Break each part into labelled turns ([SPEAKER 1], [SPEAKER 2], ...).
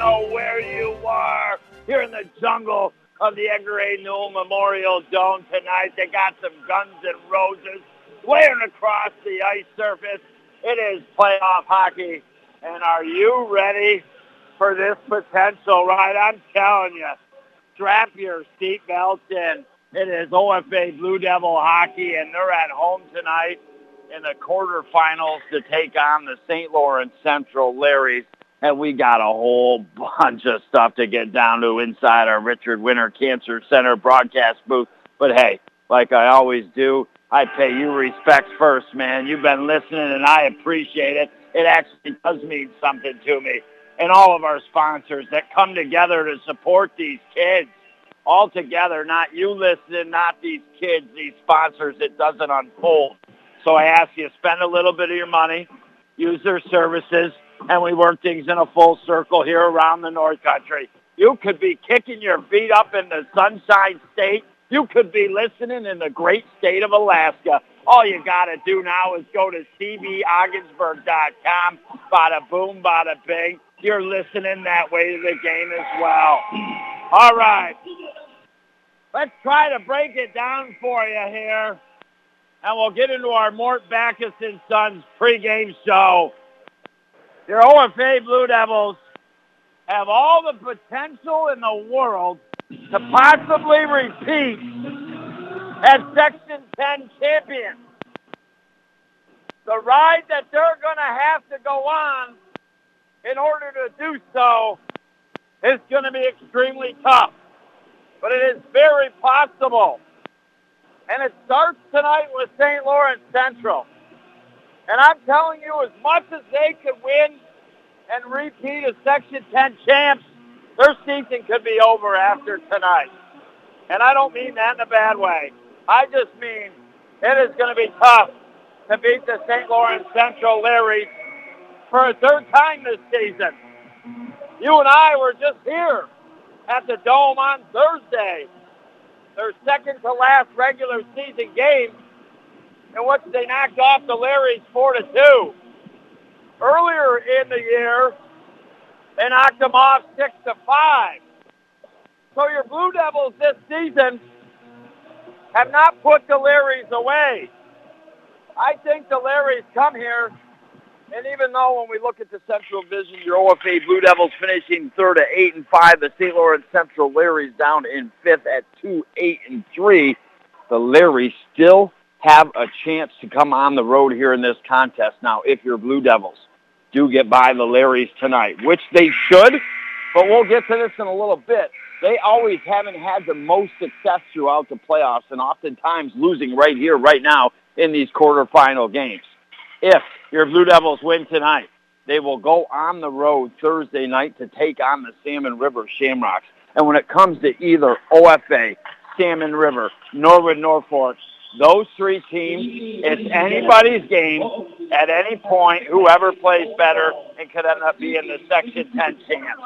[SPEAKER 1] know where you are. Here in the jungle of the Edgar A. Newell Memorial Dome tonight. They got some Guns and Roses flaring across the ice surface. It is playoff hockey. And are you ready for this potential ride? I'm telling you, strap your seatbelts in. It is OFA Blue Devil hockey, and they're at home tonight in the quarterfinals to take on the St. Lawrence Central Larrys. And we got a whole bunch of stuff to get down to inside our Richard Winter Cancer Center broadcast booth. But hey, like I always do, I pay you respects first, man. You've been listening, and I appreciate it. It actually does mean something to me. And all of our sponsors that come together to support these kids all together, not you listening, not these kids, these sponsors, it doesn't unfold. So I ask you, spend a little bit of your money, use their services, and we work things in a full circle here around the North Country. You could be kicking your feet up in the Sunshine State. You could be listening in the great state of Alaska. All you got to do now is go to cbogginsburg.com. Bada boom, bada bing. You're listening that way to the game as well. All right. Let's try to break it down for you here. And we'll get into our Mort Backus and Sons pregame show. Your OFA Blue Devils have all the potential in the world to possibly repeat as Section 10 champions. The ride that they're going to have to go on in order to do so is going to be extremely tough. But it is very possible. And it starts tonight with St. Lawrence Central. And I'm telling you, as much as they could win and repeat as Section 10 champs, their season could be over after tonight. And I don't mean that in a bad way. I just mean it is going to be tough to beat the St. Lawrence Central Larrys for a third time this season. You and I were just here at the Dome on Thursday. Their second to last regular season game in which they knocked off the Larrys 4 to 2. Earlier in the year, they knocked them off 6 to 5. So your Blue Devils this season have not put the Larrys away. I think the Larrys come here and even though when we look at the Central Division, your OFA Blue Devils finishing third at eight and five, the St. Lawrence Central Larrys down in fifth at two, eight and three. The Larrys still have a chance to come on the road here in this contest. Now, if your Blue Devils do get by the Larrys tonight, which they should, but we'll get to this in a little bit. They always haven't had the most success throughout the playoffs and oftentimes losing right here, right now in these quarterfinal games. If your Blue Devils win tonight, they will go on the road Thursday night to take on the Salmon River Shamrocks. And when it comes to either OFA, Salmon River, Norwood, Norfolk, those three teams, it's anybody's game at any point, whoever plays better and could end up being the Section 10 champ.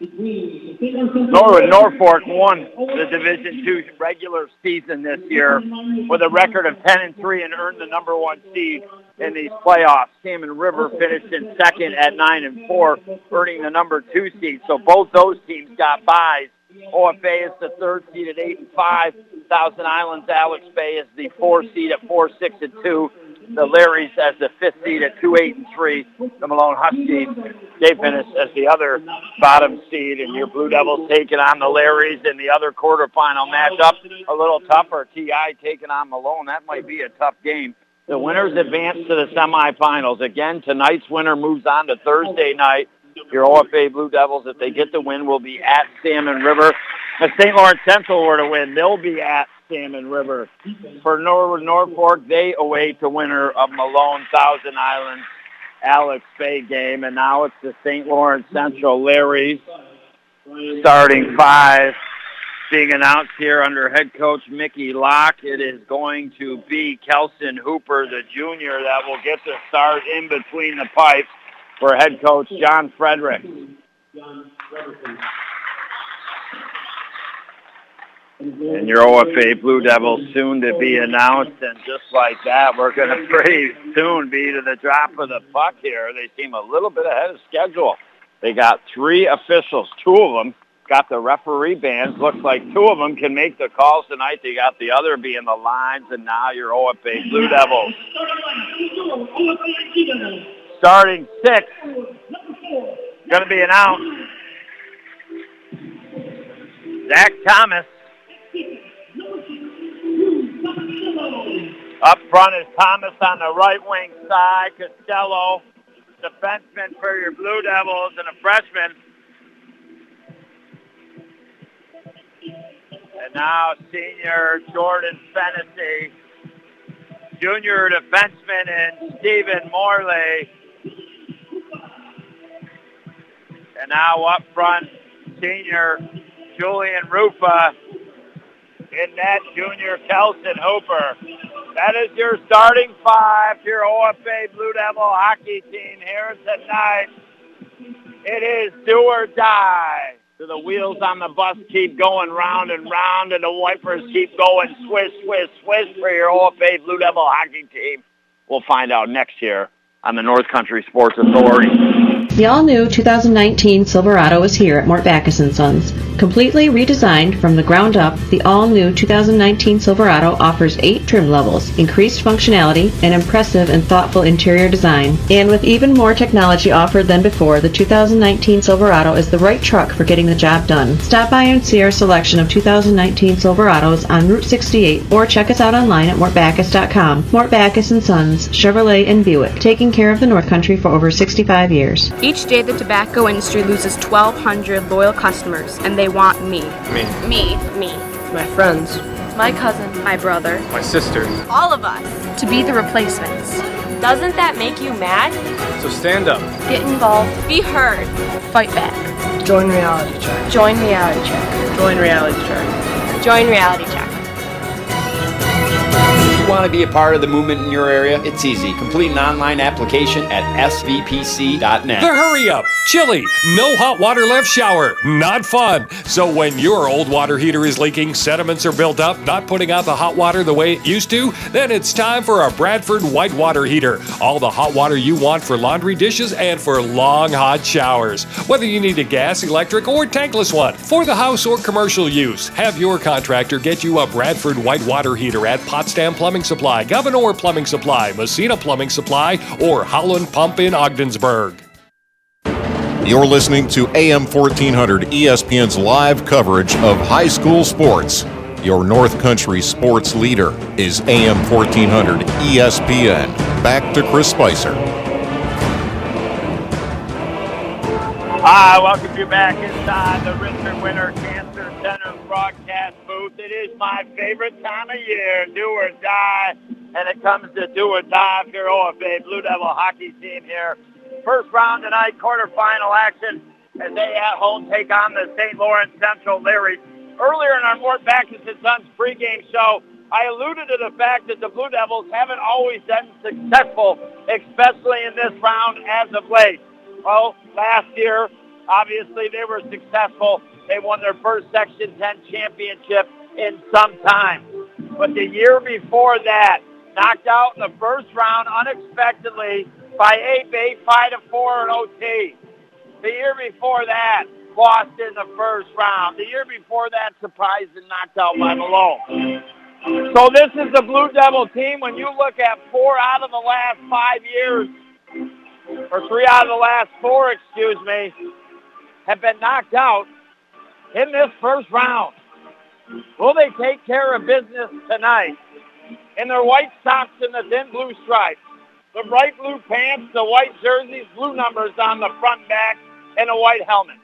[SPEAKER 1] Norwood Norfolk won the Division Two regular season this year with a record of 10 and 3 and earned the number one seed in these playoffs. Salmon River finished in second at 9 and 4, earning the number two seed. So both those teams got buys. OFA is the third seed at 8 and 5. Thousand Islands Alex Bay is the four seed at 4, 6 and 2 the Larrys as the fifth seed at two eight and three. The Malone Huskies they finished as the other bottom seed, and your Blue Devils taking on the Larrys in the other quarterfinal matchup. A little tougher. Ti taking on Malone. That might be a tough game. The winners advance to the semifinals. Again, tonight's winner moves on to Thursday night. Your OFA Blue Devils, if they get the win, will be at Salmon River. If St. Lawrence Central were to win, they'll be at Salmon River. For Norwood Norfolk, they await the winner of Malone Thousand Islands Alex Bay game, and now it's the St. Lawrence Central Larrys starting five being announced here under head coach Mickey Locke. It is going to be Kelson Hooper, the junior, that will get the start in between the pipes for head coach John Frederick. And your OFA Blue Devils soon to be announced. And just like that, we're going to pretty soon be to the drop of the puck here. They seem a little bit ahead of schedule. They got three officials. Two of them got the referee bands. Looks like two of them can make the calls tonight. They got the other being the lines, and now your OFA Blue Devils. Starting six, going to be announced. Zach Thomas. Up front is Thomas on the right wing side. Costello, defenseman for your Blue Devils, and a freshman. And now senior Jordan Fennessy, junior defenseman and Stephen Morley. And now up front, senior Julian Rufa. In net, junior Kelson Hooper. That is your starting five, for your OFA Blue Devil hockey team here tonight. It is do or die. Do the wheels on the bus keep going round and round and the wipers keep going swish, swish, swish for your OFA Blue Devil hockey team? We'll find out next year on the North Country Sports Authority.
[SPEAKER 2] The all-new 2019 Silverado is here at Mort Backus & Sons. Completely redesigned from the ground up, the all-new 2019 Silverado offers eight trim levels, increased functionality, an impressive and thoughtful interior design. And with even more technology offered than before, the 2019 Silverado is the right truck for getting the job done. Stop by and see our selection of 2019 Silverados on Route 68 or check us out online at mortbackus.com. Mort Backus & Sons, Chevrolet and Buick, taking care of the North Country for over 65 years.
[SPEAKER 3] Each day, the tobacco industry loses 1,200 loyal customers, and they want me.
[SPEAKER 4] Me.
[SPEAKER 3] Me. Me.
[SPEAKER 5] My friends.
[SPEAKER 3] My cousin. My brother.
[SPEAKER 4] My sister.
[SPEAKER 3] All of us. To be the replacements. Doesn't that make you mad?
[SPEAKER 4] So stand up.
[SPEAKER 3] Get involved. Be heard. Fight back.
[SPEAKER 5] Join Reality Check.
[SPEAKER 3] Join Reality Check.
[SPEAKER 5] Join Reality Check.
[SPEAKER 3] Join Reality Check
[SPEAKER 6] you want to be a part of the movement in your area, it's easy. Complete an online application at svpc.net.
[SPEAKER 7] The hurry up! Chilly! No hot water left shower. Not fun. So when your old water heater is leaking, sediments are built up, not putting out the hot water the way it used to, then it's time for a Bradford white water heater. All the hot water you want for laundry dishes and for long hot showers. Whether you need a gas, electric, or tankless one for the house or commercial use, have your contractor get you a Bradford white water heater at Potsdam Plumbing Supply, Gouverneur Plumbing Supply, Massena Plumbing Supply, or Holland Pump in Ogdensburg.
[SPEAKER 8] You're listening to AM 1400 ESPN's live coverage of high school sports. Your North Country sports leader is AM 1400 ESPN. Back to Chris Spicer.
[SPEAKER 1] Hi, welcome you back inside the Richard Winter Cancer Center broadcast booth. It is my favorite time of year, do or die, and it comes to do or die if you're OFA Blue Devil hockey team here. First round tonight, quarterfinal action as they at home take on the St. Lawrence Central Larry. Earlier in our Mort Backus and Sons pregame show, I alluded to the fact that the Blue Devils haven't always been successful, especially in this round as of late. Well, last year, obviously, they were successful. They won their first Section 10 championship in some time. But the year before that, knocked out in the first round unexpectedly by A Bay 5 to 4 in OT. The year before that, lost in the first round. The year before that, surprised and knocked out by Malone. So this is the Blue Devil team. When you look at four out of the last five years, or three out of the last four, excuse me, have been knocked out in this first round. Will they take care of business tonight? In their white socks and the thin blue stripes, the bright blue pants, the white jerseys, blue numbers on the front back, and the white helmets.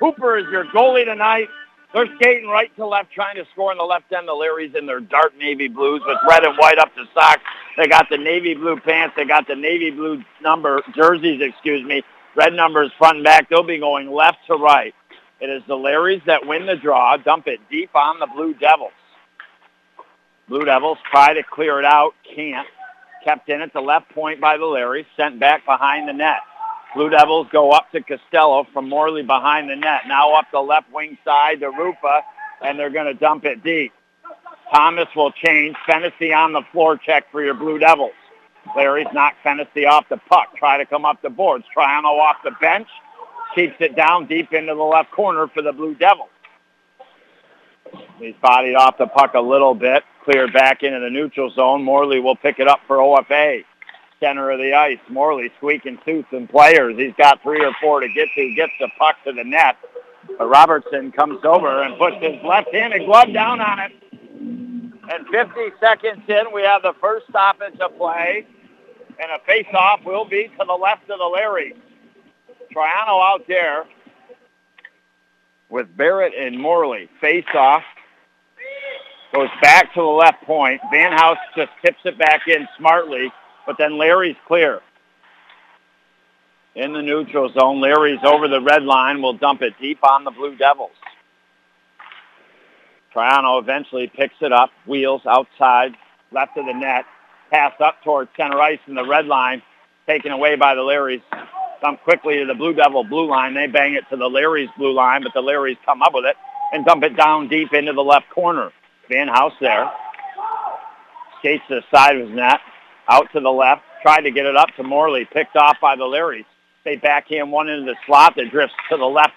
[SPEAKER 1] Hooper is your goalie tonight. They're skating right to left, trying to score in the left end. The Larrys in their dark navy blues with red and white up the socks. They got the navy blue pants. They got the navy blue number jerseys, excuse me. Red numbers front and back. They'll be going left to right. It is the Larrys that win the draw. Dump it deep on the Blue Devils. Blue Devils try to clear it out. Can't. Kept in at the left point by the Larrys. Sent back behind the net. Blue Devils go up to Costello from Morley behind the net. Now up the left wing side to Rufa, and they're going to dump it deep. Thomas will change. Fennessy on the floor check for your Blue Devils. Larry's knocked Fennessy off the puck. Try to come up the boards. Triano off the bench. keeps it down deep into the left corner for the Blue Devils. He's bodied off the puck a little bit, cleared back into the neutral zone. Morley will pick it up for OFA. Center of the ice. Morley squeaking suits and players. He's got three or four to get to. Gets the puck to the net. But Robertson comes over and puts his left-handed glove down on it. And 50 seconds in, we have the first stoppage of play. And a face-off will be to the left of the Larry. Triano out there with Barrett and Morley. Face-off. Goes back to the left point. Van House just tips it back in smartly, but then Larry's clear. In the neutral zone, Larry's over the red line. will dump it deep on the Blue Devils. Triano eventually picks it up, wheels outside, left of the net, pass up towards center ice in the red line, taken away by the Larrys. Dump quickly to the Blue Devil blue line. They bang it to the Larrys blue line, but the Larrys come up with it and dump it down deep into the left corner. Van House there. Skates to the side of his net, out to the left, tried to get it up to Morley, picked off by the Larrys. They backhand one into the slot that drifts to the left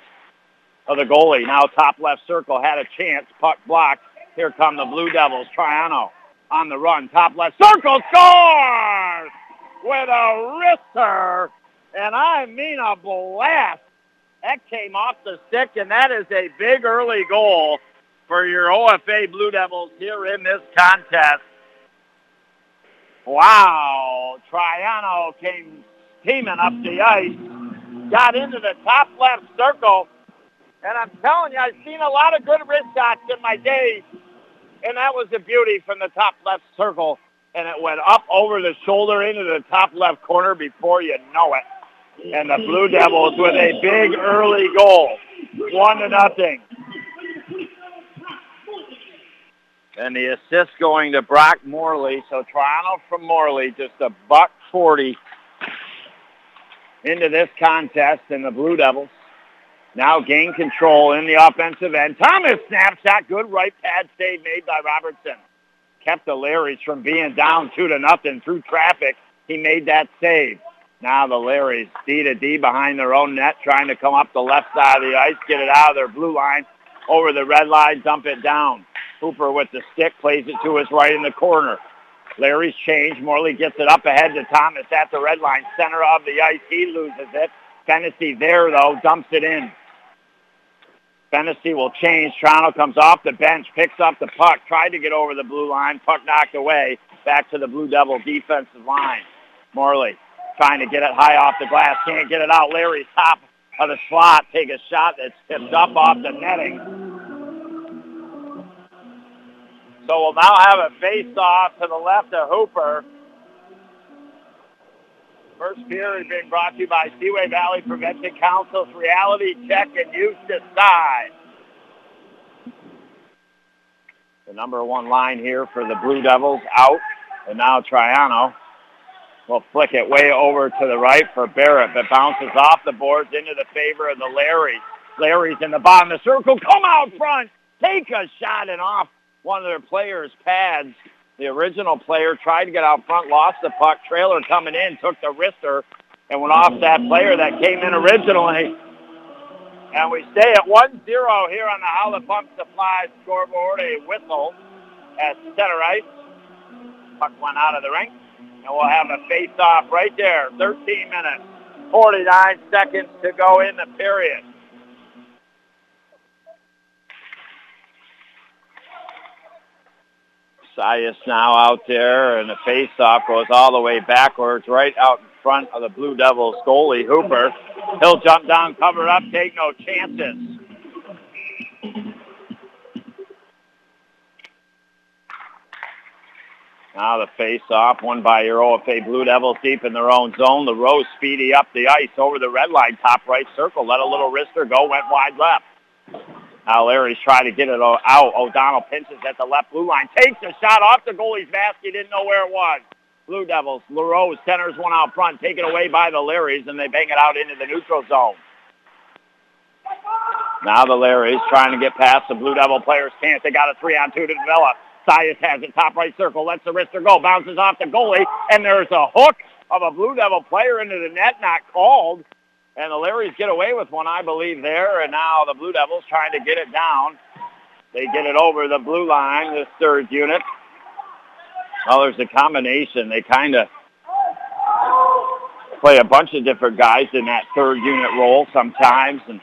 [SPEAKER 1] of the goalie. Now top left circle had a chance. Puck blocked. Here come the Blue Devils. Triano on the run. Top left circle scores with a wrister. And I mean a blast. That came off the stick, and that is a big early goal for your OFA Blue Devils here in this contest. Wow. Triano came teaming up the ice, got into the top left circle, and I'm telling you, I've seen a lot of good wrist shots in my day, and that was a beauty from the top left circle, and it went up over the shoulder into the top left corner before you know it. And the Blue Devils with a big early goal, one to nothing. And the assist going to Brock Morley. So Triano from Morley, just a buck 40 into this contest. And the Blue Devils now gain control in the offensive end. Thomas snapshot, good right pad save made by Robertson. Kept the Larrys from being down two to nothing through traffic. He made that save. Now the Larrys D to D behind their own net, trying to come up the left side of the ice, get it out of their blue line, over the red line, dump it down. Hooper with the stick plays it to his right in the corner. Larry's change. Morley gets it up ahead to Thomas at the red line, center of the ice. He loses it. Fennessy there, though, dumps it in. Fennessy will change. Triano comes off the bench, picks up the puck, tried to get over the blue line. Puck knocked away. Back to the Blue Devil defensive line. Morley trying to get it high off the glass. Can't get it out. Larry's top of the slot. Take a shot that's tipped up off the netting. So we'll now have a face-off to the left of Hooper. First period being brought to you by Seaway Valley Prevention Council's Reality Check and Use Decide. The number one line here for the Blue Devils out. And now Triano will flick it way over to the right for Barrett, but bounces off the boards into the favor of the Larry. Larry's in the bottom of the circle. Come out front. Take a shot and off one of their players' pads. The original player tried to get out front, lost the puck. Trailer coming in, took the wrister, and went off that player that came in originally. And we stay at 1-0 here on the Holland Pump Supply scoreboard. A whistle at center ice. Puck went out of the ring. And we'll have a face-off right there. 13 minutes, 49 seconds to go in the period. Sias now out there, and the face-off goes all the way backwards, right out in front of the Blue Devils goalie, Hooper. He'll jump down, cover up, take no chances. Now the face-off, won by your OFA Blue Devils deep in their own zone. LaRose speedy up the ice over the red line, top right circle. Let a little wrister go, went wide left. Now Larry's trying to get it out. O'Donnell pinches at the left blue line. Takes a shot off the goalie's basket. Didn't know where it was. Blue Devils. LaRose centers one out front. Taken away by the Larrys, and they bang it out into the neutral zone. Now the Larrys trying to get past the Blue Devil players. Can't. They got a three-on-two to develop. Sias has it top right circle. Lets the wrister go. Bounces off the goalie, and there's a hook of a Blue Devil player into the net. Not called. And the Larrys get away with one, I believe, there. And now the Blue Devils trying to get it down. They get it over the blue line, this third unit. Well, there's a combination. They kind of play a bunch of different guys in that third unit role sometimes. And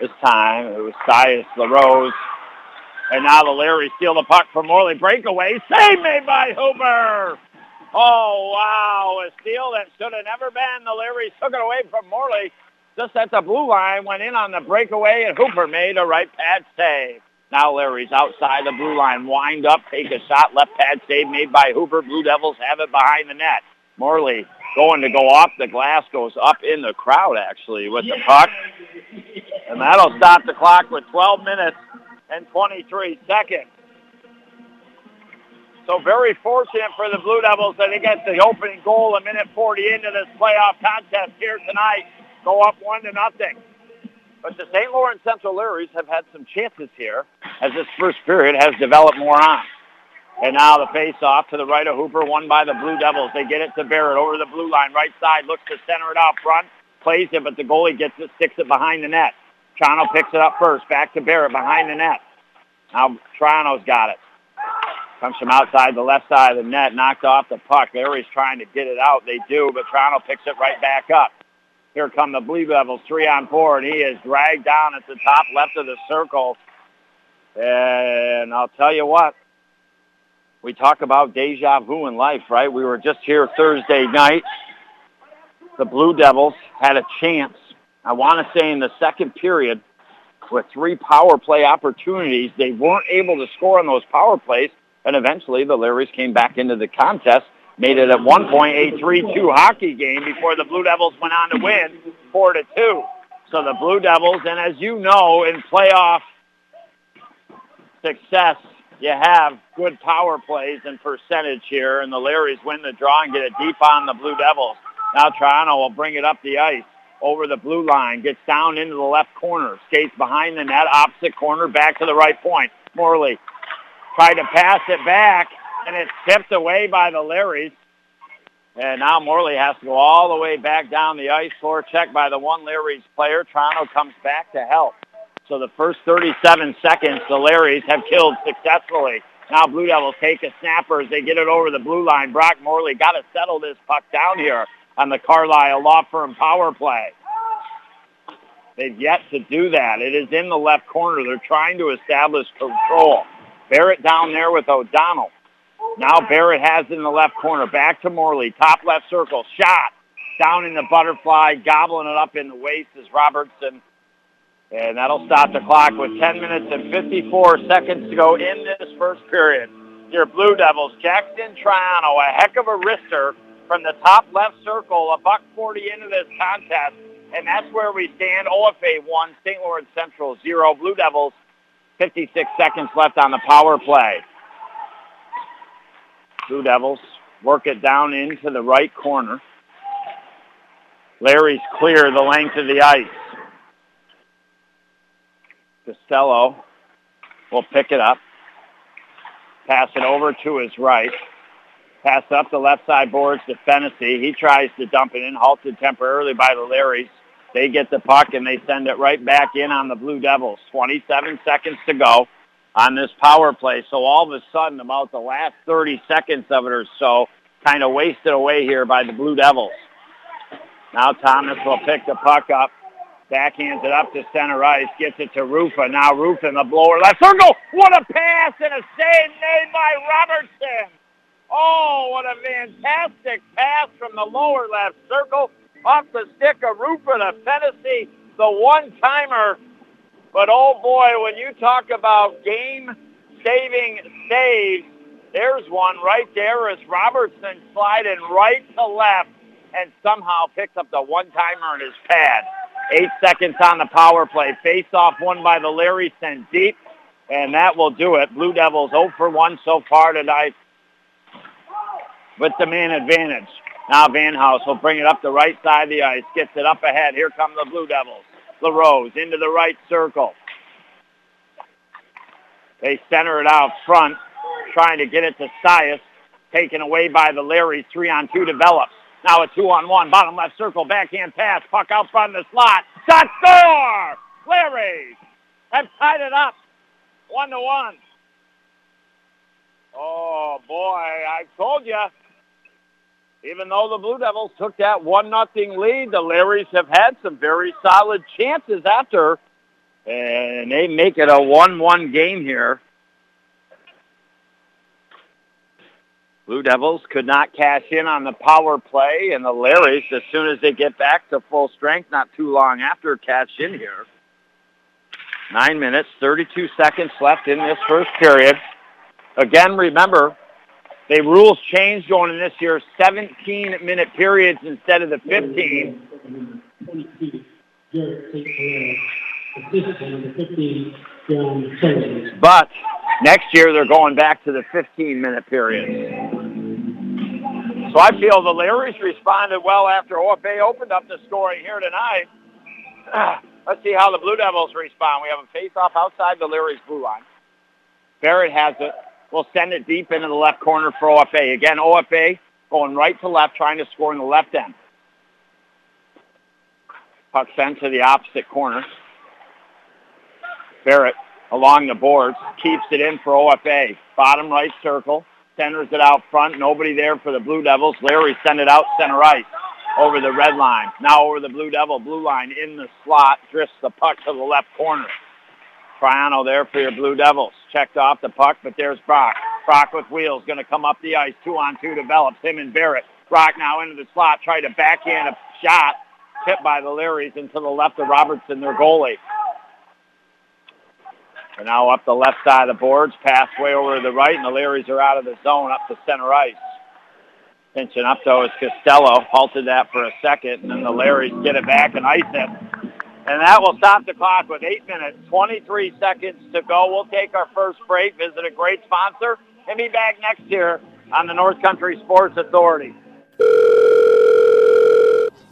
[SPEAKER 1] this time it was Sias LaRose. And now the Larry steal the puck from Morley. Breakaway. Save made by Hooper. Oh, wow. A steal that should have never been. The Larrys took it away from Morley. Just at the blue line, went in on the breakaway, and Hooper made a right pad save. Now Larry's outside the blue line. Wind up, take a shot. Left pad save made by Hooper. Blue Devils have it behind the net. Morley going to go off the glass, goes up in the crowd, actually, with the puck. And that'll stop the clock with 12 minutes and 23 seconds. So very fortunate for the Blue Devils that they get the opening goal a minute 40 into this playoff contest here tonight. Go up one to nothing. But the St. Lawrence Central Larrys have had some chances here as this first period has developed more on. And now the face-off to the right of Hooper, won by the Blue Devils. They get it to Barrett over the blue line, right side, looks to center it out front, plays it, but the goalie gets it, sticks it behind the net. Triano picks it up first, back to Barrett behind the net. Now Triano's got it. Comes from outside the left side of the net, knocked off the puck. Larry's trying to get it out. They do, but Triano picks it right back up. Here come the Blue Devils, three on four, and he is dragged down at the top left of the circle. And I'll tell you what, we talk about deja vu in life, right? We were just here Thursday night. The Blue Devils had a chance, I want to say in the second period, with three power play opportunities. They weren't able to score on those power plays, and eventually the Larrys came back into the contest, made it at one point a 3-2 hockey game before the Blue Devils went on to win 4 to 2. So the Blue Devils, and as you know, in playoff success, you have good power plays and percentage here, and the Larrys win the draw and get it deep on the Blue Devils. Now Triano will bring it up the ice over the blue line, gets down into the left corner, skates behind the net, opposite corner, back to the right point. Morley tried to pass it back, and it's tipped away by the Larrys. And now Morley has to go all the way back down the ice floor, checked by the one Larry's player. Triano comes back to help. So the first 37 seconds, the Larrys have killed successfully. Now Blue Devils take a snapper as they get it over the blue line. Brock Morley got to settle this puck down here on the Carlisle Law Firm power play. They've yet to do that. It is in the left corner. They're trying to establish control. Barrett down there with O'Donnell. Now Barrett has in the left corner. Back to Morley. Top left circle. Shot. Down in the butterfly. Gobbling it up in the waist is Robertson. And that'll stop the clock with 10 minutes and 54 seconds to go in this first period. Your Blue Devils, Jackson Triano, a heck of a wrister from the top left circle, a buck 40 into this contest. And that's where we stand. OFA 1, St. Lawrence Central 0. Blue Devils, 56 seconds left on the power play. Blue Devils work it down into the right corner. Larry's clear the length of the ice. Costello will pick it up. Pass it over to his right. Pass up the left side boards to Fennessy. He tries to dump it in, halted temporarily by the Larrys. They get the puck and they send it right back in on the Blue Devils. 27 seconds to go on this power play. So all of a sudden, about the last 30 seconds of it or so, kind of wasted away here by the Blue Devils. Now Thomas will pick the puck up, backhands it up to center ice, gets it to Rufa. Now Rufa in the blower left circle. What a pass and a save made by Robertson. Oh, what a fantastic pass from the lower left circle off the stick of Rufa to Fennessy, the one-timer. But oh boy, when you talk about game-saving saves, there's one right there as Robertson sliding right to left and somehow picks up the one-timer in his pad. Eight seconds on the power play. Face-off won by the Larry sent deep, and that will do it. Blue Devils 0 for 1 so far tonight with the man advantage. Now Van House will bring it up the right side of the ice, gets it up ahead. Here come the Blue Devils. LaRose into the right circle. They center it out front, trying to get it to Sias, taken away by the Larry. Three on two develops. Now a two-on-one, bottom left circle, backhand pass, puck out front of the slot. Shot score! Larry have tied it up, one to one. Oh boy, I told you. Even though the Blue Devils took that one nothing lead, the Larrys have had some very solid chances after, and they make it a one-one game here. Blue Devils could not cash in on the power play, and the Larrys, as soon as they get back to full strength, not too long after, cash in here. Nine minutes, 32 seconds left in this first period. Again, remember, the rules changed going in this year, 17-minute periods instead of the 15. But next year they're going back to the 15-minute periods. So I feel the Larrys responded well after OFA opened up the scoring here tonight. Let's see how the Blue Devils respond. We have a face-off outside the Larrys blue line. Barrett has it. We'll send it deep into the left corner for OFA. Again, OFA going right to left, trying to score in the left end. Puck sent to the opposite corner. Barrett along the boards, keeps it in for OFA. Bottom right circle, centers it out front. Nobody there for the Blue Devils. Larry sent it out center ice over the red line. Now over the Blue Devil blue line in the slot, drifts the puck to the left corner. Triano there for your Blue Devils. Checked off the puck, but there's Brock. Brock with wheels, going to come up the ice. Two on two develops. Him and Barrett. Brock now into the slot, try to backhand a shot. Tipped by the Larrys into the left of Robertson, their goalie. They're now up the left side of the boards, pass way over to the right, and the Larrys are out of the zone up to center ice. Pinching up, though, is Costello. Halted that for a second, and then the Larrys get it back and ice it. And that will stop the clock with 8 minutes, 23 seconds to go. We'll take our first break, visit a great sponsor, and be back next year on the North Country Sports Authority.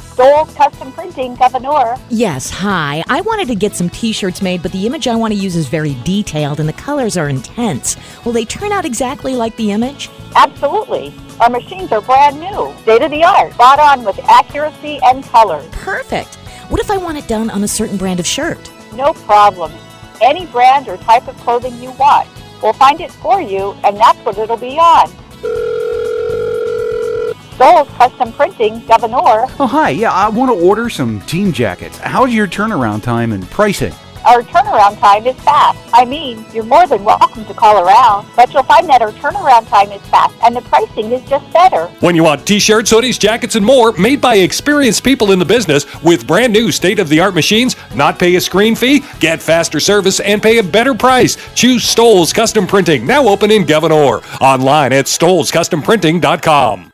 [SPEAKER 4] Stoles Custom Printing, Gouverneur.
[SPEAKER 9] Yes, hi. I wanted to get some t-shirts made, but the image I want to use is very detailed and the colors are intense. Will they turn out exactly like the image?
[SPEAKER 4] Absolutely. Our machines are brand new, state of the art, spot on with accuracy and color.
[SPEAKER 9] Perfect. What if I want it done on a certain brand of shirt?
[SPEAKER 4] No problem. Any brand or type of clothing you want. We'll find it for you, and that's what it'll be on. Stoles Custom Printing, Gouverneur.
[SPEAKER 10] Oh, hi. Yeah, I want to order some team jackets. How's your turnaround time and pricing?
[SPEAKER 4] Our turnaround time is fast. I mean, you're more than welcome to call around, but you'll find that our turnaround time is fast and the pricing is just better.
[SPEAKER 7] When you want t-shirts, hoodies, jackets, and more made by experienced people in the business with brand new state-of-the-art machines, not pay a screen fee, get faster service, and pay a better price. Choose Stoles Custom Printing, now open in Gouverneur. Online at stolescustomprinting.com.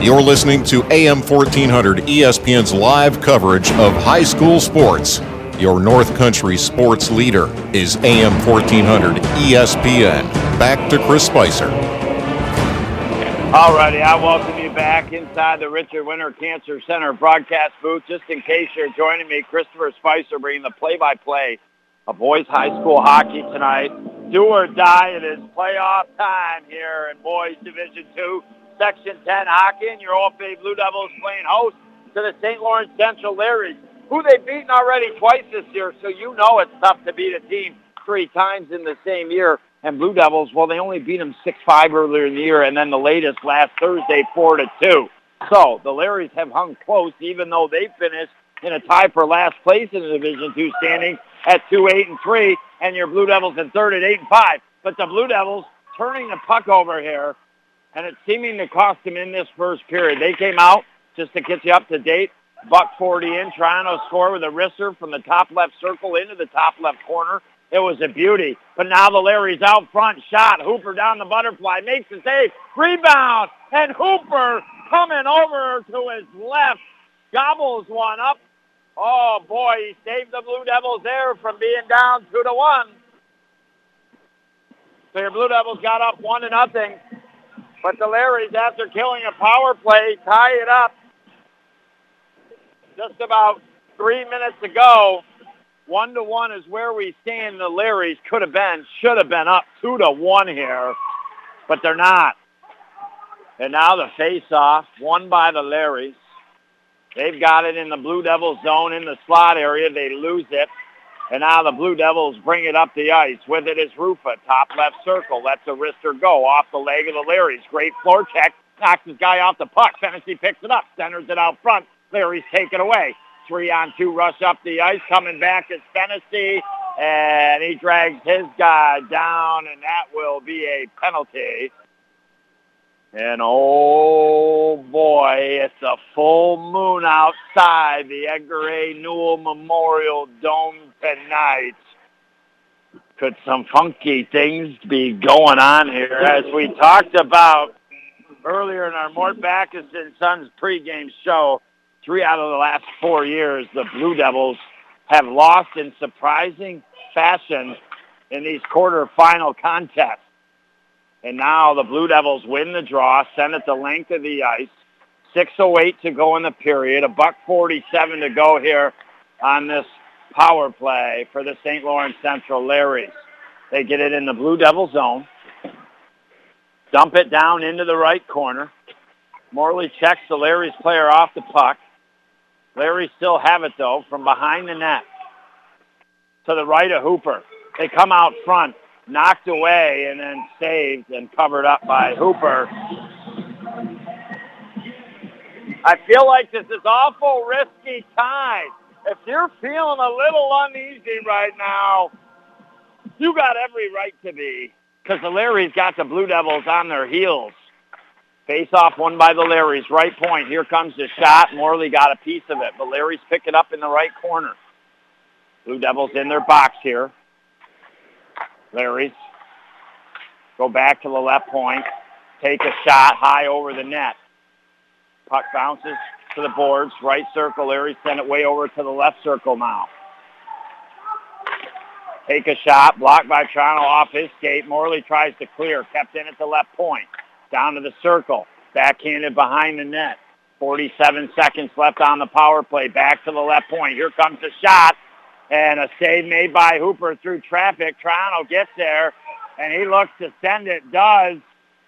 [SPEAKER 8] You're listening to AM 1400 ESPN's live coverage of high school sports. Your North Country sports leader is AM 1400 ESPN. Back to Chris Spicer.
[SPEAKER 1] Alrighty, I welcome you back inside the Richard Winter Cancer Center broadcast booth. Just in case you're joining me, Christopher Spicer bringing the play-by-play of boys high school hockey tonight. Do or die, it is playoff time here in boys Division Two, Section 10 hockey, and your OFA Blue Devils playing host to the St. Lawrence Central Larrys who they've beaten already twice this year, so you know it's tough to beat a team three times in the same year. And Blue Devils, well, they only beat them 6-5 earlier in the year, and then the latest last Thursday, 4-2. So the Larrys have hung close, even though they finished in a tie for last place in the Division Two standings at 2-8 and 3, and your Blue Devils in third at 8 and 5. But the Blue Devils turning the puck over here, and it's seeming to cost them in this first period. They came out just to get you up to date. Buck 40 in, trying to score with a wrister from the top left circle into the top left corner. It was a beauty. But now the Larry's out front. Shot. Hooper down the butterfly. Makes the save. Rebound. And Hooper coming over to his left. Gobbles one up. Oh, boy. He saved the Blue Devils there from being down 2 to one. So your Blue Devils got up 1 to nothing. But the Larrys, after killing a power play, tie it up just about three minutes ago. One to one is where we stand. The Larrys could have been, should have been up two to one here, but they're not. And now the face-off, won by the Larrys. They've got it in the Blue Devils zone in the slot area. They lose it. And now the Blue Devils bring it up the ice. With it is Rufa, top left circle. Lets a wrister go off the leg of the Larrys. Great floor check. Knocks his guy off the puck. Fennessy picks it up. Centers it out front. Larry's taken away. Three on two rush up the ice. Coming back is Fennessy. And he drags his guy down, and that will be a penalty. And oh boy, it's a full moon outside the Edgar A. Newell Memorial Dome tonight. Could some funky things be going on here? As we talked about earlier in our Mort Backus and Sons pregame show, three out of the last four years, the Blue Devils have lost in surprising fashion in these quarterfinal contests. And now the Blue Devils win the draw, send it the length of the ice. 6.08 to go in the period. A buck 47 to go here on this power play for the St. Lawrence Central Larrys. They get it in the Blue Devil zone. Dump it down into the right corner. Morley checks the Larry's player off the puck. Larry still have it though from behind the net to the right of Hooper. They come out front knocked away and then saved and covered up by Hooper. I feel like this is awful risky time. If you're feeling a little uneasy right now, you got every right to be because the Larry's got the Blue Devils on their heels. Face off one by the Larrys, right point. Here comes the shot. Morley got a piece of it, but Larrys pick it up in the right corner. Blue Devils in their box here. Larry's. Go back to the left point. Take a shot high over the net. Puck bounces to the boards. Right circle. Larry send it way over to the left circle now. Take a shot. Blocked by Triano off his skate. Morley tries to clear. Kept in at the left point. Down to the circle. Backhanded behind the net. 47 seconds left on the power play. Back to the left point. Here comes the shot. And a save made by Hooper through traffic. Triano gets there, and he looks to send it, does.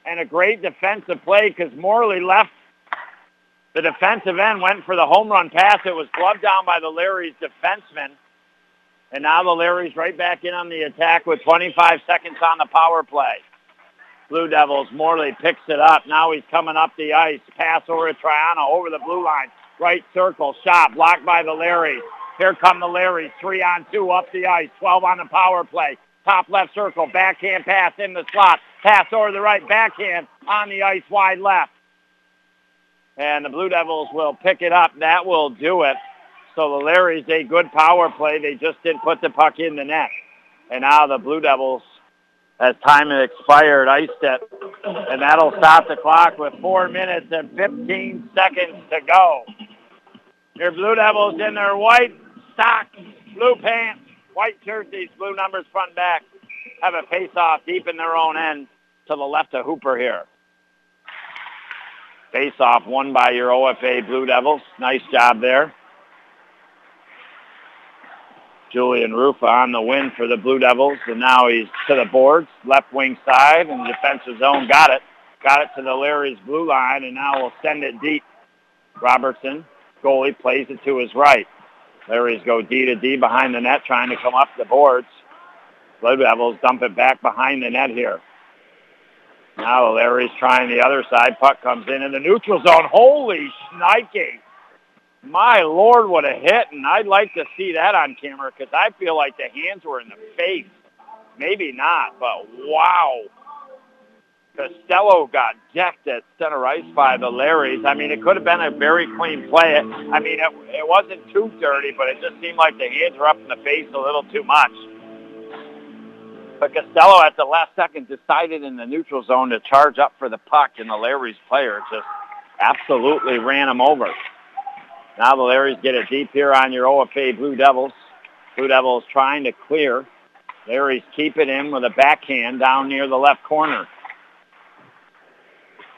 [SPEAKER 1] And a great defensive play because Morley left the defensive end, went for the home run pass. It was gloved down by the Larry's defenseman. And now the Larry's right back in on the attack with 25 seconds on the power play. Blue Devils, Morley picks it up. Now he's coming up the ice. Pass over to Triano, over the blue line. Right circle, shot, blocked by the Larrys. Here come the Larrys, three on two up the ice, 12 on the power play. Top left circle, backhand pass in the slot. Pass over the right, backhand on the ice, wide left. And the Blue Devils will pick it up. That will do it. So the Larrys, a good power play. They just didn't put the puck in the net. And now the Blue Devils, as time expired, iced it. And that'll stop the clock with four minutes and 15 seconds to go. Your Blue Devils in their white socks, blue pants, white jerseys, blue numbers front and back. Have a face-off deep in their own end to the left of Hooper here. Face-off won by your OFA Blue Devils. Nice job there. Julian Rufa on the win for the Blue Devils, and now he's to the boards, left wing side, and the defensive zone got it. Got it to the Larry's blue line, and now we'll send it deep. Robertson, goalie, plays it to his right. Larry's go D to D behind the net, trying to come up the boards. Blue Devils dump it back behind the net here. Now Larry's trying the other side. Puck comes in in the neutral zone. Holy shnikey. My Lord, what a hit. And I'd like to see that on camera because I feel like the hands were in the face. Maybe not, but wow. Costello got decked at center ice by the Larrys. I mean, it could have been a very clean play. I mean, it, it wasn't too dirty, but it just seemed like the hands were up in the face a little too much. But Costello at the last second decided in the neutral zone to charge up for the puck, and the Larrys player just absolutely ran him over. Now the Larrys get it deep here on your OFA Blue Devils. Blue Devils trying to clear. Larrys keep it in with a backhand down near the left corner.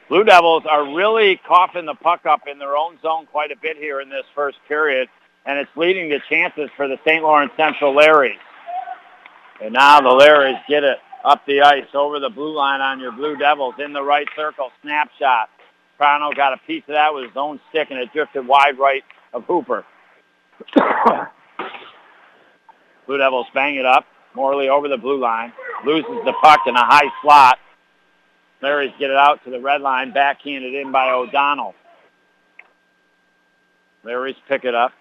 [SPEAKER 1] Blue Devils are really coughing the puck up in their own zone quite a bit here in this first period, and it's leading to chances for the St. Lawrence Central Larrys. And now the Larrys get it up the ice over the blue line on your Blue Devils in the right circle. Snapshot. Triano got a piece of that with his own stick, and it drifted wide right of Hooper. Blue Devils bang it up. Morley over the blue line. Loses the puck in a high slot. Larry's get it out to the red line. Backhanded in by O'Donnell. Larry's pick it up.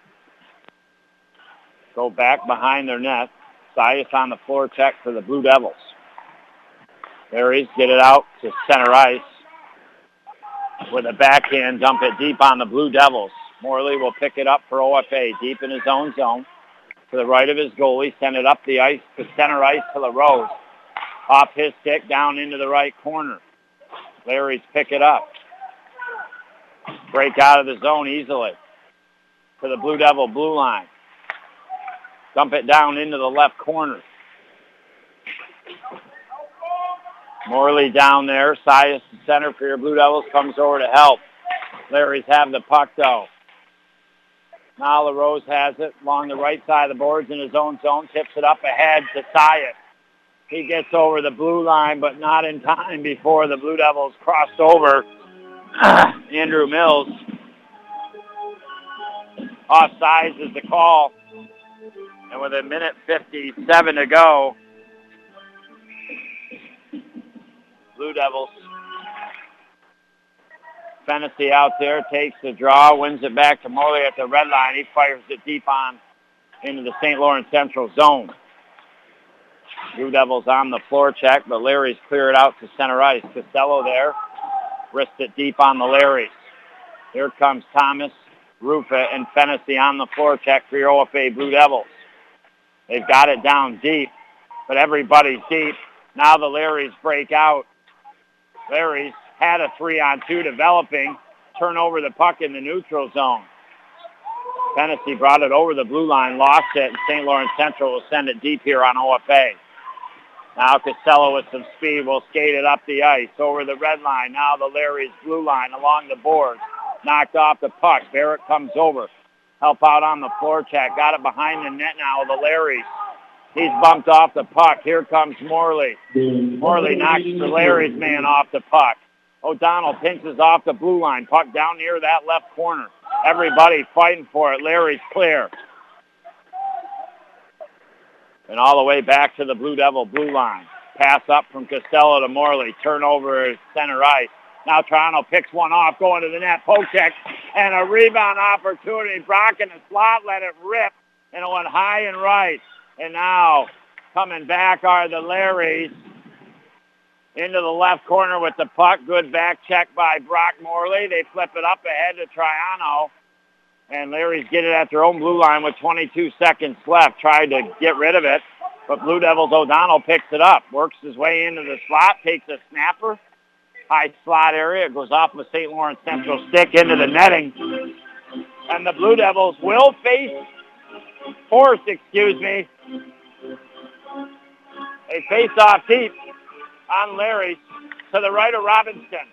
[SPEAKER 1] Go back behind their net. Sias on the floor check for the Blue Devils. Larry's get it out to center ice. With a backhand, dump it deep on the Blue Devils. Morley will pick it up for OFA deep in his own zone. To the right of his goalie, send it up the ice to center ice to LaRose. Off his stick, down into the right corner. Larry's pick it up. Break out of the zone easily. To the Blue Devil blue line. Dump it down into the left corner. Morley down there. Sias, the center for your Blue Devils, comes over to help. Larry's having the puck, though. Now LaRose has it along the right side of the boards in his own zone, tips it up ahead to Sias. He gets over the blue line, but not in time before the Blue Devils crossed over. Andrew Mills. Offsides is the call. And with a minute 57 to go, Blue Devils. Fennessy out there takes the draw, wins it back to Morley at the red line. He fires it deep on into the St. Lawrence Central zone. Blue Devils on the forecheck, but Larry's cleared out to center ice. Costello there, wrist it deep on the Larrys. Here comes Thomas, Rufa, and Fennessy on the forecheck for your OFA Blue Devils. They've got it down deep, but everybody's deep. Now the Larrys break out. Larry's had a three-on-two developing. Turn over the puck in the neutral zone. Fennessy brought it over the blue line, lost it, and St. Lawrence Central will send it deep here on OFA. Now Costello with some speed will skate it up the ice over the red line. Now the Larry's blue line along the boards. Knocked off the puck. Barrett comes over. Help out on the forecheck. Got it behind the net now. The Larry's. He's bumped off the puck. Here comes Morley. Morley knocks the Larry's man off the puck. O'Donnell pinches off the blue line. Puck down near that left corner. Everybody fighting for it. Larry's clear. And all the way back to the Blue Devil blue line. Pass up from Costello to Morley. Turnover center ice. Now Triano picks one off, going to the net. Poke check and a rebound opportunity. Brock in the slot let it rip, and it went high and right. And now coming back are the Larrys into the left corner with the puck. Good back check by Brock Morley. They flip it up ahead to Triano. And Larry's get it at their own blue line with 22 seconds left. Tried to get rid of it. But Blue Devils O'Donnell picks it up. Works his way into the slot. Takes a snapper. High slot area. Goes off of St. Lawrence Central stick into the netting. And the Blue Devils will face force, excuse me. A face off deep on Larry to the right of Robinson.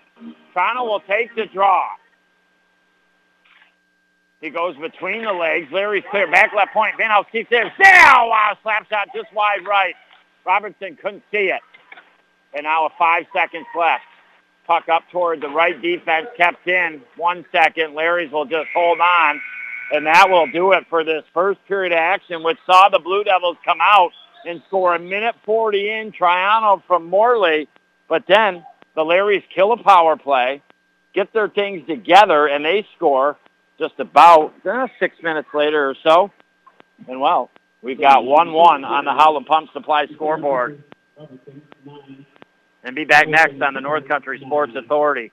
[SPEAKER 1] Triano will take the draw. He goes between the legs. Larry's clear. Back left point. Van keeps it. Wow, slap shot just wide right. Robinson couldn't see it. And now with five seconds left. Puck up toward the right defense. Kept in. One second. Larry's will just hold on. And that will do it for this first period of action, which saw the Blue Devils come out and score a minute 40 in Triano from Morley. But then the Larrys kill a power play, get their things together, and they score just about uh, six minutes later or so. And well, we've got 1-1 on the Holland Pump Supply scoreboard. And be back next on the North Country Sports Authority.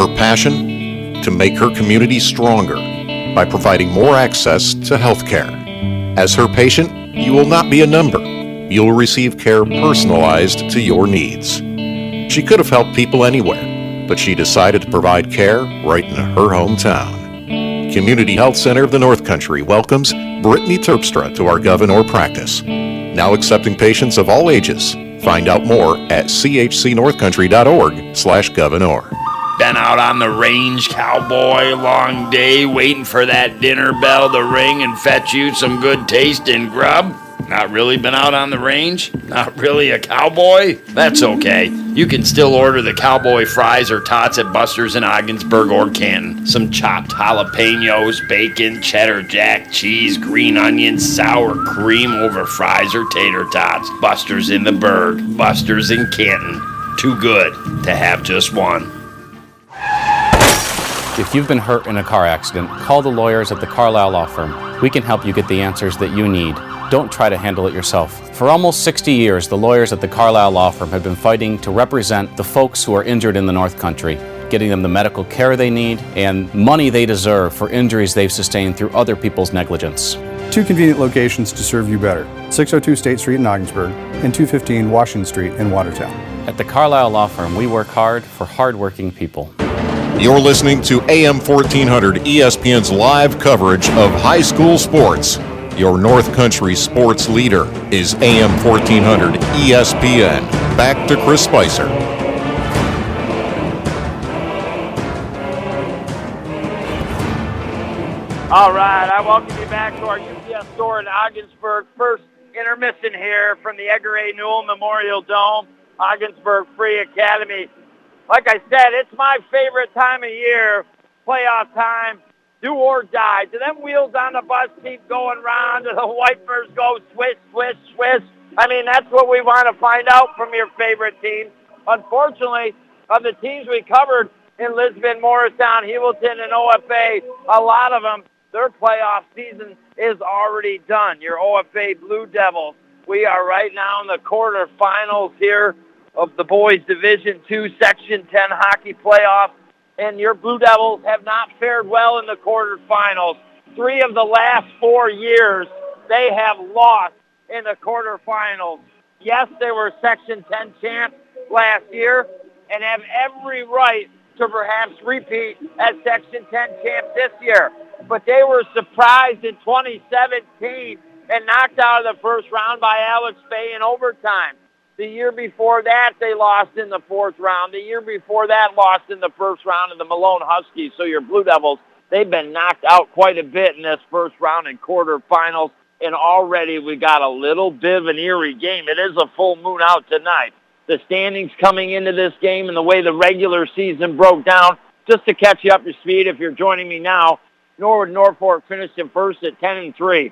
[SPEAKER 8] Her passion to make her community stronger by providing more access to health care. As her patient, you will not be a number. You will receive care personalized to your needs. She could have helped people anywhere, but she decided to provide care right in her hometown. Community Health Center of the North Country welcomes Brittany Terpstra to our Gouverneur practice. Now accepting patients of all ages. Find out more at chcnorthcountry.org slash Gouverneur.
[SPEAKER 6] Been out on the range, cowboy, long day, waiting for that dinner bell to ring and fetch you some good taste tasting grub? Not really been out on the range? Not really a cowboy? That's okay. You can still order the cowboy fries or tots at Buster's in Ogdensburg or Canton. Some chopped jalapenos, bacon, cheddar jack, cheese, green onions, sour cream over fries or tater tots. Buster's in the Berg, Buster's in Canton. Too good to have just one.
[SPEAKER 11] If you've been hurt in a car accident, call the lawyers at the Carlisle Law Firm. We can help you get the answers that you need. Don't try to handle it yourself. For almost 60 years, the lawyers at the Carlisle Law Firm have been fighting to represent the folks who are injured in the North Country, getting them the medical care they need and money they deserve for injuries they've sustained through other people's negligence.
[SPEAKER 12] Two convenient locations to serve you better 602 State Street in Ogdensburg and 215 Washington Street in Watertown.
[SPEAKER 11] At the Carlisle Law Firm, we work hard for hardworking people.
[SPEAKER 8] You're listening to AM 1400 ESPN's live coverage of high school sports. Your North Country sports leader is AM 1400 ESPN. Back to Chris Spicer.
[SPEAKER 1] All right, I welcome you back to our UPS store in Ogdensburg. First intermission here from the Edgar A. Newell Memorial Dome, Ogdensburg Free Academy. Like I said, it's my favorite time of year, playoff time, do or die. Do them wheels on the bus keep going round? Do the wipers go swish, swish, swish? I mean, that's what we want to find out from your favorite team. Unfortunately, of the teams we covered in Lisbon, Morristown, Heuvelton, and OFA, a lot of them their playoff season is already done. Your OFA Blue Devils. We are right now in the quarterfinals here of the boys Division Two Section 10 hockey playoff, and your Blue Devils have not fared well in the quarterfinals. Three of the last four years, they have lost in the quarterfinals. Yes, they were Section 10 champs last year and have every right to perhaps repeat as Section 10 champs this year but they were surprised in 2017 and knocked out of the first round by Alex Bay in overtime. The year before that, they lost in the fourth round. The year before that, lost in the first round of the Malone Huskies. So your Blue Devils, they've been knocked out quite a bit in this first round and quarterfinals. And already we got a little bit of an eerie game. It is a full moon out tonight. The standings coming into this game and the way the regular season broke down, just to catch you up to speed if you're joining me now, Norwood Norfolk finished in first at 10 and 3.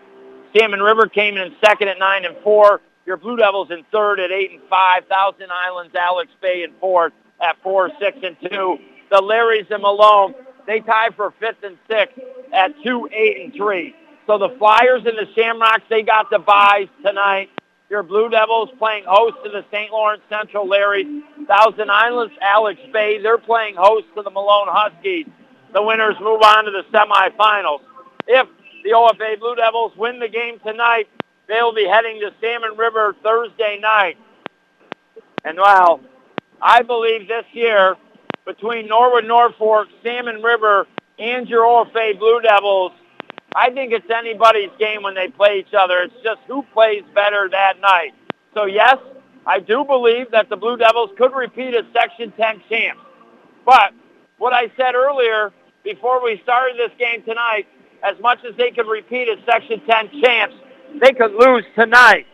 [SPEAKER 1] Salmon River came in second at 9 and 4. Your Blue Devils in third at 8 and 5. Thousand Islands, Alex Bay in fourth at 4, 6 and 2. The Larrys and Malone, they tie for fifth and sixth at 2, 8 and 3. So the Flyers and the Shamrocks, they got the buys tonight. Your Blue Devils playing host to the St. Lawrence Central Larrys. Thousand Islands, Alex Bay, they're playing host to the Malone Huskies the winners move on to the semifinals. If the OFA Blue Devils win the game tonight, they'll be heading to Salmon River Thursday night. And well, I believe this year, between Norwood Norfolk, Salmon River, and your OFA Blue Devils, I think it's anybody's game when they play each other. It's just who plays better that night. So yes, I do believe that the Blue Devils could repeat as Section 10 champs. But what I said earlier before we started this game tonight, as much as they could repeat as Section 10 champs, they could lose tonight.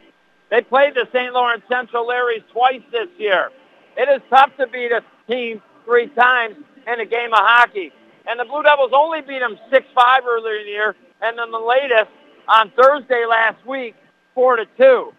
[SPEAKER 1] They played the St. Lawrence Central Larrys twice this year. It is tough to beat a team three times in a game of hockey. And the Blue Devils only beat them 6-5 earlier in the year, and then the latest on Thursday last week, 4 to 2.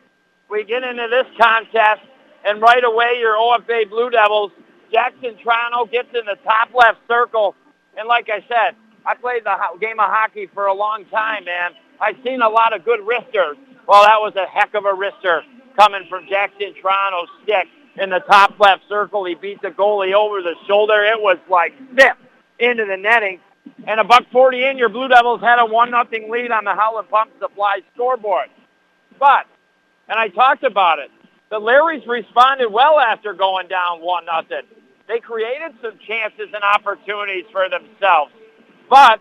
[SPEAKER 1] We get into this contest, and right away your OFA Blue Devils Jackson Triano gets in the top left circle. And like I said, I played the game of hockey for a long time, man. I've seen a lot of good wristers. Well, that was a heck of a wrister coming from Jackson Triano's stick in the top left circle. He beat the goalie over the shoulder. It was like snip into the netting. And a buck 40 in, your Blue Devils had a 1 nothing lead on the Holland Pump Supply scoreboard. But, and I talked about it, the Larrys responded well after going down 1 nothing. they created some chances and opportunities for themselves. But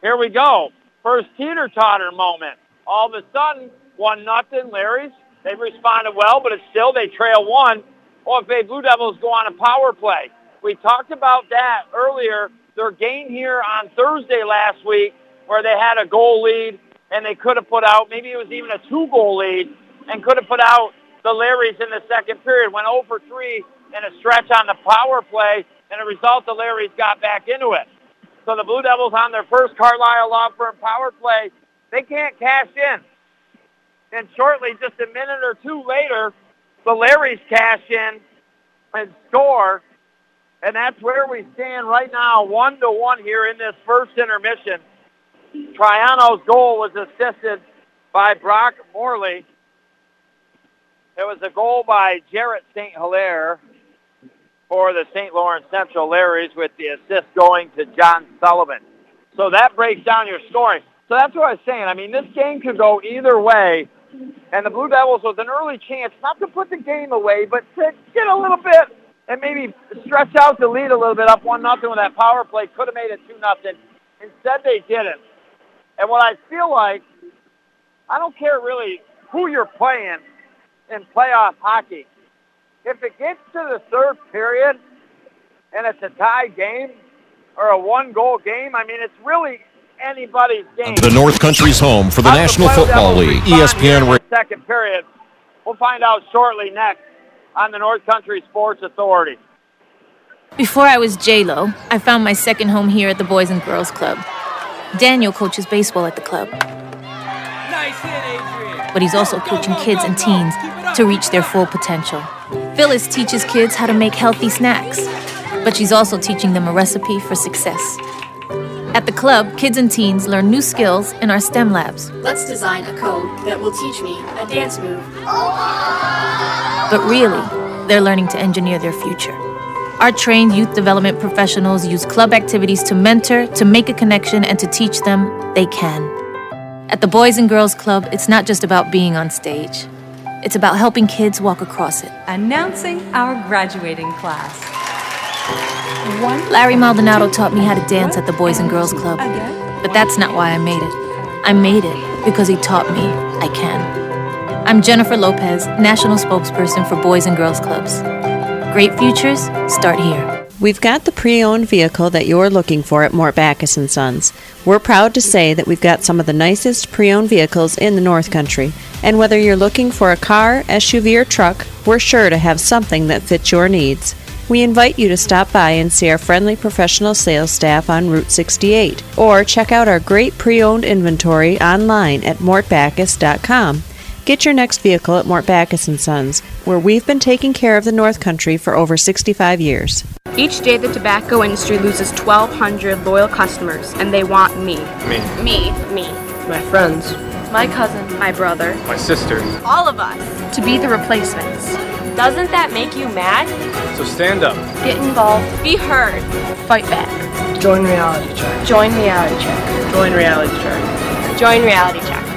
[SPEAKER 1] here we go. First teeter-totter moment. All of a sudden, one nothing. Larry's. They've responded well, but it's still they trail one. OFA Blue Devils go on a power play. We talked about that earlier. Their game here on Thursday last week where they had a goal lead and they could have put out, maybe it was even a two-goal lead, and could have put out the Larrys in the second period. Went oh over 3 in a stretch on the power play, and a result the Larrys got back into it. So the Blue Devils on their first Carlisle Law Firm power play, they can't cash in. And shortly, just a minute or two later, the Larrys cash in and score. And that's where we stand right now, one to one here in this first intermission. Triano's goal was assisted by Brock Morley. It was a goal by Jarrett St. Hilaire for the St. Lawrence Central Larrys with the assist going to John Sullivan. So that breaks down your scoring. So that's what I was saying. I mean, this game could go either way. And the Blue Devils was an early chance, not to put the game away, but to get a little bit and maybe stretch out the lead a little bit up one nothing with that power play. Could have made it two nothing. Instead, they didn't. And what I feel like, I don't care really who you're playing in playoff hockey. If it gets to the third period and it's a tie game or a one-goal game, I mean, it's really anybody's game.
[SPEAKER 8] The North Country's home for the National Football League. ESPN.
[SPEAKER 1] Ra- second period. We'll find out shortly next on the North Country Sports Authority.
[SPEAKER 13] Before I was J-Lo, I found my second home here at the Boys and Girls Club. Daniel coaches baseball at the club. Nice hit, but he's also coaching kids and teens to reach their full potential. Phyllis teaches kids how to make healthy snacks, but she's also teaching them a recipe for success. At the club, kids and teens learn new skills in our STEM labs.
[SPEAKER 14] Let's design a code that will teach me a dance move.
[SPEAKER 13] But really, they're learning to engineer their future. Our trained youth development professionals use club activities to mentor, to make a connection, and to teach them they can. At the Boys and Girls Club, it's not just about being on stage. It's about helping kids walk across it.
[SPEAKER 15] Announcing our graduating class.
[SPEAKER 13] One. Larry Maldonado taught me how to dance at the Boys and Girls Club. But that's not why I made it. I made it because he taught me I can. I'm Jennifer Lopez, National Spokesperson for Boys and Girls Clubs. Great futures start here.
[SPEAKER 2] We've got the pre-owned vehicle that you're looking for at Mort Backus & Sons. We're proud to say that we've got some of the nicest pre-owned vehicles in the North Country. And whether you're looking for a car, SUV, or truck, we're sure to have something that fits your needs. We invite you to stop by and see our friendly professional sales staff on Route 68, or check out our great pre-owned inventory online at mortbackus.com. Get your next vehicle at Mort Backus & Sons, where we've been taking care of the North Country for over 65 years.
[SPEAKER 3] Each day the tobacco industry loses 1,200 loyal customers, and they want me.
[SPEAKER 16] Me.
[SPEAKER 3] Me. Me.
[SPEAKER 5] My friends.
[SPEAKER 3] My cousin. My brother.
[SPEAKER 16] My sister.
[SPEAKER 3] All of us. To be the replacements. Doesn't that make you mad?
[SPEAKER 16] So stand up.
[SPEAKER 3] Get involved. Be heard. Fight back.
[SPEAKER 5] Join Reality Check.
[SPEAKER 3] Join Reality Check.
[SPEAKER 5] Join Reality Check.
[SPEAKER 3] Join Reality Check.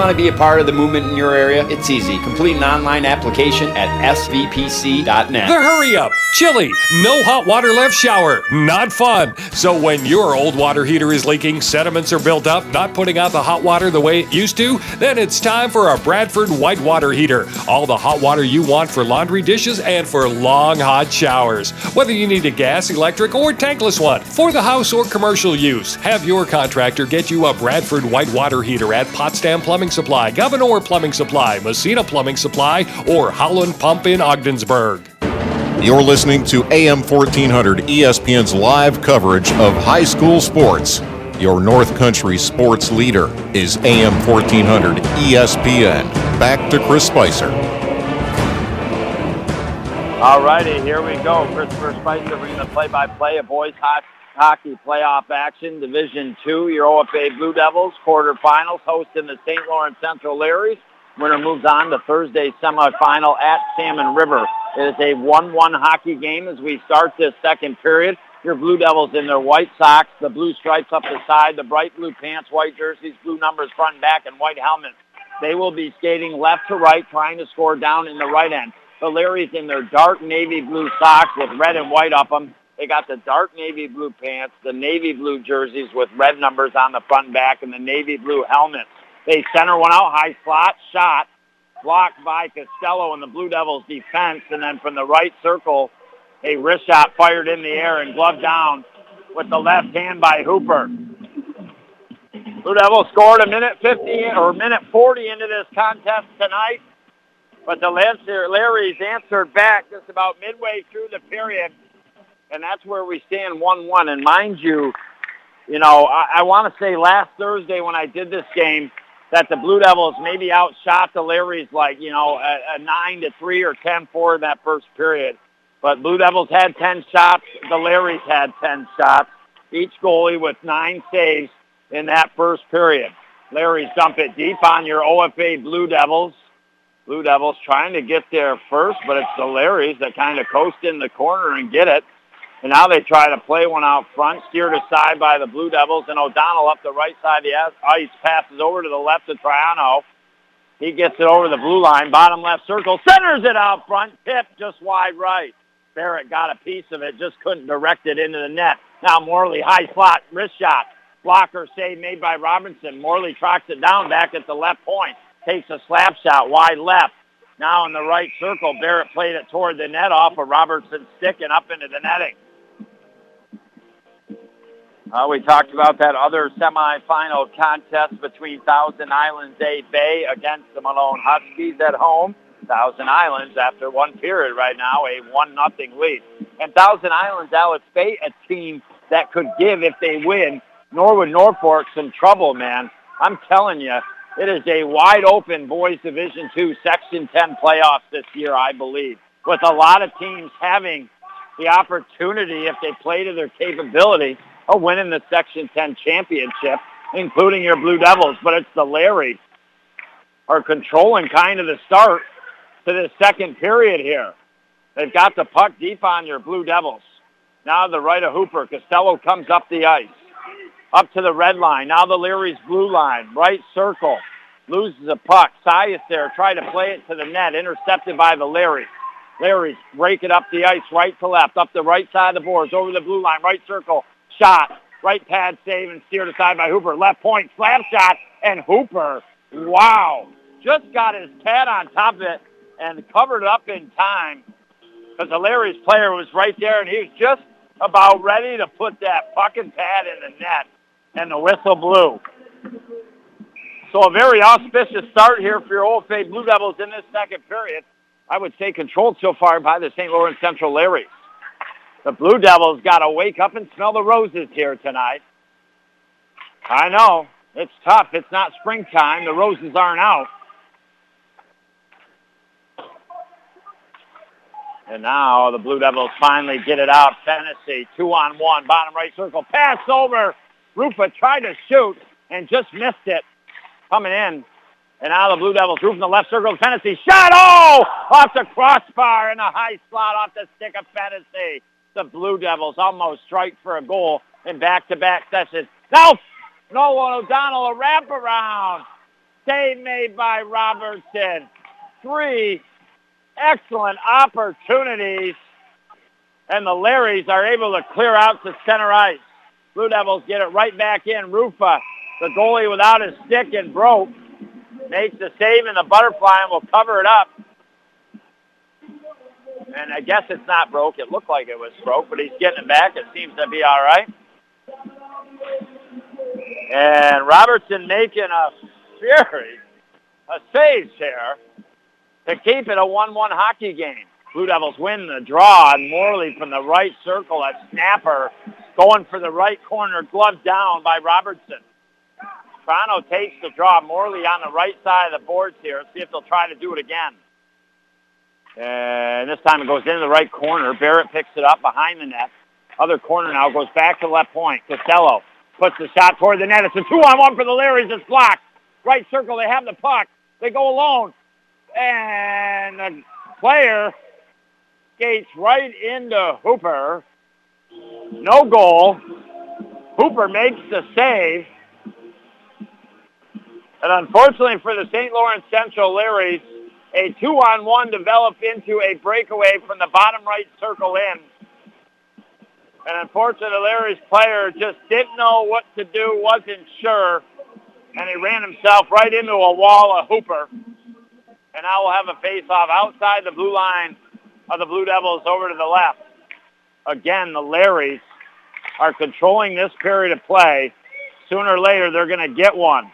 [SPEAKER 6] Want to be a part of the movement in your area, it's easy. Complete an online application at svpc.net.
[SPEAKER 7] The hurry up! Chilly! No hot water left shower. Not fun. So when your old water heater is leaking, sediments are built up, not putting out the hot water the way it used to, then it's time for a Bradford white water heater. All the hot water you want for laundry dishes and for long hot showers. Whether you need a gas, electric, or tankless one for the house or commercial use, have your contractor get you a Bradford white water heater at Potsdam Plumbing Supply, Gouverneur Plumbing Supply, Massena Plumbing Supply, or Holland Pump in Ogdensburg.
[SPEAKER 8] You're listening to AM 1400 ESPN's live coverage of high school sports. Your North Country sports leader is AM 1400 ESPN. Back to Chris Spicer.
[SPEAKER 1] All righty, here we go. Christopher Spicer bringing the play-by-play of boys ho- hockey playoff action, Division Two. Your OFA Blue Devils quarterfinals hosting the St. Lawrence Central Larrys. Winner moves on to Thursday semifinal at Salmon River. It is a 1-1 hockey game as we start this second period. Your Blue Devils in their white socks, the blue stripes up the side, the bright blue pants, white jerseys, blue numbers front and back, and white helmets. They will be skating left to right, trying to score down in the right end. The Larrys in their dark navy blue socks with red and white up them. They got the dark navy blue pants, the navy blue jerseys with red numbers on the front and back, and the navy blue helmets. They center one out, high slot, shot, blocked by Costello in the Blue Devils defense, and then from the right circle, a wrist shot fired in the air and gloved down with the left hand by Hooper. Blue Devils scored a minute 50 or minute 40 into this contest tonight, but the Larrys answered back just about midway through the period, and that's where we stand 1-1. And mind you, you know, I, I want to say last Thursday when I did this game that the Blue Devils maybe outshot the Larrys like, you know, a, a 9 to 3 or 10-4 in that first period. But Blue Devils had 10 shots. The Larrys had 10 shots. Each goalie with nine saves in that first period. Larry's dump it deep on your OFA Blue Devils. Blue Devils trying to get there first, but it's the Larrys that kind of coast in the corner and get it. And now they try to play one out front, steered aside by the Blue Devils, and O'Donnell up the right side of the ice passes over to the left of Triano. He gets it over the blue line, bottom left circle, centers it out front, tip just wide right. Barrett got a piece of it, just couldn't direct it into the net. Now Morley, high slot, wrist shot, Blocker save made by Robinson. Morley tracks it down back at the left point. Takes a slap shot wide left. Now in the right circle, Barrett played it toward the net off of Robertson's stick and up into the netting. Uh, we talked about that other semifinal contest between Thousand Islands A Bay against the Malone Huskies at home. Thousand Islands, after one period right now, a one nothing lead. And Thousand Islands, Alex Bay, a team that could give if they win Norwood Norfolk some trouble, man. I'm telling you, it is a wide open boys Division Two Section 10 playoffs this year, I believe, with a lot of teams having the opportunity, if they play to their capability, of winning the Section 10 championship, including your Blue Devils. But it's the Larry are controlling kind of the start to the second period here. They've got the puck deep on your Blue Devils. Now the right of Hooper. Costello comes up the ice up to the red line. Now the Larry's blue line, right circle, loses a puck. Sias there, try to play it to the net, intercepted by the Larry. Larry's break it up the ice, right to left, up the right side of the boards, over the blue line, right circle, shot, right pad save and steered aside by Hooper. Left point, slap shot, and Hooper, wow, just got his pad on top of it and covered up in time because the Larry's player was right there and he was just about ready to put that fucking pad in the net and the whistle blew. So a very auspicious start here for your OFA Blue Devils in this second period. I would say controlled so far by the St. Lawrence Central Larrys. The Blue Devils got to wake up and smell the roses here tonight. I know. It's tough. It's not springtime. The roses aren't out. And now the Blue Devils finally get it out. Fennessy, two on one, bottom right circle. Pass over Rufa tried to shoot and just missed it coming in. And now the Blue Devils, Roof in the left circle Fennessy. Shot! Oh! Off the crossbar in a high slot off the stick of Fennessy. The Blue Devils almost strike for a goal in back-to-back sessions. Now, Nolan O'Donnell, a wraparound. Save made by Robertson. Three excellent opportunities. And the Larrys are able to clear out to center ice. Blue Devils get it right back in. Rufa, the goalie without his stick and broke, makes the save in the butterfly and will cover it up. And I guess it's not broke. It looked like it was broke, but he's getting it back. It seems to be all right. And Robertson making a fury, a save here to keep it a 1-1 hockey game. Blue Devils win the draw, and Morley from the right circle, a snapper going for the right corner, glove down by Robertson. Triano takes the draw. Morley on the right side of the boards here. See if they'll try to do it again. And this time it goes into the right corner. Barrett picks it up behind the net. Other corner now goes back to left point. Costello puts the shot toward the net. It's a two-on-one for the Larrys. It's blocked. Right circle. They have the puck. They go alone. And the player skates right into Hooper. No goal. Hooper makes the save. And unfortunately for the St. Lawrence Central Larrys, A two-on-one developed into a breakaway from the bottom right circle in. And unfortunately, Larry's player just didn't know what to do, wasn't sure, and he ran himself right into a wall of Hooper. And now we'll have a face-off outside the blue line of the Blue Devils over to the left. Again, the Larrys are controlling this period of play. Sooner or later, they're going to get one.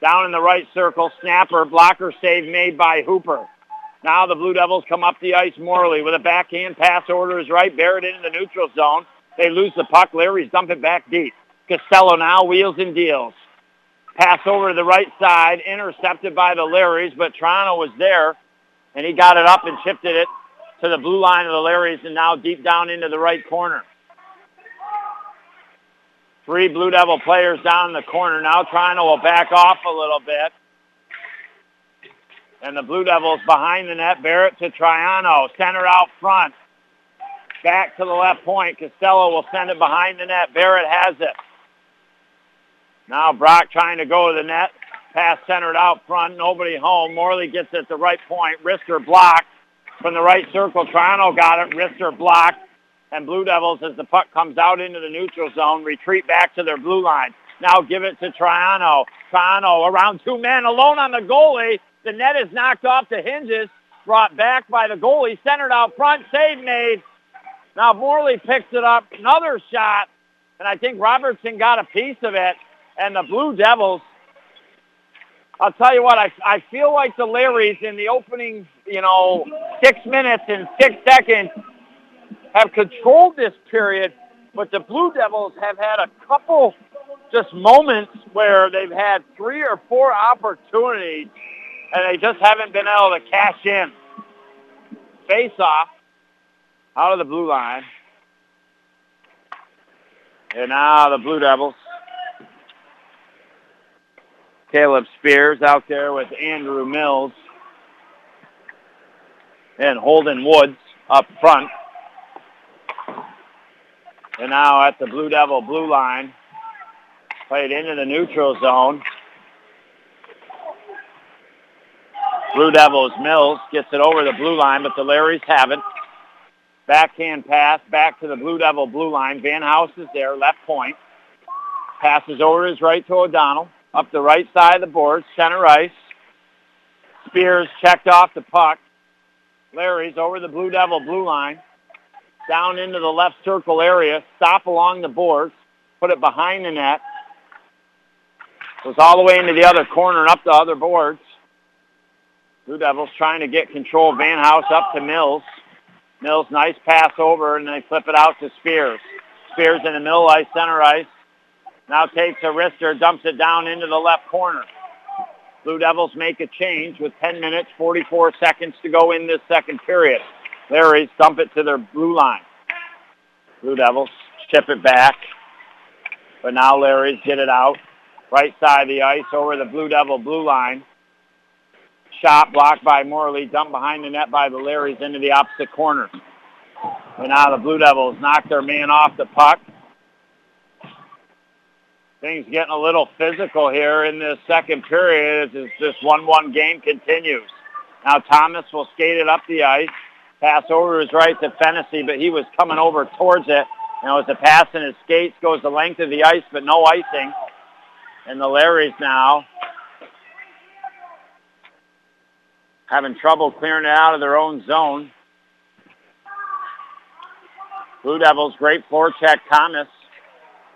[SPEAKER 1] Down in the right circle, snapper, blocker save made by Hooper. Now the Blue Devils come up the ice Morley with a backhand pass over his right, it into the neutral zone. They lose the puck. Larry's dump it back deep. Costello now wheels and deals. Pass over to the right side, intercepted by the Larrys, but Triano was there, and he got it up and shifted it to the blue line of the Larrys and now deep down into the right corner. Three Blue Devil players down in the corner. Now Triano will back off a little bit. And the Blue Devils behind the net. Barrett to Triano. Center out front. Back to the left point. Costello will send it behind the net. Barrett has it. Now Brock trying to go to the net. Pass centered out front. Nobody home. Morley gets it at the right point. Wrister blocked from the right circle. Toronto got it. Wrister blocked. And Blue Devils, as the puck comes out into the neutral zone, retreat back to their blue line. Now give it to Triano. Triano around two men alone on the goalie. The net is knocked off the hinges, brought back by the goalie, centered out front, save made. Now Morley picks it up, another shot, and I think Robertson got a piece of it. And the Blue Devils, I'll tell you what, I, I feel like the Larrys in the opening, you know, six minutes and six seconds have controlled this period, but the Blue Devils have had a couple just moments where they've had three or four opportunities and they just haven't been able to cash in. Face off out of the blue line. And now the Blue Devils. Caleb Spears out there with Andrew Mills and Holden Woods up front. And now at the Blue Devil blue line, played into the neutral zone. Blue Devils Mills gets it over the blue line, but the Larrys haven't. Backhand pass back to the Blue Devil blue line. Van House is there, left point. Passes over his right to O'Donnell. Up the right side of the board, center ice. Spears checked off the puck. Larry's over the Blue Devil blue line down into the left circle area, stop along the boards, put it behind the net. Goes all the way into the other corner and up the other boards. Blue Devils trying to get control of Van House up to Mills. Mills, nice pass over, and they flip it out to Spears. Spears in the middle ice, center ice. Now takes a wrister, dumps it down into the left corner. Blue Devils make a change with 10 minutes, 44 seconds to go in this second period. Larry's dump it to their blue line. Blue Devils chip it back. But now Larry's get it out. Right side of the ice over the Blue Devil blue line. Shot blocked by Morley. Dumped behind the net by the Larrys into the opposite corner. And now the Blue Devils knock their man off the puck. Things getting a little physical here in this second period as this 1-1 game continues. Now Thomas will skate it up the ice. Pass over his right to Fennessy, but he was coming over towards it. And it was a pass in his skates, goes the length of the ice, but no icing. And the Larrys now having trouble clearing it out of their own zone. Blue Devils, great forecheck, Thomas.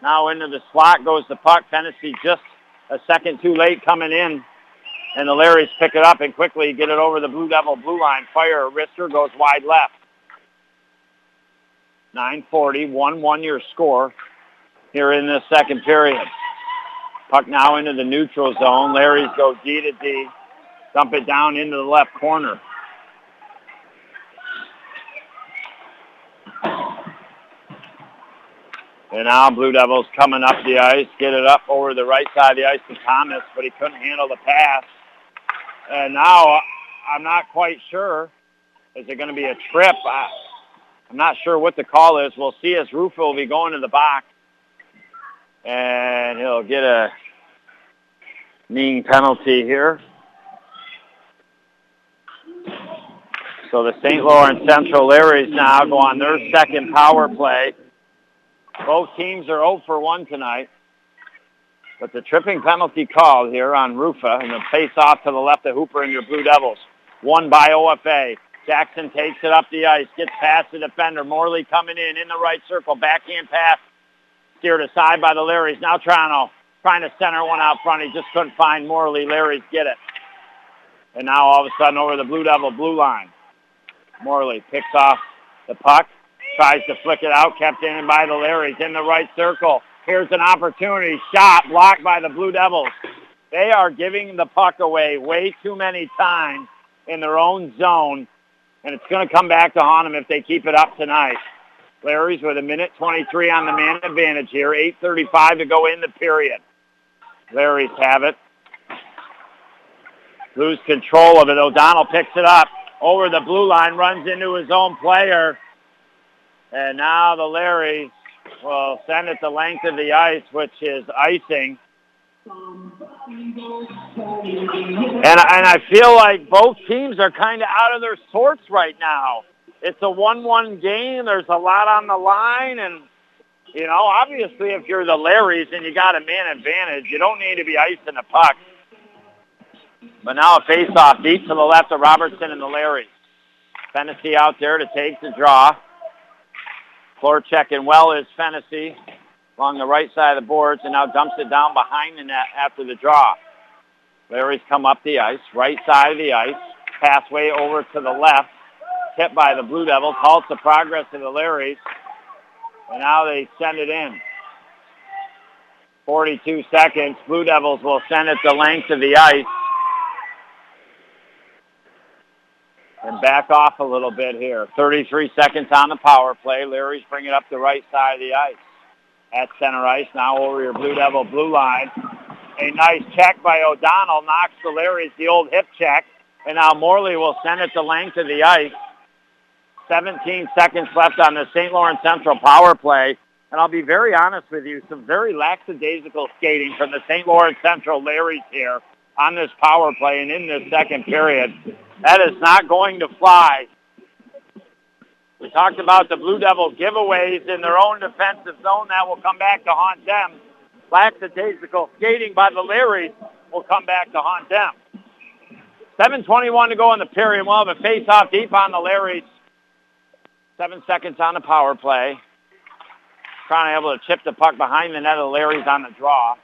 [SPEAKER 1] Now into the slot goes the puck. Fennessy just a second too late coming in. And the Larrys pick it up and quickly get it over the Blue Devil blue line. Fire, wrister goes wide left. 940, 1-1 your score here in this second period. Puck now into the neutral zone. Larrys go D to D. Dump it down into the left corner. And now Blue Devils coming up the ice, get it up over the right side of the ice to Thomas, but he couldn't handle the pass. And now I'm not quite sure. Is it going to be a trip? I, I'm not sure what the call is. We'll see as Rufa will be going to the box. And he'll get a kneeing penalty here. So the St. Lawrence Central Larrys now go on their second power play. Both teams are 0 for 1 tonight. But the tripping penalty called here on Rufa and the face off to the left of Hooper and your Blue Devils. One by OFA. Jackson takes it up the ice, gets past the defender. Morley coming in, in the right circle. Backhand pass. Steered aside by the Larrys. Now Triano trying to center one out front. He just couldn't find Morley. Larrys get it. And now all of a sudden over the Blue Devil blue line. Morley picks off the puck, tries to flick it out, kept in by the Larrys in the right circle. Here's an opportunity. Shot blocked by the Blue Devils. They are giving the puck away way too many times in their own zone, and it's going to come back to haunt them if they keep it up tonight. Larry's with a minute 23 on the man advantage here. 8.35 to go in the period. Larry's have it. Lose control of it. O'Donnell picks it up over the blue line, runs into his own player. And now the Larrys will send it the length of the ice, which is icing. And, and I feel like both teams are kind of out of their sorts right now. It's a 1-1 game. There's a lot on the line. And, you know, obviously if you're the Larrys and you got a man advantage, you don't need to be icing the puck. But now a face-off deep to the left of Robertson and the Larrys. Fennessy out there to take the draw. Forechecking well is Fennessy along the right side of the boards and now dumps it down behind the net after the draw. Larry's come up the ice, right side of the ice, pathway over to the left, hit by the Blue Devils, halts the progress of the Larrys, and now they send it in. 42 seconds. Blue Devils will send it the length of the ice. And back off a little bit here. 33 seconds on the power play. Larry's bringing up the right side of the ice. At center ice, now over your Blue Devil blue line. A nice check by O'Donnell knocks the Larry's the old hip check. And now Morley will send it the length of the ice. 17 seconds left on the St. Lawrence Central power play. And I'll be very honest with you, some very lackadaisical skating from the St. Lawrence Central Larrys here on this power play and in this second period. That is not going to fly. We talked about the Blue Devil giveaways in their own defensive zone. That will come back to haunt them. Lackadaisical skating by the Larrys will come back to haunt them. 7.21 to go in the period. We'll have a face-off deep on the Larrys. Seven seconds on the power play. Trying to be able to chip the puck behind the net of the Larrys on the draw.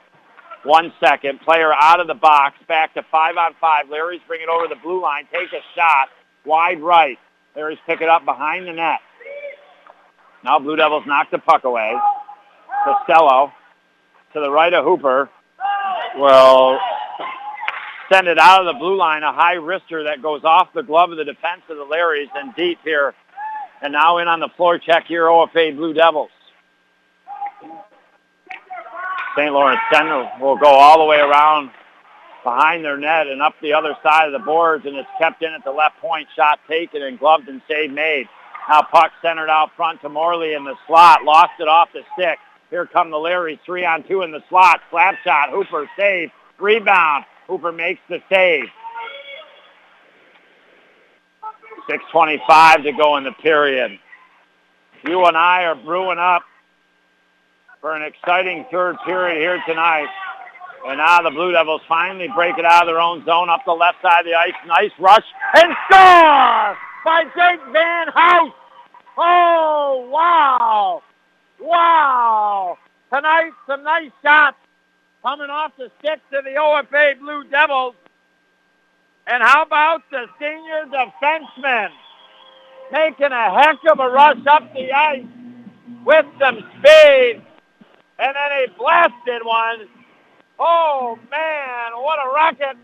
[SPEAKER 1] One second. Player out of the box. Back to five on five. Larry's bring it over the blue line. Take a shot. Wide right. Larry's pick it up behind the net. Now Blue Devils knock the puck away. Costello to the right of Hooper will send it out of the blue line. A high wrister that goes off the glove of the defense of the Larrys and deep here. And now in on the forecheck here, OFA Blue Devils. St. Lawrence Central will go all the way around behind their net and up the other side of the boards, and it's kept in at the left point. Shot taken and gloved and save made. Now puck centered out front to Morley in the slot. Lost it off the stick. Here come the Larrys, three on two in the slot. Slap shot. Hooper save. Rebound. Hooper makes the save. 6.25 to go in the period. You and I are brewing up for an exciting third period here tonight. And now the Blue Devils finally break it out of their own zone up the left side of the ice. Nice rush and score by Jake Van House. Oh, wow. Wow. Tonight, some nice shots coming off the sticks of the OFA Blue Devils. And how about the senior defenseman making a heck of a rush up the ice with some speed and then a blasted one. Oh, man, what a rocket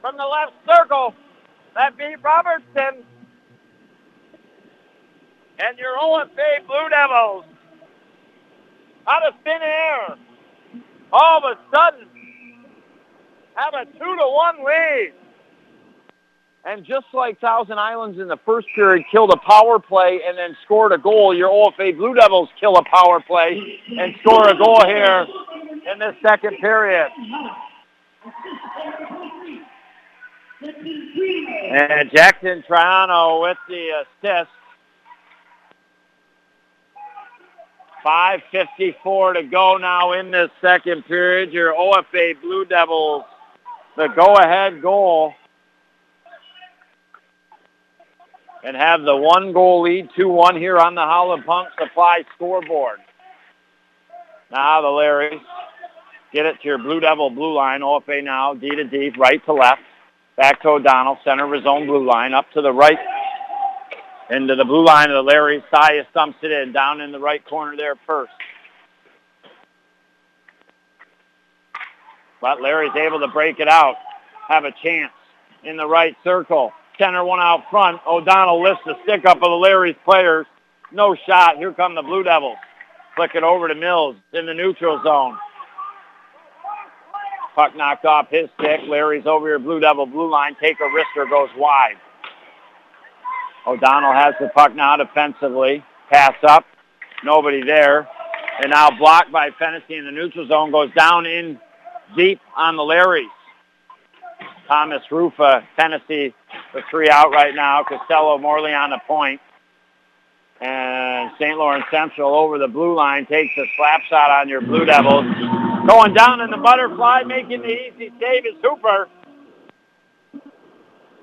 [SPEAKER 1] from the left circle. That beat Robertson. And your OFA Blue Devils out of thin air. All of a sudden, have a two to one lead. And just like Thousand Islands in the first period killed a power play and then scored a goal, your OFA Blue Devils kill a power play and score a goal here in this second period. And Jackson Triano with the assist. 5.54 to go now in this second period. Your OFA Blue Devils, the go-ahead goal. And have the one goal lead, 2-1 here on the Howland Pump Supply scoreboard. Now the Larrys get it to your Blue Devil blue line. off OFA now, D to D, right to left. Back to O'Donnell, center of his own blue line, up to the right into the blue line of the Larry. Saya stumps it in down in the right corner there first. But Larry's able to break it out, have a chance in the right circle. Center one out front. O'Donnell lifts the stick up of the Larry's players. No shot. Here come the Blue Devils. Flick it over to Mills in the neutral zone. Puck knocked off his stick. Larry's over here, Blue Devil blue line. Take a wrister goes wide. O'Donnell has the puck now defensively. Pass up. Nobody there. And now blocked by Fennessy in the neutral zone. Goes down in deep on the Larrys. Thomas Rufa, Fennessy, the three out right now. Costello, Morley on the point. And St. Lawrence Central over the blue line takes a slap shot on your Blue Devils. Going down in the butterfly, making the easy save is Hooper.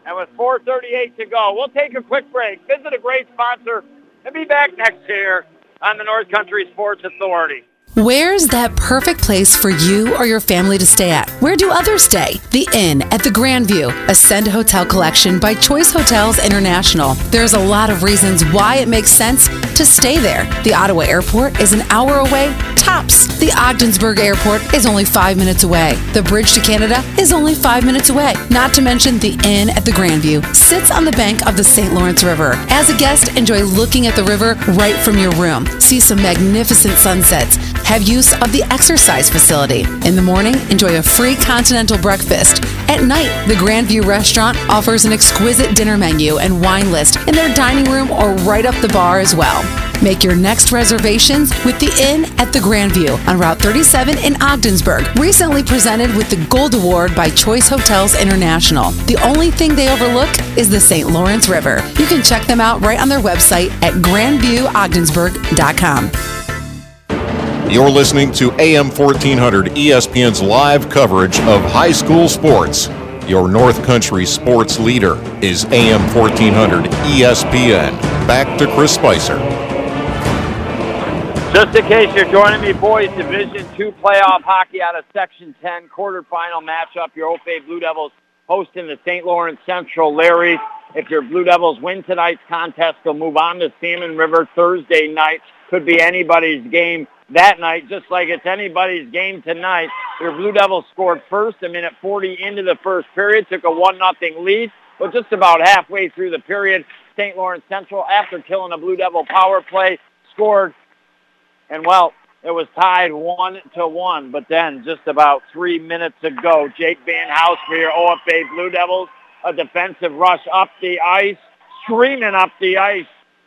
[SPEAKER 1] And with 4.38 to go, we'll take a quick break, visit a great sponsor, and be back next year on the North Country Sports Authority.
[SPEAKER 17] Where's that perfect place for you or your family to stay at? Where do others stay? The Inn at the Grandview, Ascend Hotel Collection by Choice Hotels International. There's a lot of reasons why it makes sense to stay there. The Ottawa Airport is an hour away, tops. The Ogdensburg Airport is only five minutes away. The bridge to Canada is only five minutes away. Not to mention the Inn at the Grandview sits on the bank of the St. Lawrence River. As a guest, enjoy looking at the river right from your room. See some magnificent sunsets have use of the exercise facility. In the morning, enjoy a free continental breakfast. At night, the Grandview restaurant offers an exquisite dinner menu and wine list in their dining room or right up the bar as well. Make your next reservations with the Inn at the Grandview on Route 37 in Ogdensburg. Recently presented with the Gold Award by Choice Hotels International. The only thing they overlook is the St. Lawrence River. You can check them out right on their website at grandviewogdensburg.com.
[SPEAKER 8] You're listening to AM 1400 ESPN's live coverage of high school sports. Your North Country sports leader is AM 1400 ESPN. Back to Chris Spicer.
[SPEAKER 1] Just in case you're joining me, boys, Division Two playoff hockey out of Section 10 quarterfinal matchup. Your OFA Blue Devils hosting the St. Lawrence Central Larrys. If your Blue Devils win tonight's contest, they'll move on to Salmon River Thursday night. Could be anybody's game that night, just like it's anybody's game tonight. Your Blue Devils scored first a minute 40 into the first period, took a 1 nothing lead, but just about halfway through the period, St. Lawrence Central, after killing a Blue Devil power play, scored, and well, it was tied one to one. But then, just about three minutes ago, Jake Van House for your OFA Blue Devils, a defensive rush up the ice, screaming up the ice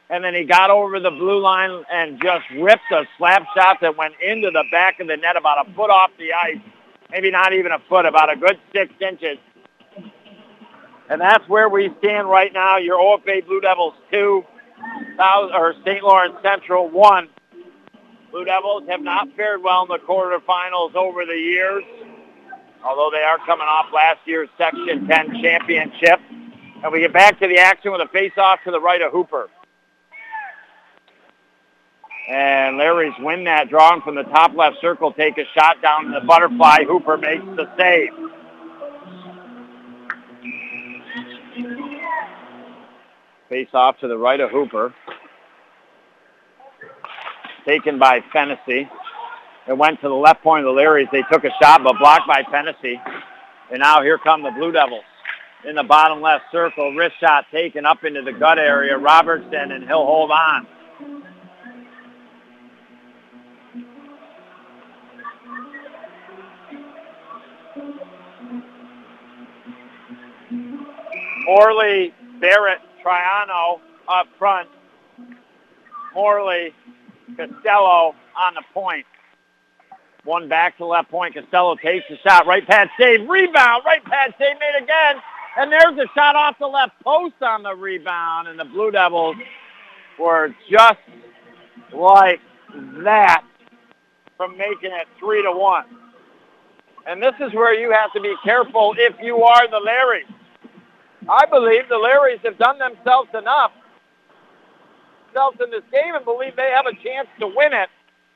[SPEAKER 1] and then he got over the blue line and just ripped a slap shot that went into the back of the net about a foot off the ice. Maybe not even a foot, about a good six inches. And that's where we stand right now. Your OFA Blue Devils 2, or St. Lawrence Central 1. Blue Devils have not fared well in the quarterfinals over the years, although they are coming off last year's Section 10 championship. And we get back to the action with a face-off to the right of Hooper. And Larry's win that drawing from the top left circle, take a shot down the butterfly. Hooper makes the save. Face off to the right of Hooper. Taken by Fennessy. It went to the left point of the Larrys. They took a shot, but blocked by Fennessy. And now here come the Blue Devils. In the bottom left circle, wrist shot taken up into the gut area. Robertson, and he'll hold on. Morley, Barrett, Triano up front. Morley, Costello on the point. One back to left point. Costello takes the shot. Right pad save. Rebound. Right pad save made again. And there's a shot off the left post on the rebound, and the Blue Devils were just like that from making it three to one. And this is where you have to be careful if you are the Larrys. I believe the Larrys have done themselves enough themselves in this game and believe they have a chance to win it.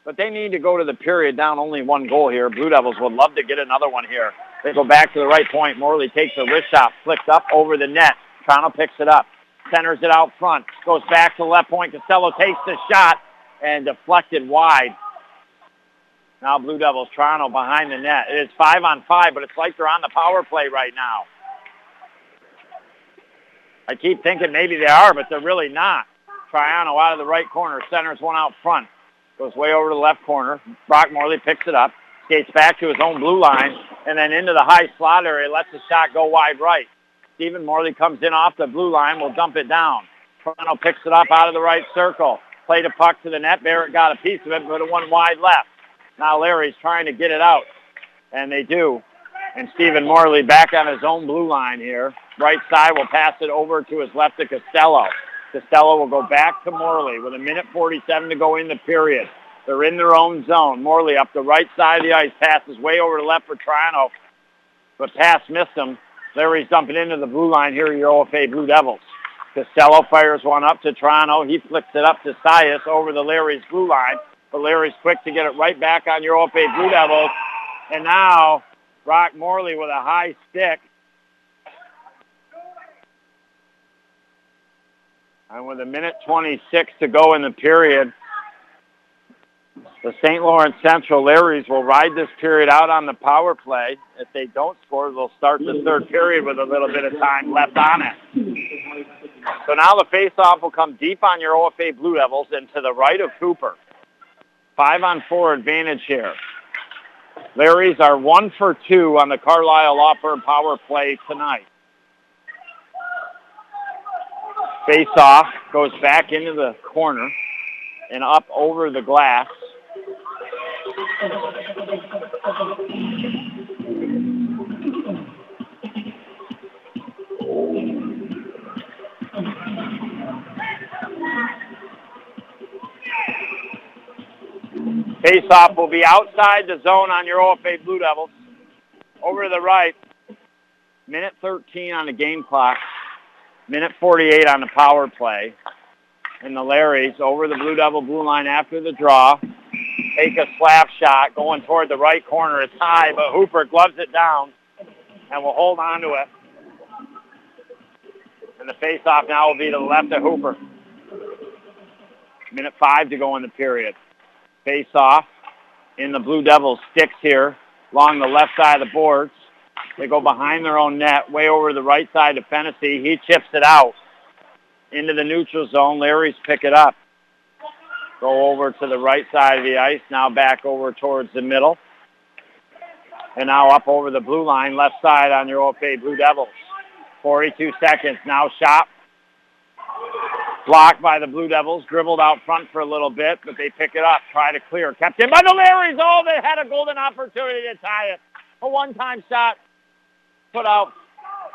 [SPEAKER 1] But they need to go to the period down only one goal here. Blue Devils would love to get another one here. They go back to the right point. Morley takes a wrist shot, flicks up over the net. Triano picks it up, centers it out front, goes back to the left point. Costello takes the shot and deflected wide. Now Blue Devils, Triano behind the net. It is five on five, but it's like they're on the power play right now. I keep thinking maybe they are, but they're really not. Triano out of the right corner, centers one out front. Goes way over to the left corner. Brock Morley picks it up, skates back to his own blue line, and then into the high slot area, lets the shot go wide right. Stephen Morley comes in off the blue line, will dump it down. Triano picks it up out of the right circle. Played a puck to the net. Barrett got a piece of it, but it went wide left. Now Larry's trying to get it out, and they do. And Stephen Morley back on his own blue line here. Right side will pass it over to his left to Costello. Costello will go back to Morley with a minute 47 to go in the period. They're in their own zone. Morley up the right side of the ice, passes way over to left for Triano, but pass missed him. Larry's dumping into the blue line here, your OFA Blue Devils. Costello fires one up to Triano. He flicks it up to Sias over the Larry's blue line. But Larry's quick to get it right back on your OFA Blue Devils. And now Brock Morley with a high stick And with a minute 26 to go in the period, the St. Lawrence Central Larrys will ride this period out on the power play. If they don't score, they'll start the third period with a little bit of time left on it. So now the faceoff will come deep on your OFA Blue Devils and to the right of Hooper. Five on four advantage here. Larrys are one for two on the Carlisle Firm power play tonight. Face off, goes back into the corner and up over the glass. Face-off will be outside the zone on your OFA Blue Devils. Over to the right. Minute 13 on the game clock. Minute 48 on the power play. And the Larrys over the Blue Devil blue line after the draw. Take a slap shot going toward the right corner. It's high, but Hooper gloves it down and will hold on to it. And the face-off now will be to the left of Hooper. Minute five to go in the period. Face-off in the Blue Devils sticks here along the left side of the boards. They go behind their own net, way over the right side of Fennessy. He chips it out into the neutral zone. Larry's pick it up. Go over to the right side of the ice. Now back over towards the middle. And now up over the blue line, left side on your OFA Blue Devils. 42 seconds. Now shot. Blocked by the Blue Devils. Dribbled out front for a little bit, but they pick it up. Try to clear. Kept in by the Larrys. Oh, they had a golden opportunity to tie it. A one-time shot put out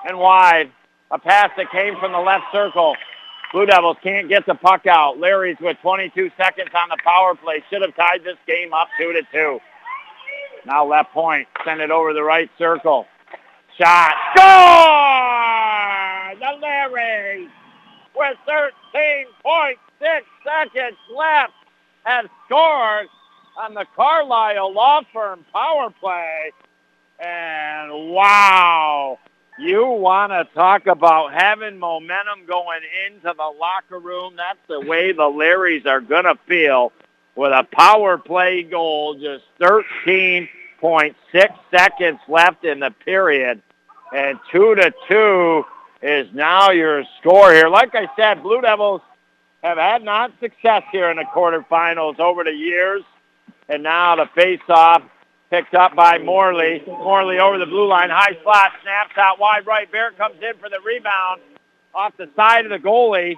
[SPEAKER 1] and wide. A pass that came from the left circle. Blue Devils can't get the puck out. Larry's with 22 seconds on the power play. Should have tied this game up 2 to 2. Now left point. Send it over the right circle. Shot. Score! The Larrys with 13.6 seconds left have scored on the Carlisle Law Firm power play. And wow, you want to talk about having momentum going into the locker room. That's the way the Larrys are going to feel with a power play goal, just 13.6 seconds left in the period. And 2 to 2 is now your score here. Like I said, Blue Devils have had not success here in the quarterfinals over the years. And now the face-off Picked up by Morley. Morley over the blue line. High slot. Snaps out wide right. Barrett comes in for the rebound off the side of the goalie.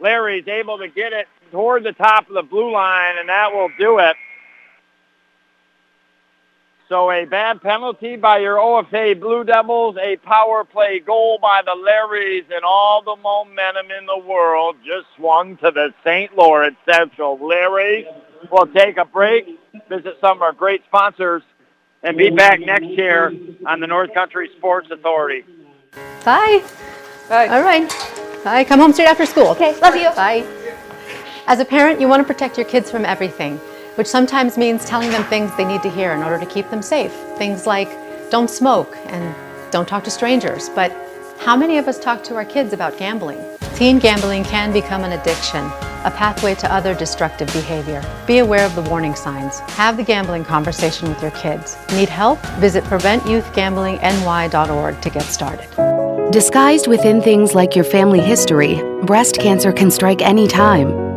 [SPEAKER 1] Larry's able to get it toward the top of the blue line, and that will do it. So a bad penalty by your OFA Blue Devils, a power play goal by the Larrys, and all the momentum in the world just swung to the St. Lawrence Central. Larry will take a break, visit some of our great sponsors, and be back next year on the North Country Sports Authority.
[SPEAKER 18] Bye.
[SPEAKER 19] Bye.
[SPEAKER 18] All right. Bye. Come home straight after school.
[SPEAKER 19] Okay, love you.
[SPEAKER 18] Bye. As a parent, you want to protect your kids from everything, which sometimes means telling them things they need to hear in order to keep them safe. Things like don't smoke and don't talk to strangers. But how many of us talk to our kids about gambling? Teen gambling can become an addiction, a pathway to other destructive behavior. Be aware of the warning signs. Have the gambling conversation with your kids. Need help? Visit PreventYouthGamblingNY.org to get started.
[SPEAKER 20] Disguised within things like your family history, breast cancer can strike any time.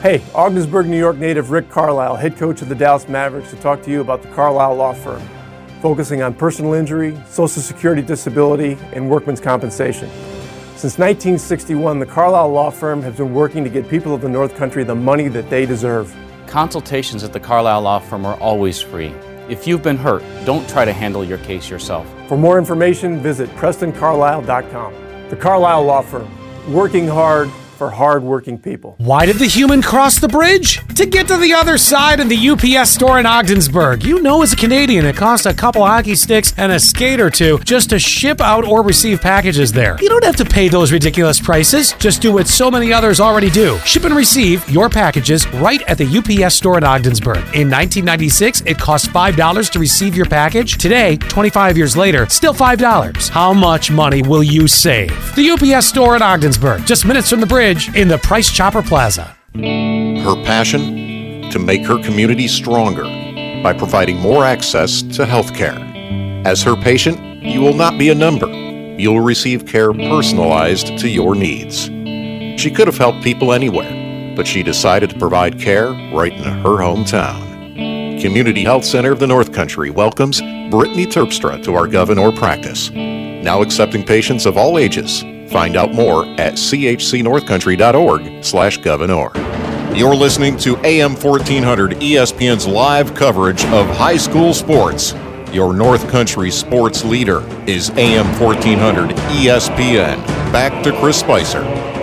[SPEAKER 21] Hey, Ogdensburg, New York native Rick Carlisle, head coach of the Dallas Mavericks, to talk to you about the Carlisle Law Firm, focusing on personal injury, Social Security disability, and workman's compensation. Since 1961, the Carlisle Law Firm has been working to get people of the North Country the money that they deserve.
[SPEAKER 11] Consultations at the Carlisle Law Firm are always free. If you've been hurt, don't try to handle your case yourself.
[SPEAKER 21] For more information, visit PrestonCarlisle.com. The Carlisle Law Firm, working hard for hard-working people.
[SPEAKER 22] Why did the human cross the bridge? To get to the other side in the UPS store in Ogdensburg. You know, as a Canadian, it costs a couple hockey sticks and a skate or two just to ship out or receive packages there. You don't have to pay those ridiculous prices. Just do what so many others already do. Ship and receive your packages right at the UPS store in Ogdensburg. In 1996, it cost $5 to receive your package. Today, 25 years later, still $5. How much money will you save? The UPS store in Ogdensburg, just minutes from the bridge in the Price Chopper Plaza.
[SPEAKER 8] Her passion to make her community stronger by providing more access to health care. As her patient, you will not be a number. You'll receive care personalized to your needs. She could have helped people anywhere, but she decided to provide care right in her hometown. Community Health Center of the North Country welcomes Brittany Terpstra to our Gouverneur practice. Now accepting patients of all ages. Find out more at chcnorthcountry.org slash gouverneur. You're listening to AM 1400 ESPN's live coverage of high school sports. Your North Country sports leader is AM 1400 ESPN. Back to Chris Spicer.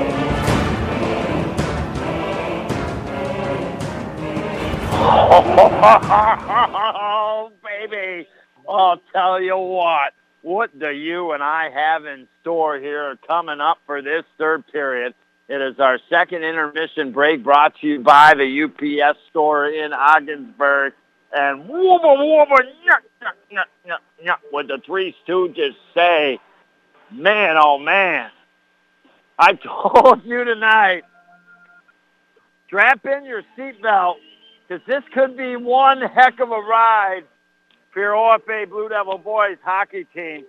[SPEAKER 1] Oh, baby. I'll tell you what. What do you and I have in store here coming up for this third period? It is our second intermission break brought to you by the UPS store in Ogdensburg. And wooba wooba nyuk, nyuk, what the Three Stooges say. Man, oh man. I told you tonight, strap in your seatbelt because this could be one heck of a ride for your OFA eh, Blue Devil boys hockey team.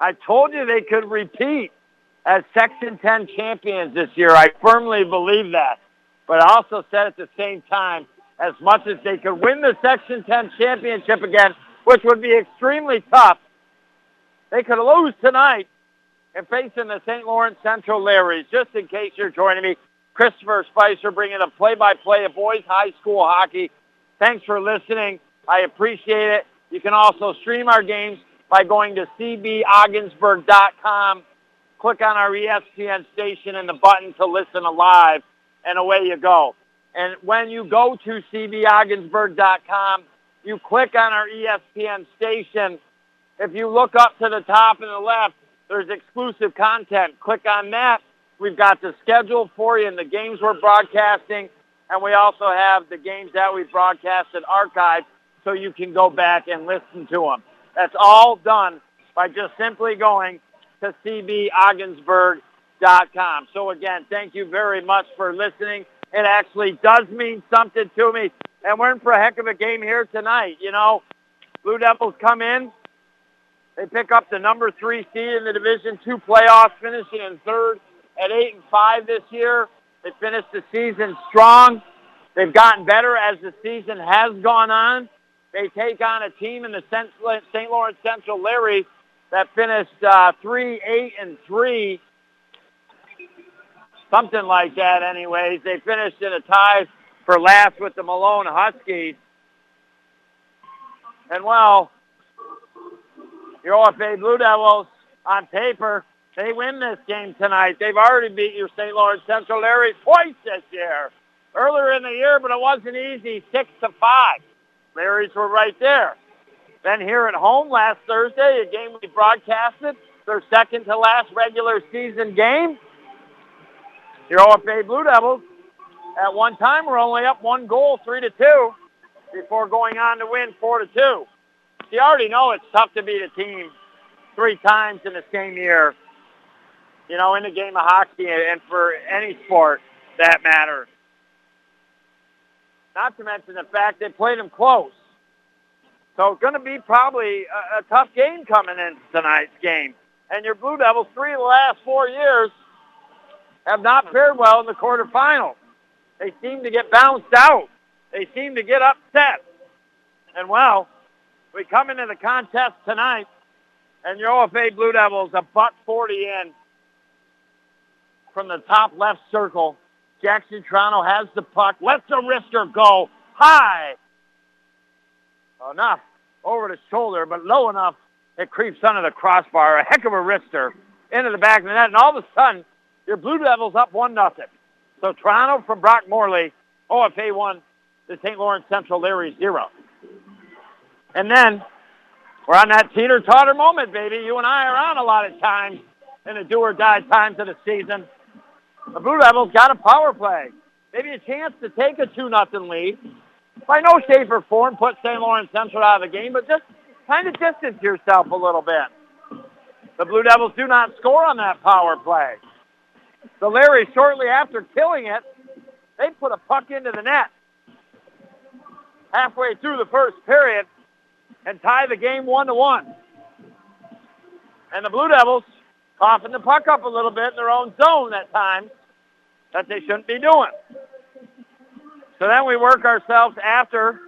[SPEAKER 1] I told you they could repeat as Section 10 champions this year. I firmly believe that. But I also said at the same time, as much as they could win the Section 10 championship again, which would be extremely tough, they could lose tonight and facing the St. Lawrence Central Larrys. Just in case you're joining me, Christopher Spicer bringing a play-by-play of boys high school hockey. Thanks for listening. I appreciate it. You can also stream our games by going to cbogdensburg.com. Click on our ESPN station and the button to listen live, and away you go. And when you go to cbogdensburg.com, you click on our ESPN station. If you look up to the top and the left, there's exclusive content. Click on that. We've got the schedule for you and the games we're broadcasting, and we also have the games that we broadcasted archived so you can go back and listen to them. That's all done by just simply going to cbogdensburg.com. So again, thank you very much for listening. It actually does mean something to me. And we're in for a heck of a game here tonight. You know, Blue Devils come in. They pick up the number three seed in the Division Two playoffs, finishing in third at eight and five this year. They finished the season strong. They've gotten better as the season has gone on. They take on a team in the St. Lawrence Central Larry that finished uh, 3 8 and 3 something like that anyways. They finished in a tie for last with the Malone Huskies. And well, your OFA Blue Devils on paper, they win this game tonight. They've already beat your St. Lawrence Central Larry twice this year. Earlier in the year, but it wasn't easy, 6 to 5. Larrys were right there. Then here at home last Thursday, a game we broadcasted, their second to last regular season game. Your OFA Blue Devils at one time were only up one goal, three to two, before going on to win four to two. You already know it's tough to beat a team three times in the same year. You know, in the game of hockey and for any sport that matter. Not to mention the fact they played them close. So it's going to be probably a, a tough game coming in tonight's game. And your Blue Devils, three of the last four years, have not fared well in the quarterfinals. They seem to get bounced out. They seem to get upset. And well, we come into the contest tonight, and your OFA Blue Devils a buck 40 in from the top left circle. Jackson Triano has the puck, lets the wrister go high. Enough over the shoulder, but low enough it creeps under the crossbar. A heck of a wrister into the back of the net, and all of a sudden, your Blue Devils up one nothing. So Triano from Brock Morley, OFA one, the St. Lawrence Central Larry zero. And then we're on that teeter-totter moment, baby. You and I are on a lot of times in the do-or-die times of the season. The Blue Devils got a power play. Maybe a chance to take a 2 nothing lead. By no shape or form put St. Lawrence Central out of the game, but just kind of distance yourself a little bit. The Blue Devils do not score on that power play. The Larry, shortly after killing it, they put a puck into the net halfway through the first period and tie the game one to one. And the Blue Devils coughing the puck up a little bit in their own zone at times that they shouldn't be doing. So then we work ourselves after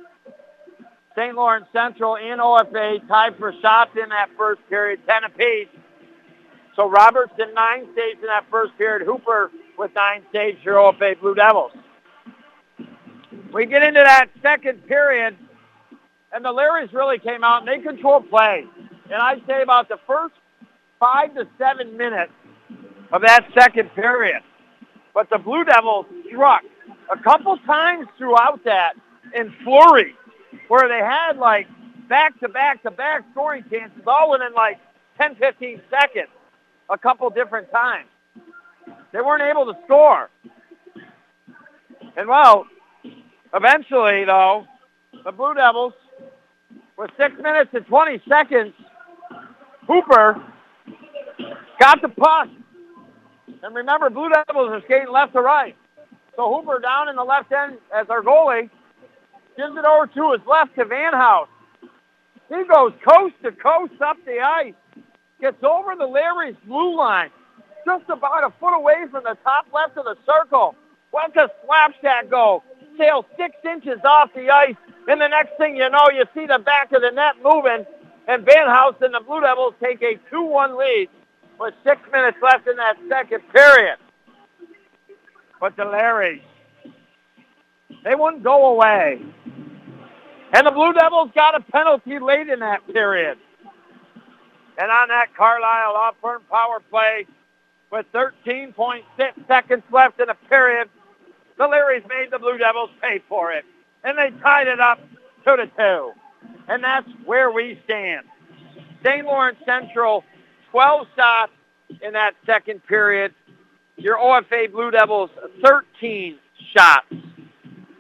[SPEAKER 1] St. Lawrence Central and OFA tied for shots in that first period, 10 apiece. So Robertson, nine saves in that first period. Hooper with nine saves for OFA Blue Devils. We get into that second period, and the Larrys really came out, and they controlled play. And I'd say about the first five to seven minutes of that second period. But the Blue Devils struck a couple times throughout that in flurry where they had like back-to-back-to-back scoring chances all within like 10, 15 seconds a couple different times. They weren't able to score. And well, eventually though, the Blue Devils, with 6 minutes and 20 seconds, Hooper got the puck. And remember, Blue Devils are skating left to right. So Hooper down in the left end as our goalie gives it over to his left to Van House. He goes coast to coast up the ice, gets over the Larry's blue line, just about a foot away from the top left of the circle. What's a slap shot go? Sails six inches off the ice, and the next thing you know, you see the back of the net moving, and Van House and the Blue Devils take a 2-1 lead with six minutes left in that second period. But the Larrys, they wouldn't go away. And the Blue Devils got a penalty late in that period. And on that Carlisle Firm power play with 13.6 seconds left in the period, the Larrys made the Blue Devils pay for it. And they tied it up two to two. And that's where we stand. St. Lawrence Central, 12 shots in that second period. Your OFA Blue Devils, 13 shots.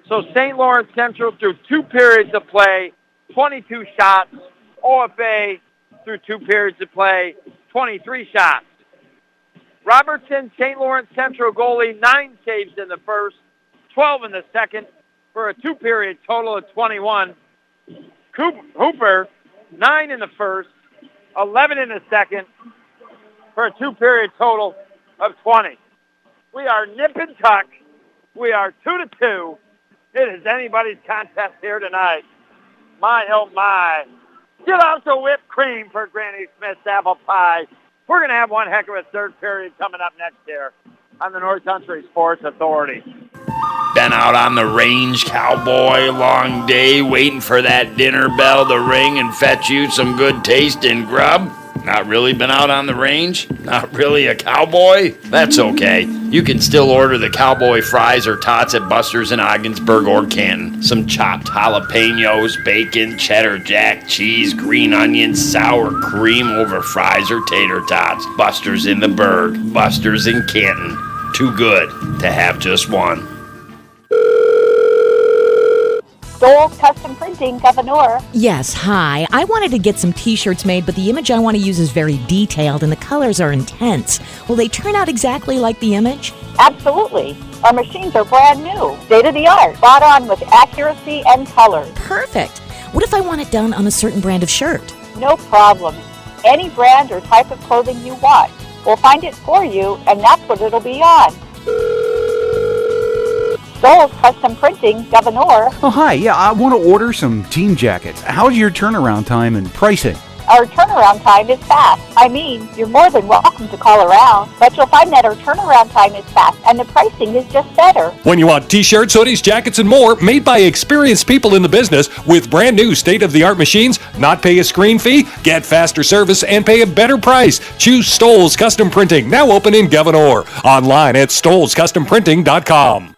[SPEAKER 1] So St. Lawrence Central through two periods of play, 22 shots. OFA through two periods of play, 23 shots. Robertson, St. Lawrence Central goalie, nine saves in the first, 12 in the second, for a two-period total of 21. Hooper, nine in the first, 11 in the second for a two-period total of 20. We are nip and tuck. We are two to two. It is anybody's contest here tonight. My, oh my. Get out the whipped cream for Granny Smith's apple pie. We're going to have one heck of a third period coming up next here on the North Country Sports Authority.
[SPEAKER 6] Been out on the range, cowboy, long day, waiting for that dinner bell to ring and fetch you some good taste tasting grub. Not really been out on the range? Not really a cowboy? That's okay. You can still order the cowboy fries or tots at Buster's in Ogdensburg or Canton. Some chopped jalapenos, bacon, cheddar jack, cheese, green onions, sour cream over fries or tater tots. Buster's in the Berg, Buster's in Canton. Too good to have just one.
[SPEAKER 4] Stoles Custom Printing, Gouverneur.
[SPEAKER 23] Yes, hi. I wanted to get some t shirts made, but the image I want to use is very detailed and the colors are intense. Will they turn out exactly like the image?
[SPEAKER 4] Absolutely. Our machines are brand new, state of the art, spot on with accuracy and color.
[SPEAKER 23] Perfect. What if I want it done on a certain brand of shirt?
[SPEAKER 4] No problem. Any brand or type of clothing you want. We'll find it for you, and that's what it'll be on. Stoles Custom Printing, Gouverneur.
[SPEAKER 10] Oh, hi. Yeah, I want to order some team jackets. How's your turnaround time and pricing?
[SPEAKER 4] Our turnaround time is fast. I mean, you're more than welcome to call around, but you'll find that our turnaround time is fast and the pricing is just better.
[SPEAKER 7] When you want t shirts, hoodies, jackets, and more made by experienced people in the business with brand new state of the art machines, not pay a screen fee, get faster service, and pay a better price, choose Stoles Custom Printing, now open in Gouverneur. Online at stolescustomprinting.com.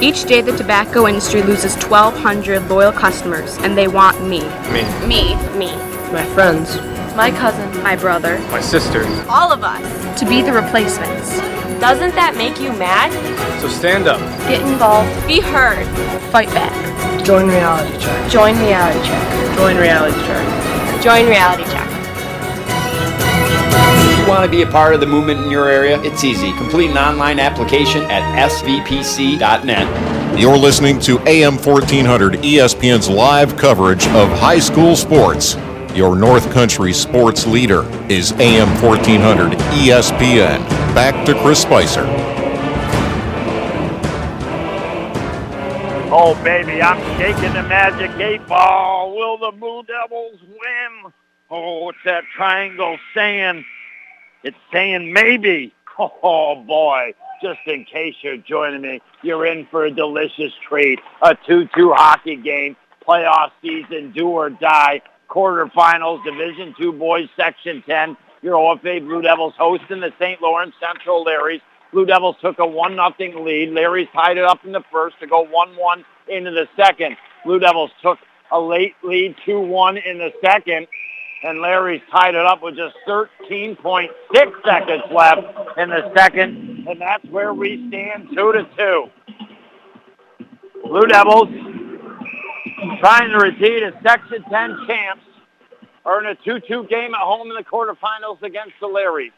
[SPEAKER 3] Each day, the tobacco industry loses 1,200 loyal customers, and they want me.
[SPEAKER 5] Me.
[SPEAKER 3] Me. Me.
[SPEAKER 5] My friends.
[SPEAKER 3] My cousin. My brother.
[SPEAKER 5] My sister.
[SPEAKER 3] All of us. To be the replacements. Doesn't that make you mad?
[SPEAKER 5] So stand up.
[SPEAKER 3] Get involved. Be heard. Fight back.
[SPEAKER 5] Join Reality Check.
[SPEAKER 3] Join Reality Check.
[SPEAKER 5] Join Reality Check.
[SPEAKER 3] Join Reality Check.
[SPEAKER 6] If you want to be a part of the movement in your area, it's easy. Complete an online application at svpc.net.
[SPEAKER 8] You're listening to AM 1400 ESPN's live coverage of high school sports. Your North Country sports leader is AM 1400 ESPN. Back to Chris Spicer.
[SPEAKER 1] Oh, baby, I'm shaking the magic eight ball. Will the Blue Devils win? Oh, it's that triangle saying, it's saying maybe. Oh, boy. Just in case you're joining me, you're in for a delicious treat. A 2-2 hockey game, playoff season, do or die. Quarterfinals, Division Two boys, Section 10. Your OFA Blue Devils hosting the St. Lawrence Central Larrys. Blue Devils took a 1-0 lead. Larry's tied it up in the first to go 1-1 into the second. Blue Devils took a late lead 2-1 in the second, and Larry's tied it up with just 13.6 seconds left in the second, and that's where we stand 2 to 2. Blue Devils trying to repeat as Section 10 champs in a 2-2 game at home in the quarterfinals against the Larrys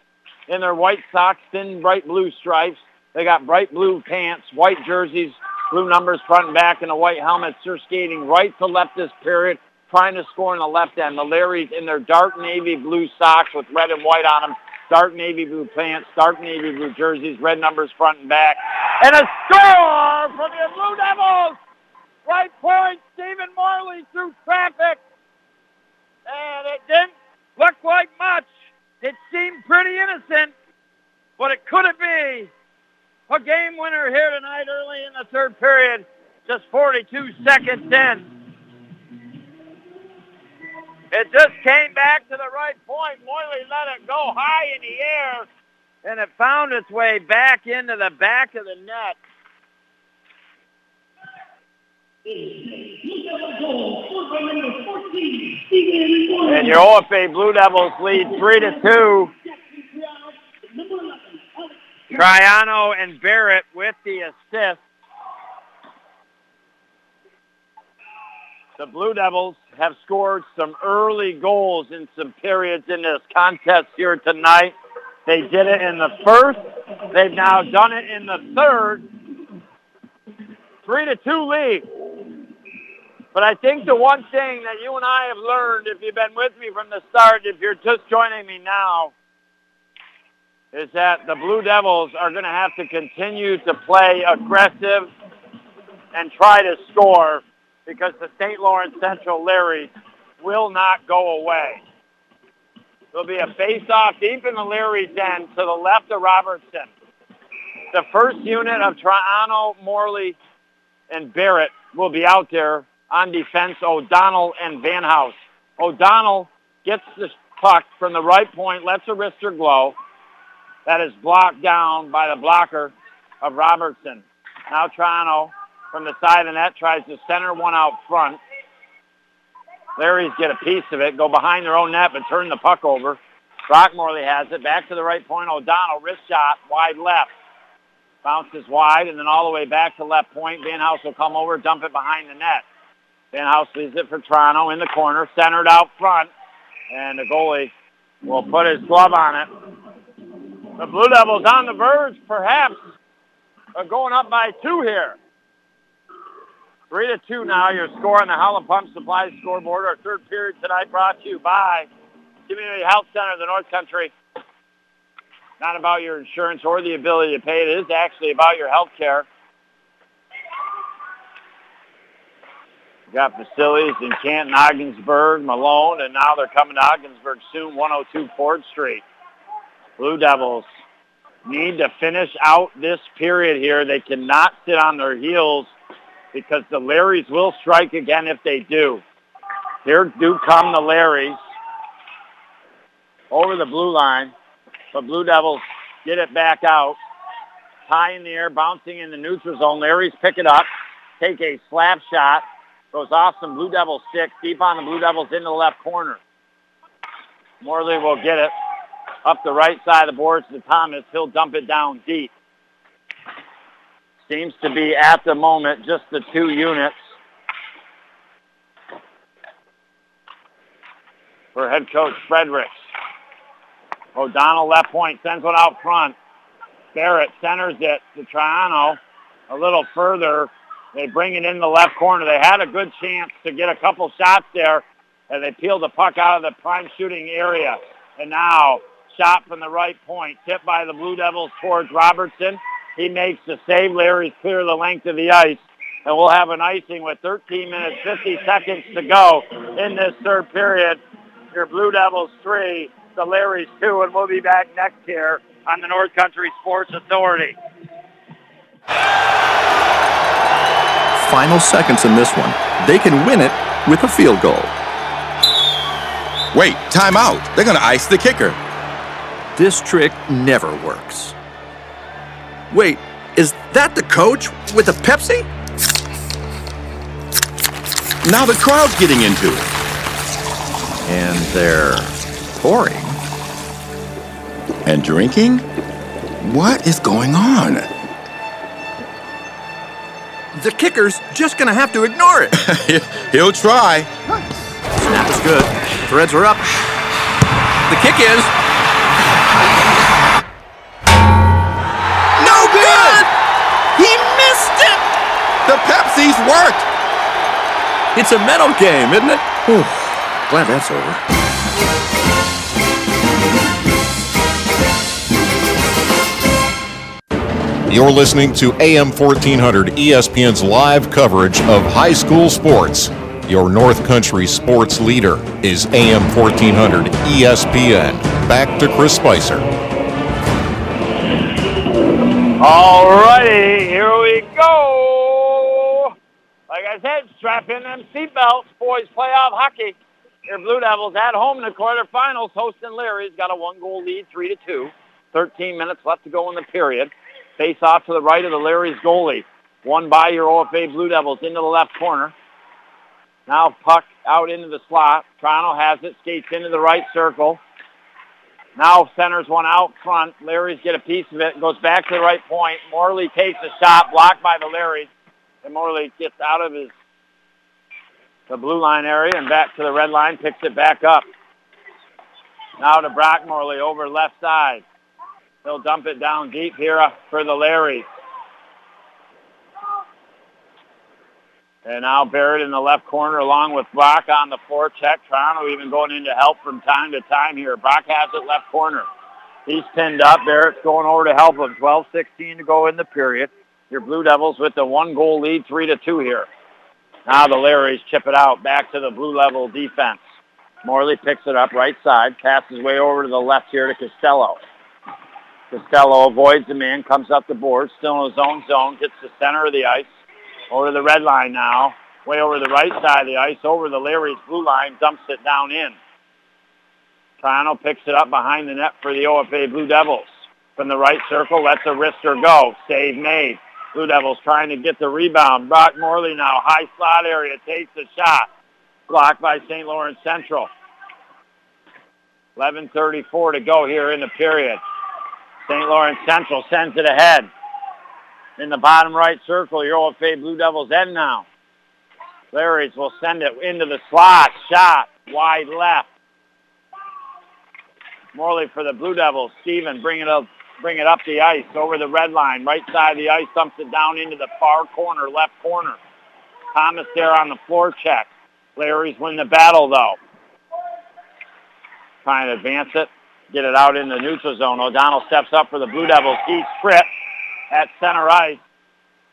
[SPEAKER 1] in their white socks, thin bright blue stripes. They got bright blue pants, white jerseys, blue numbers front and back, and a white helmet. They're skating right to left this period, trying to score in the left end. The Larrys in their dark navy blue socks with red and white on them, dark navy blue pants, dark navy blue jerseys, red numbers front and back. And a score for the Blue Devils! Right point, Stephen Morley through traffic. And it didn't look like much. It seemed pretty innocent, but it couldn't be a game winner here tonight early in the third period. Just 42 seconds in. It just came back to the right point. Morley let it go high in the air, and it found its way back into the back of the net. And your OFA Blue Devils lead three to two. Triano and Barrett with the assist. The Blue Devils have scored some early goals in some periods in this contest here tonight. They did it in the first. They've now done it in the third. Three to two lead. But I think the one thing that you and I have learned, if you've been with me from the start, if you're just joining me now, is that the Blue Devils are going to have to continue to play aggressive and try to score because the St. Lawrence Central Larrys will not go away. There'll be a face-off deep in the Larry's end to the left of Robertson. The first unit of Triano, Morley, and Barrett will be out there on defense, O'Donnell and Van House. O'Donnell gets the puck from the right point, lets a wrister glow. That is blocked down by the blocker of Robertson. Now Triano from the side of the net tries to center one out front. Larry's get a piece of it, go behind their own net, but turn the puck over. Brock Morley has it. Back to the right point. O'Donnell, wrist shot, wide left. Bounces wide, and then all the way back to left point. Van House will come over, dump it behind the net. Van House leaves it for Triano in the corner, centered out front, and the goalie will put his glove on it. The Blue Devils on the verge, perhaps, of going up by two here. Three to two now. Your score on the Howland Pump Supply scoreboard. Our third period tonight brought to you by Community Health Center of the North Country. Not about your insurance or the ability to pay. It is actually about your health care. Got facilities in Canton, Ogdensburg, Malone, and now they're coming to Ogdensburg soon, 102 Ford Street. Blue Devils need to finish out this period here. They cannot sit on their heels because the Larrys will strike again if they do. Here do come the Larrys over the blue line, but Blue Devils get it back out. Tie in the air, bouncing in the neutral zone. Larrys pick it up, take a slap shot, goes off some Blue Devil sticks, deep on the Blue Devils into the left corner. Morley will get it up the right side of the boards to Thomas. He'll dump it down deep. Seems to be at the moment just the two units. For head coach Fredericks. O'Donnell left point, sends one out front. Barrett centers it to Triano a little further. They bring it in the left corner. They had a good chance to get a couple shots there, and they peeled the puck out of the prime shooting area. And now, shot from the right point, tipped by the Blue Devils towards Robertson. He makes the save. Larry's clear the length of the ice. And we'll have an icing with 13 minutes, 50 seconds to go in this third period. Your Blue Devils three, the Larry's two, and we'll be back next here on the North Country Sports Authority.
[SPEAKER 19] Final seconds in this one. They can win it with a field goal.
[SPEAKER 24] Wait, time out. They're going to ice the kicker.
[SPEAKER 19] This trick never works. Wait, is that the coach with a Pepsi?
[SPEAKER 24] Now the crowd's getting into it.
[SPEAKER 19] And they're pouring.
[SPEAKER 24] And drinking? What is going on?
[SPEAKER 19] The kicker's just gonna have to ignore it.
[SPEAKER 24] He'll try.
[SPEAKER 19] Snap is good. Threads are up. The kick is.
[SPEAKER 24] Worked!
[SPEAKER 19] It's a mental game, isn't it? Whew. Glad that's over.
[SPEAKER 8] You're listening to AM 1400 ESPN's live coverage of high school sports. Your North Country sports leader is AM 1400 ESPN. Back to Chris Spicer.
[SPEAKER 1] All righty, here we go. I said, strap in them seatbelts, boys. Playoff hockey. Your Blue Devils at home in the quarterfinals, hosting Leary's Got a one-goal lead, three to two. 13 minutes left to go in the period. Face off to the right of the Larry's goalie. One by your OFA Blue Devils into the left corner. Now puck out into the slot. Triano has it, skates into the right circle. Now centers one out front. Larry's get a piece of it, goes back to the right point. Morley takes a shot, blocked by the Larrys. And Morley gets out of his the blue line area and back to the red line, picks it back up. Now to Brock Morley over left side. He'll dump it down deep here for the Larrys. And now Barrett in the left corner along with Brock on the forecheck. Triano even going into help from time to time here. Brock has it left corner. He's pinned up. Barrett's going over to help him. 12-16 to go in the period. Your Blue Devils with the one goal lead, 3 to 2 here. Now the Larrys chip it out back to the blue level defense. Morley picks it up right side, passes way over to the left here to Costello. Costello avoids the man, comes up the board, still in his own zone, gets the center of the ice, over the red line now. Way over the right side of the ice, over the Larry's blue line, dumps it down in. Triano picks it up behind the net for the OFA Blue Devils. From the right circle, lets a wrister go. Save made. Blue Devils trying to get the rebound. Brock Morley now, high slot area, takes a shot. Blocked by St. Lawrence Central. 11.34 to go here in the period. St. Lawrence Central sends it ahead in the bottom right circle. Your OFA Blue Devils end now. Larry's will send it into the slot. Shot wide left. Morley for the Blue Devils. Stephen bring it up, bring it up the ice over the red line. Right side of the ice dumps it down into the far corner, left corner. Thomas there on the forecheck. Larry's win the battle though. Trying to advance it, get it out in the neutral zone. O'Donnell steps up for the Blue Devils. He's tripped at center ice.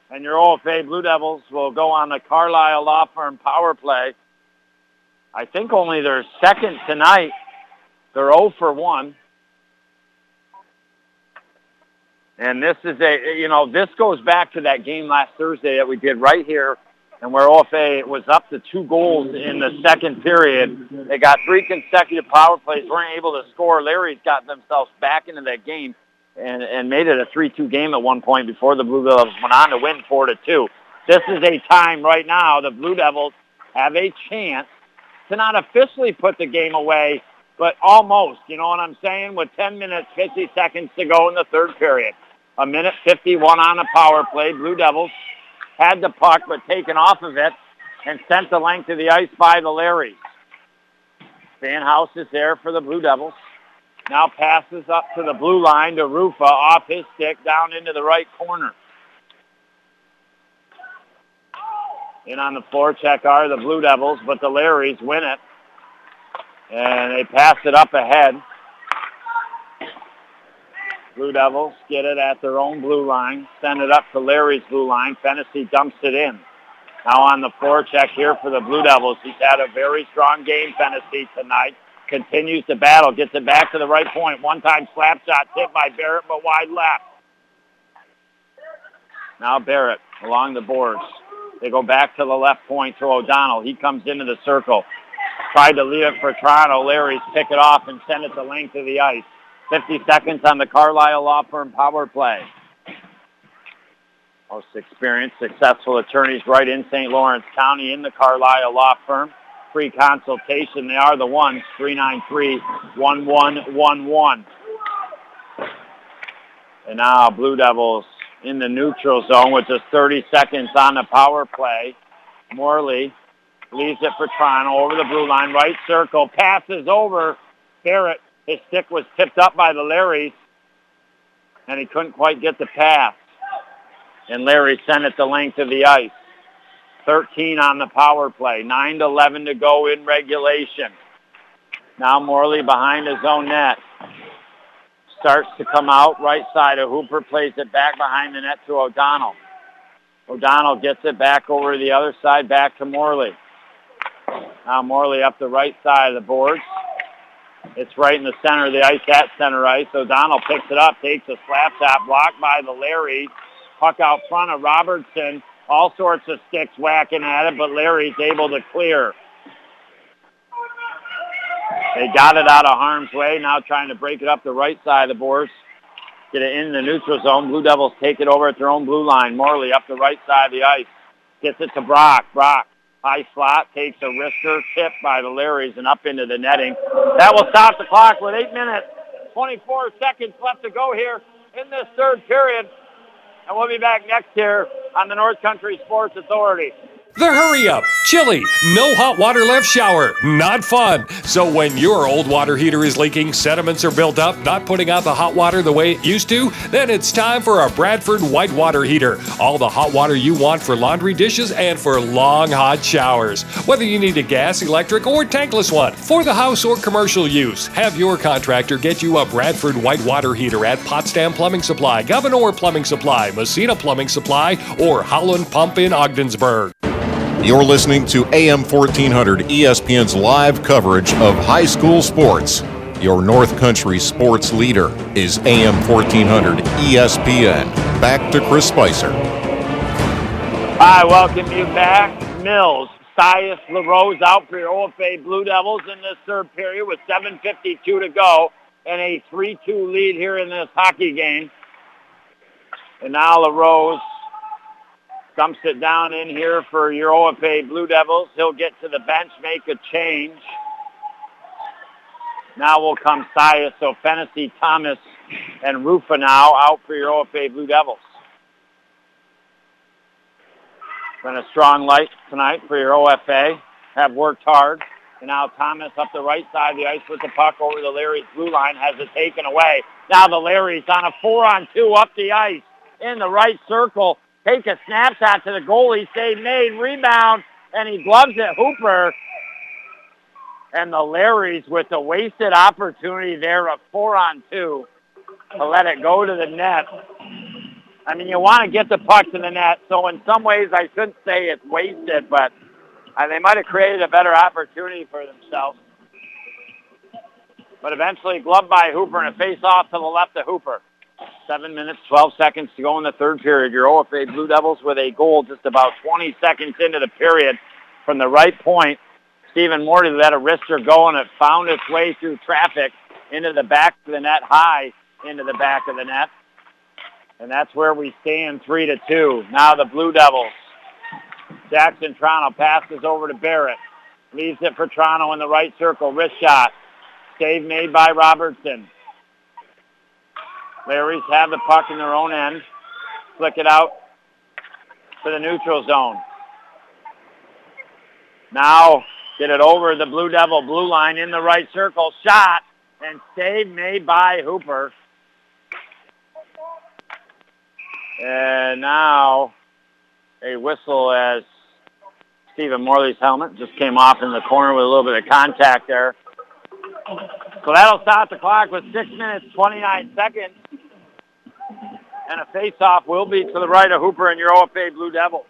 [SPEAKER 1] And your OFA Blue Devils will go on the Carlisle Law Firm power play. I think only their second tonight. They're 0 for 1. And this is a, you know, this goes back to that game last Thursday that we did right here and where OFA was up to two goals in the second period. They got three consecutive power plays, weren't able to score. Larry's got themselves back into that game and, and made it a 3-2 game at one point before the Blue Devils went on to win 4-2. This is a time right now the Blue Devils have a chance to not officially put the game away, but almost, you know what I'm saying, with 10 minutes, 50 seconds to go in the third period. A minute 51 on a power play. Blue Devils had the puck but taken off of it and sent the length of the ice by the Larrys. Van House is there for the Blue Devils. Now passes up to the blue line to Rufa off his stick down into the right corner. In on the forecheck are the Blue Devils, but the Larrys win it. And they pass it up ahead. Blue Devils get it at their own blue line, send it up to Larry's blue line. Fennessy dumps it in. Now on the forecheck here for the Blue Devils. He's had a very strong game, Fennessy, tonight. Continues to battle, gets it back to the right point. One-time slap shot tipped by Barrett, but wide left. Now Barrett along the boards. They go back to the left point to O'Donnell. He comes into the circle. Tried to leave it for Triano. Larry's pick it off and send it the length of the ice. 50 seconds on the Carlisle Law Firm power play. Most experienced, successful attorneys right in St. Lawrence County in the Carlisle Law Firm. Free consultation. They are the ones. 393-1111. And now Blue Devils in the neutral zone with just 30 seconds on the power play. Morley leaves it for Triano over the blue line, right circle, passes over. Barrett, his stick was tipped up by the Larrys, and he couldn't quite get the pass. And Larry sent it the length of the ice. 13 on the power play, 9 to 11 to go in regulation. Now Morley behind his own net. Starts to come out right side of Hooper, plays it back behind the net to O'Donnell. O'Donnell gets it back over to the other side, back to Morley. Now Morley up the right side of the boards. It's right in the center of the ice, at center ice. O'Donnell picks it up, takes a slap shot, blocked by the Larry. Puck out front of Robertson. All sorts of sticks whacking at it, but Larry's able to clear. They got it out of harm's way, now trying to break it up the right side of the boards. Get it in the neutral zone. Blue Devils take it over at their own blue line. Morley up the right side of the ice. Gets it to Brock. Brock, high slot, takes a wrister, tip by the Larrys and up into the netting. That will stop the clock with 8 minutes, 24 seconds left to go here in this third period. And we'll be back next here on the North Country Sports Authority.
[SPEAKER 7] The hurry up, chilly, no hot water left shower, not fun. So when your old water heater is leaking, sediments are built up, not putting out the hot water the way it used to, then it's time for a Bradford white water heater. All the hot water you want for laundry dishes and for long hot showers. Whether you need a gas, electric, or tankless one for the house or commercial use, have your contractor get you a Bradford white water heater at Potsdam Plumbing Supply, Gouverneur Plumbing Supply, Massena Plumbing Supply, or Holland Pump in Ogdensburg.
[SPEAKER 8] You're listening to AM 1400 ESPN's live coverage of high school sports. Your North Country sports leader is AM 1400 ESPN. Back to Chris Spicer.
[SPEAKER 1] I welcome you back. Mills, Sias, LaRose out for your OFA Blue Devils in this third period with 7.52 to go and a 3-2 lead here in this hockey game. And now LaRose dumps it down in here for your OFA Blue Devils. He'll get to the bench, make a change. Now will come Sias, so Fennessy, Thomas, and Rufa now out for your OFA Blue Devils. Been a strong light tonight for your OFA. Have worked hard. And now Thomas up the right side of the ice with the puck over the Larry's blue line has it taken away. Now the Larry's on a four on two up the ice in the right circle. Take a snapshot to the goalie. Save made. Rebound. And he gloves it. Hooper. And the Larrys with the wasted opportunity there of four on two to let it go to the net. I mean, you want to get the puck to the net. So in some ways, I shouldn't say it's wasted, but uh, they might have created a better opportunity for themselves. But eventually, gloved by Hooper and a face-off to the left of Hooper. Seven minutes, 12 seconds to go in the third period. Your OFA Blue Devils with a goal just about 20 seconds into the period from the right point. Stephen Morley let a wrister go, and it found its way through traffic into the back of the net, high into the back of the net. And that's where we stand, three to two. Now the Blue Devils. Jackson Triano passes over to Barrett. Leaves it for Triano in the right circle. Wrist shot. Save made by Robertson. Larry's have the puck in their own end. Flick it out to the neutral zone. Now get it over the Blue Devil blue line in the right circle. Shot and save made by Hooper. And now a whistle as Stephen Morley's helmet just came off in the corner with a little bit of contact there. So that'll stop the clock with 6 minutes, 29 seconds. And a face-off will be to the right of Hooper and your OFA Blue Devils.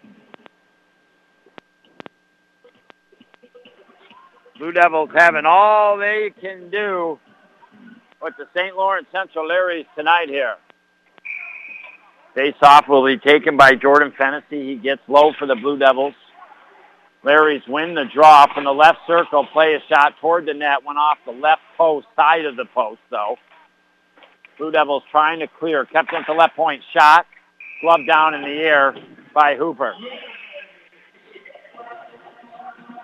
[SPEAKER 1] Blue Devils having all they can do with the St. Lawrence Central Larrys tonight here. Face-off will be taken by Jordan Fennessy. He gets low for the Blue Devils. Larry's win the draw from the left circle, play a shot toward the net, went off the left post side of the post though. Blue Devils trying to clear, kept the left point, shot, glove down in the air by Hooper.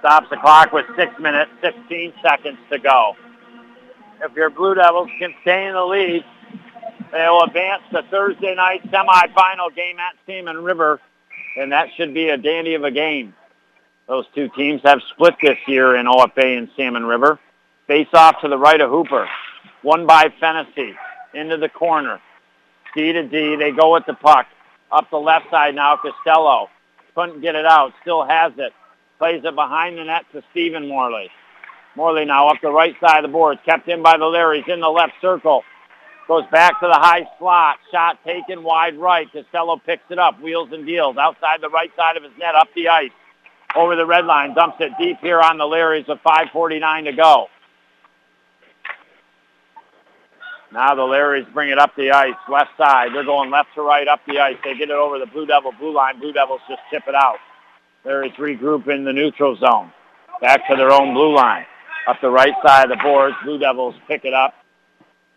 [SPEAKER 1] Stops the clock with six minutes, 16 seconds to go. If your Blue Devils can stay in the lead, they'll advance to Thursday night semifinal game at Salmon River, and that should be a dandy of a game. Those two teams have split this year in OFA and Salmon River. Face off to the right of Hooper. One by Fennessy. Into the corner. D to D. They go with the puck. Up the left side now, Costello. Couldn't get it out. Still has it. Plays it behind the net to Stephen Morley. Morley now up the right side of the boards. Kept in by the Larrys in the left circle. Goes back to the high slot. Shot taken wide right. Costello picks it up. Wheels and deals. Outside the right side of his net. Up the ice over the red line, dumps it deep here on the Larrys with 5.49 to go. Now the Larrys bring it up the ice, left side. They're going left to right up the ice. They get it over the Blue Devil blue line. Blue Devils just tip it out. Larrys regroup in the neutral zone. Back to their own blue line. Up the right side of the boards. Blue Devils pick it up.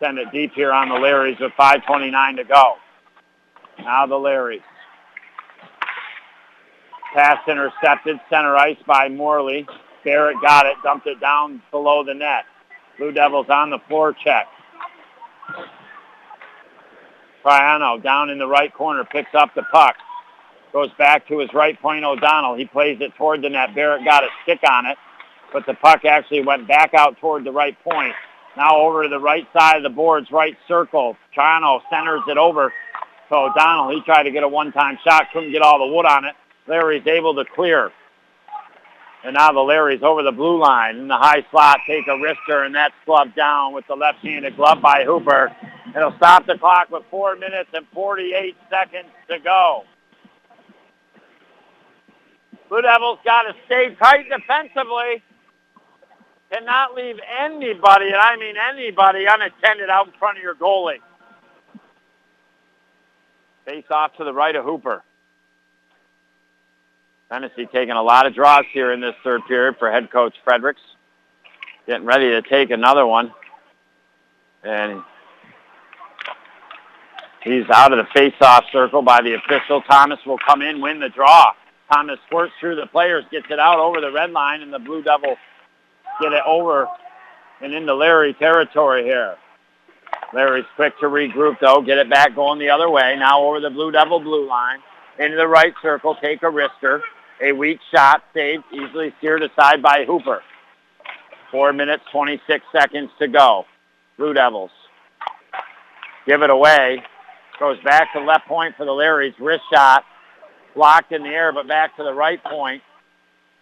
[SPEAKER 1] Send it deep here on the Larrys with 5.29 to go. Now the Larrys. Pass intercepted, center ice by Morley. Barrett got it, dumped it down below the net. Blue Devils on the forecheck. Triano down in the right corner, picks up the puck. Goes back to his right point, O'Donnell. He plays it toward the net. Barrett got a stick on it, but the puck actually went back out toward the right point. Now over to the right side of the boards, right circle. Triano centers it over to O'Donnell. He tried to get a one-time shot, couldn't get all the wood on it. Larry's able to clear. And now the Larry's over the blue line in the high slot, take a wrister, and that's gloved down with the left-handed glove by Hooper. It'll stop the clock with 4 minutes and 48 seconds to go. Blue Devils got to stay tight defensively. Cannot leave anybody, and I mean anybody, unattended out in front of your goalie. Face off to the right of Hooper. Fennessy taking a lot of draws here in this third period for head coach Fredericks. Getting ready to take another one. And he's out of the face-off circle by the official. Thomas will come in, win the draw. Thomas squirts through the players, gets it out over the red line, and the Blue Devils get it over and into Larry territory here. Larry's quick to regroup, though, get it back going the other way. Now over the Blue Devil blue line. Into the right circle, take a wrister. A weak shot, saved, easily steered aside by Hooper. Four minutes, 26 seconds to go. Blue Devils give it away. Goes back to left point for the Larrys. Wrist shot. Blocked in the air, but back to the right point.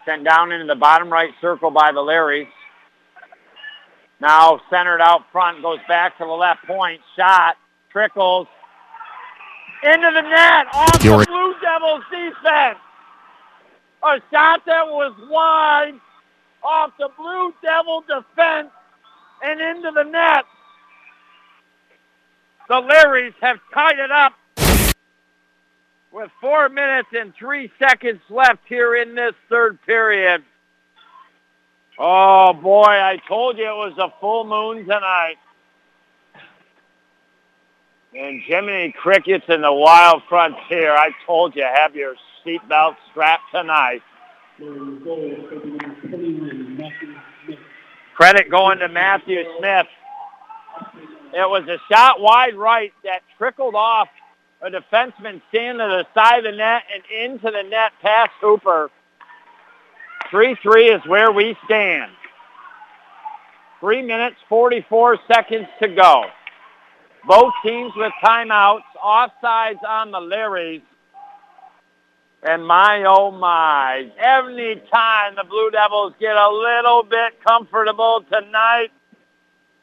[SPEAKER 1] Sent down into the bottom right circle by the Larrys. Now centered out front, goes back to the left point. Shot, trickles, into the net, off the Blue Devils defense. A shot that was wide off the Blue Devil defense and into the net. The Larrys have tied it up with four minutes and three seconds left here in this third period. Oh boy, I told you it was a full moon tonight. And Jiminy Crickets in the Wild Frontier, I told you, have your seatbelt strapped tonight. Credit going to Matthew Smith. It was a shot wide right that trickled off a defenseman standing to the side of the net and into the net past Hooper. 3-3 is where we stand. Three minutes, 44 seconds to go. Both teams with timeouts, offsides on the Larrys. And my, oh my, every time the Blue Devils get a little bit comfortable tonight,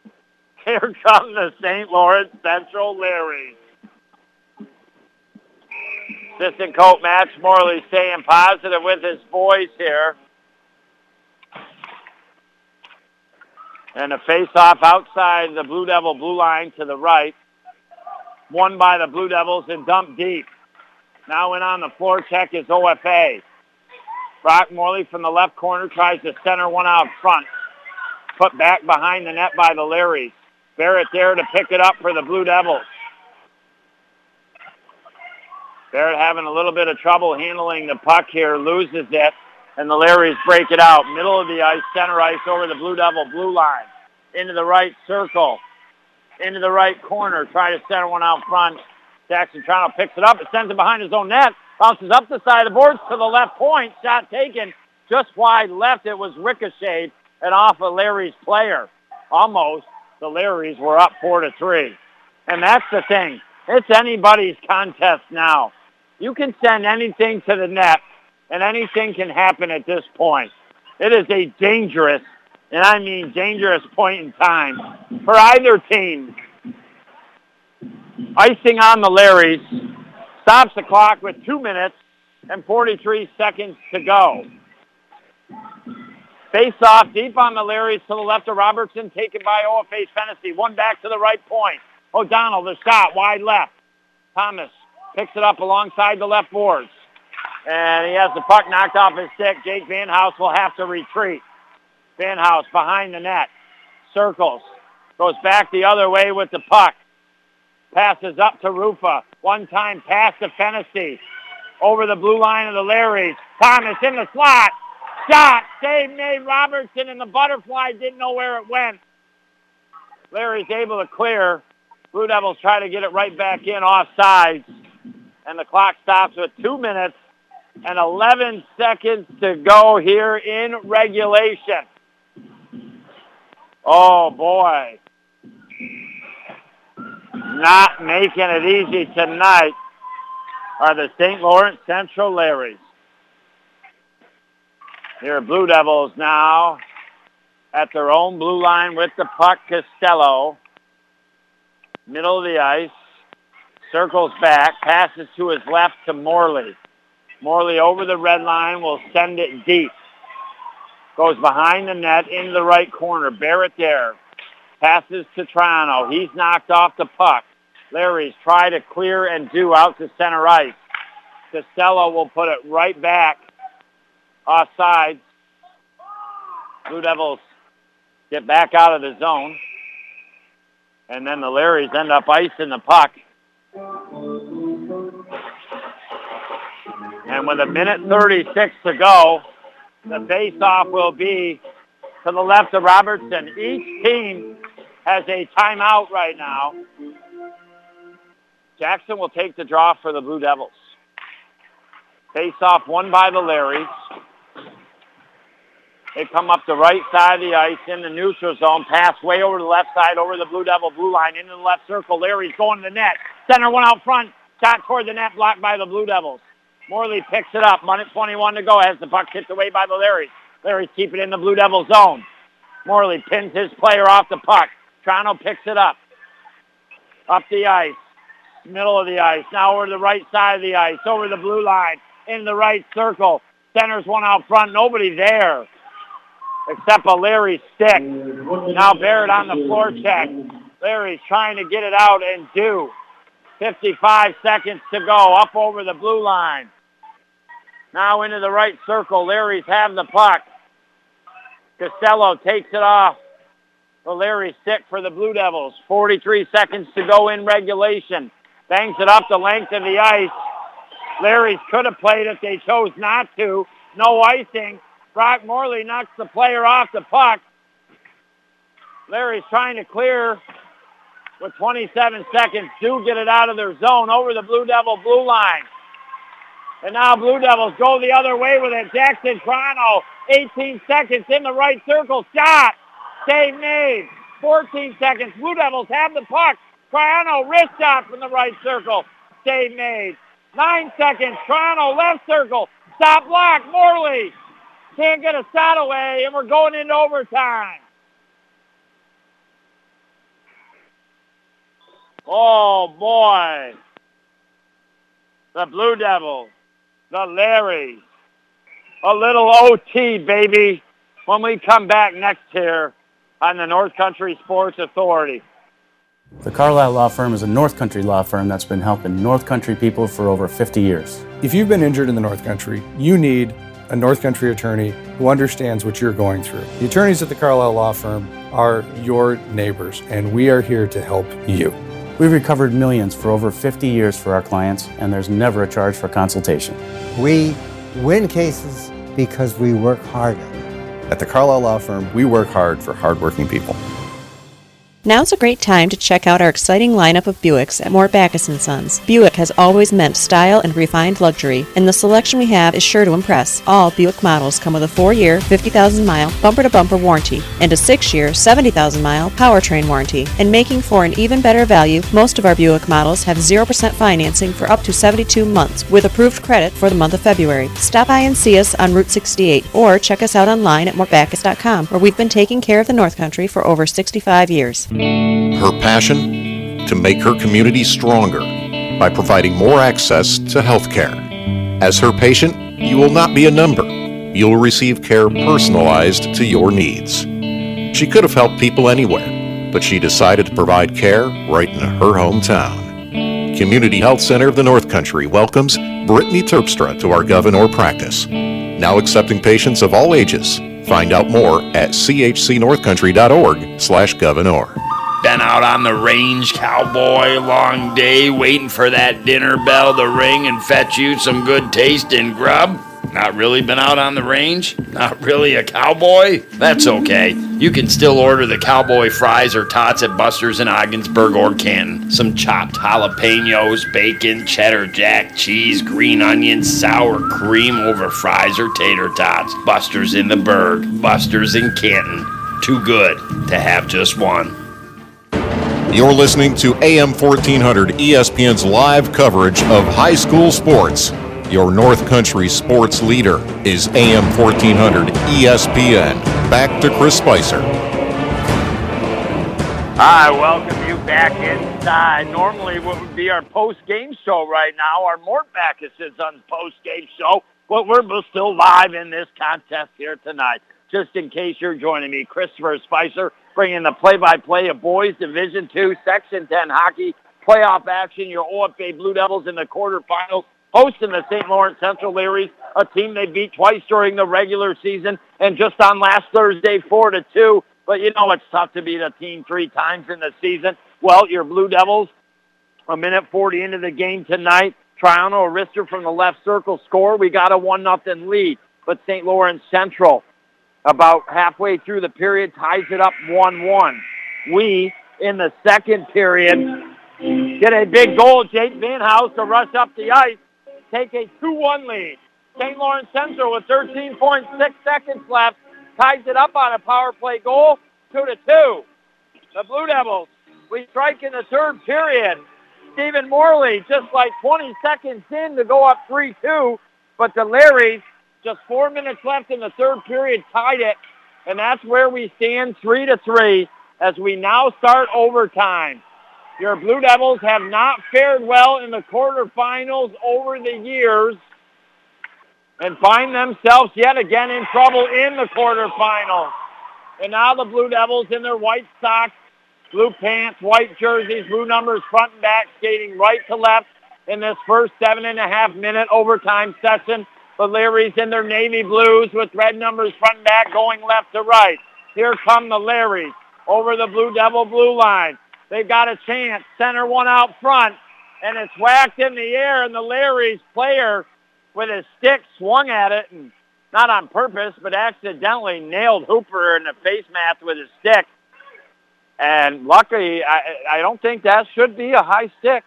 [SPEAKER 1] here come the St. Lawrence Central Larrys. Assistant coach Max Morley staying positive with his boys here. And a face-off outside the Blue Devil blue line to the right. Won by the Blue Devils and dumped deep. Now in on the forecheck is OFA. Brock Morley from the left corner tries to center one out front. Put back behind the net by the Larrys. Barrett there to pick it up for the Blue Devils. Barrett having a little bit of trouble handling the puck here, loses it, and the Larrys break it out. Middle of the ice, center ice over the Blue Devil blue line. Into the right circle. Into the right corner. Try to center one out front. Jackson Triano picks it up. It sends it behind his own net. Bounces up the side of the boards to the left point. Shot taken just wide left. It was ricocheted and off of Larry's player. Almost. The Larrys were up four to three. And that's the thing. It's anybody's contest now. You can send anything to the net, and anything can happen at this point. It is a dangerous, and I mean dangerous point in time for either team. Icing on the Larrys stops the clock with two minutes and 43 seconds to go. Face off deep on the Larrys to the left of Robertson, taken by OFA Fennessy. One back to the right point. O'Donnell, the shot, wide left. Thomas picks it up alongside the left boards. And he has the puck knocked off his stick. Jake Van House will have to retreat. Van House behind the net. Circles. Goes back the other way with the puck. Passes up to Rufa. One time pass to Fennessy. Over the blue line of the Larrys. Thomas in the slot. Shot. Save made Robertson and the butterfly didn't know where it went. Larry's able to clear. Blue Devils try to get it right back in offside. And the clock stops with two minutes and 11 seconds to go here in regulation. Oh boy. Not making it easy tonight are the St. Lawrence Central Larrys. Here Blue Devils now at their own blue line with the puck. Costello, middle of the ice, circles back, passes to his left to Morley. Morley over the red line will send it deep. Goes behind the net into the right corner. Barrett there. Passes to Triano. He's knocked off the puck. Larry's try to clear and do out to center ice. Costello will put it right back offside. Blue Devils get back out of the zone. And then the Larrys end up icing the puck. And with a minute 36 to go, the face-off will be to the left of Robertson. Each team has a timeout right now. Jackson will take the draw for the Blue Devils. Face-off won by the Larrys. They come up the right side of the ice in the neutral zone. Pass way over the left side, over the Blue Devil blue line, into the left circle. Larry's going to the net. Center one out front. Shot toward the net, blocked by the Blue Devils. Morley picks it up. Minute 21 to go. Has the puck tipped away by the Larrys. Larry's keeping it in the Blue Devil zone. Morley pins his player off the puck. Triano picks it up. Up the ice. Middle of the ice. Now over the right side of the ice. Over the blue line. In the right circle. Centers one out front. Nobody there except a Larry stick. Now Barrett on the floor check. Larry's trying to get it out and do. 55 seconds to go. Up over the blue line. Now into the right circle. Larry's having the puck. Costello takes it off. The Larry stick for the Blue Devils. 43 seconds to go in regulation. Bangs it up the length of the ice. Larry's could have played it. They chose not to. No icing. Brock Morley knocks the player off the puck. Larry's trying to clear with 27 seconds to get it out of their zone over the Blue Devil blue line. And now Blue Devils go the other way with it. Jackson Triano, 18 seconds in the right circle. Shot. Save made. 14 seconds. Blue Devils have the puck. Triano wrist shot from the right circle. Save made. Nine seconds. Triano left circle. Stop block. Morley can't get a shot away, and we're going into overtime. Oh, boy. The Blue Devils, the Larry. a little OT, baby, when we come back next here on the North Country Sports Authority.
[SPEAKER 11] The Carlisle Law Firm is a North Country law firm that's been helping North Country people for over 50 years.
[SPEAKER 21] If you've been injured in the North Country, you need a North Country attorney who understands what you're going through. The attorneys at the Carlisle Law Firm are your neighbors, and we are here to help you.
[SPEAKER 11] We've recovered millions for over 50 years for our clients, and there's never a charge for consultation.
[SPEAKER 25] We win cases because we work harder.
[SPEAKER 8] At the Carlisle Law Firm, we work hard for hardworking people.
[SPEAKER 2] Now's a great time to check out our exciting lineup of Buicks at Mort Backus & Sons. Buick has always meant style and refined luxury, and the selection we have is sure to impress. All Buick models come with a 4-year, 50,000-mile bumper-to-bumper warranty and a 6-year, 70,000-mile powertrain warranty. And making for an even better value, most of our Buick models have 0% financing for up to 72 months with approved credit for the month of February. Stop by and see us on Route 68 or check us out online at mortbackus.com where we've been taking care of the North Country for over 65 years.
[SPEAKER 8] Her passion to make her community stronger by providing more access to health care. As her patient, you will not be a number. You'll receive care personalized to your needs. She could have helped people anywhere, but she decided to provide care right in her hometown. Community Health Center of the North Country welcomes Brittany Terpstra to our Gouverneur practice. Now accepting patients of all ages. Find out more at chcnorthcountry.org slash gouverneur.
[SPEAKER 6] been out on the range, cowboy, long day, waiting for that dinner bell to ring and fetch you some good taste tasting grub? Not really been out on the range? Not really a cowboy? That's okay. You can still order the cowboy fries or tots at Buster's in Ogdensburg or Canton. Some chopped jalapenos, bacon, cheddar jack, cheese, green onions, sour cream over fries or tater tots. Buster's in the Berg, Buster's in Canton. Too good to have just one.
[SPEAKER 8] You're listening to AM 1400 ESPN's live coverage of high school sports. Your North Country sports leader is AM 1400 ESPN. Back to Chris Spicer.
[SPEAKER 1] I welcome you back inside. Normally, what would be our post-game show right now, our Mort Backus is on post-game show, but we're still live in this contest here tonight. Just in case you're joining me, Christopher Spicer bringing the play-by-play of boys Division II Section 10 hockey playoff action. Your OFA Blue Devils in the quarterfinals hosting the St. Lawrence Central Larrys, a team they beat twice during the regular season and just on last Thursday, 4 to 2. But you know it's tough to beat a team three times in the season. Well, your Blue Devils, a minute 40 into the game tonight, Triano Arister from the left circle score. We got a 1 nothing lead. But St. Lawrence Central, about halfway through the period, ties it up 1-1. We, in the second period, get a big goal. Jake Van House to rush up the ice take a 2-1 lead. St. Lawrence Central with 13.6 seconds left ties it up on a power play goal, 2 to 2. The Blue Devils, we strike in the third period. Stephen Morley just like 20 seconds in to go up 3-2, but the Larrys, just four minutes left in the third period, tied it, and that's where we stand 3 to 3 as we now start overtime. Your Blue Devils have not fared well in the quarterfinals over the years and find themselves yet again in trouble in the quarterfinals. And now the Blue Devils in their white socks, blue pants, white jerseys, blue numbers front and back, skating right to left in this first seven and a half minute overtime session. The Larrys in their navy blues with red numbers front and back going left to right. Here come the Larrys over the Blue Devil blue line. They've got a chance. Center one out front, and it's whacked in the air, and the Larry's player with his stick swung at it, and not on purpose, but accidentally nailed Hooper in the face mask with his stick. And luckily, I, I don't think that should be a high stick.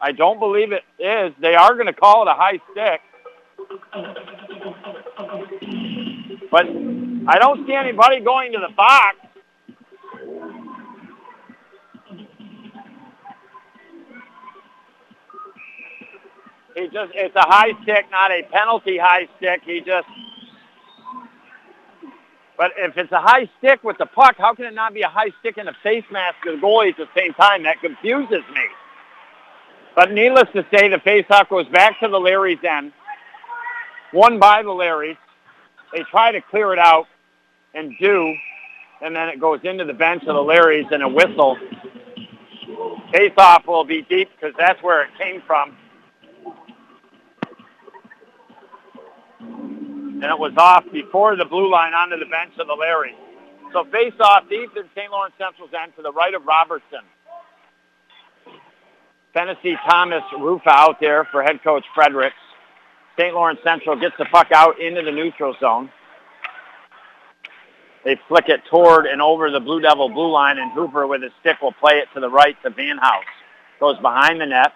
[SPEAKER 1] I don't believe it is. They are going to call it a high stick. But I don't see anybody going to the box. He just, it's a high stick, not a penalty high stick. He just, but if it's a high stick with the puck, how can it not be a high stick in a face mask of the goalie at the same time? That confuses me. But needless to say, the faceoff goes back to the Larry's end. Won by the Larrys. They try to clear it out and do, and then it goes into the bench of the Larrys and a whistle. Faceoff will be deep because that's where it came from. And it was off before the blue line onto the bench of the Larry. So face off deep in St. Lawrence Central's end to the right of Robertson. Fennessy Thomas Rufa out there for head coach Fredericks. St. Lawrence Central gets the puck out into the neutral zone. They flick it toward and over the Blue Devil blue line, and Hooper with his stick will play it to the right to Van House. Goes behind the net.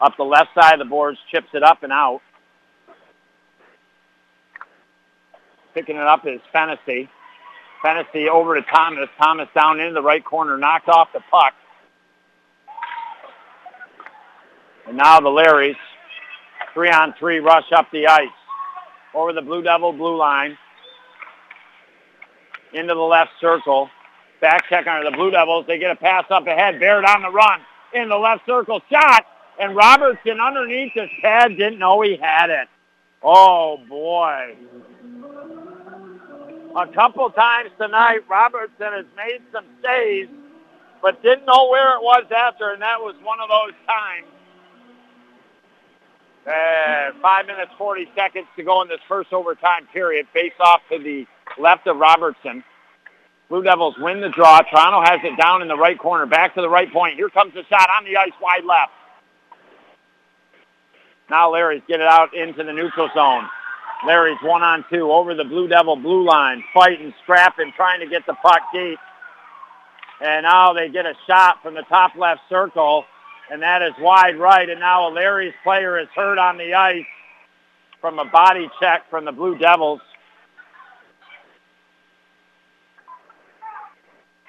[SPEAKER 1] Up the left side of the boards, chips it up and out. Picking it up is Fennessy. Fennessy over to Thomas. Thomas down in the right corner, knocked off the puck. And now the Larrys, three on three rush up the ice. Over the Blue Devil blue line. Into the left circle. Back check under the Blue Devils. They get a pass up ahead. Baird on the run. In the left circle. Shot. And Robertson underneath his pad didn't know he had it. Oh, boy a couple times tonight. Robertson has made some saves, but didn't know where it was after, and that was one of those times. Uh, five minutes, 40 seconds to go in this first overtime period. Face off to the left of Robertson. Blue Devils win the draw. Triano has it down in the right corner. Back to the right point. Here comes the shot on the ice wide left. Now Larry's get it out into the neutral zone. Larry's one on two over the Blue Devil blue line, fighting, scrapping, trying to get the puck deep. And now they get a shot from the top left circle, and that is wide right. And now Larry's player is hurt on the ice from a body check from the Blue Devils.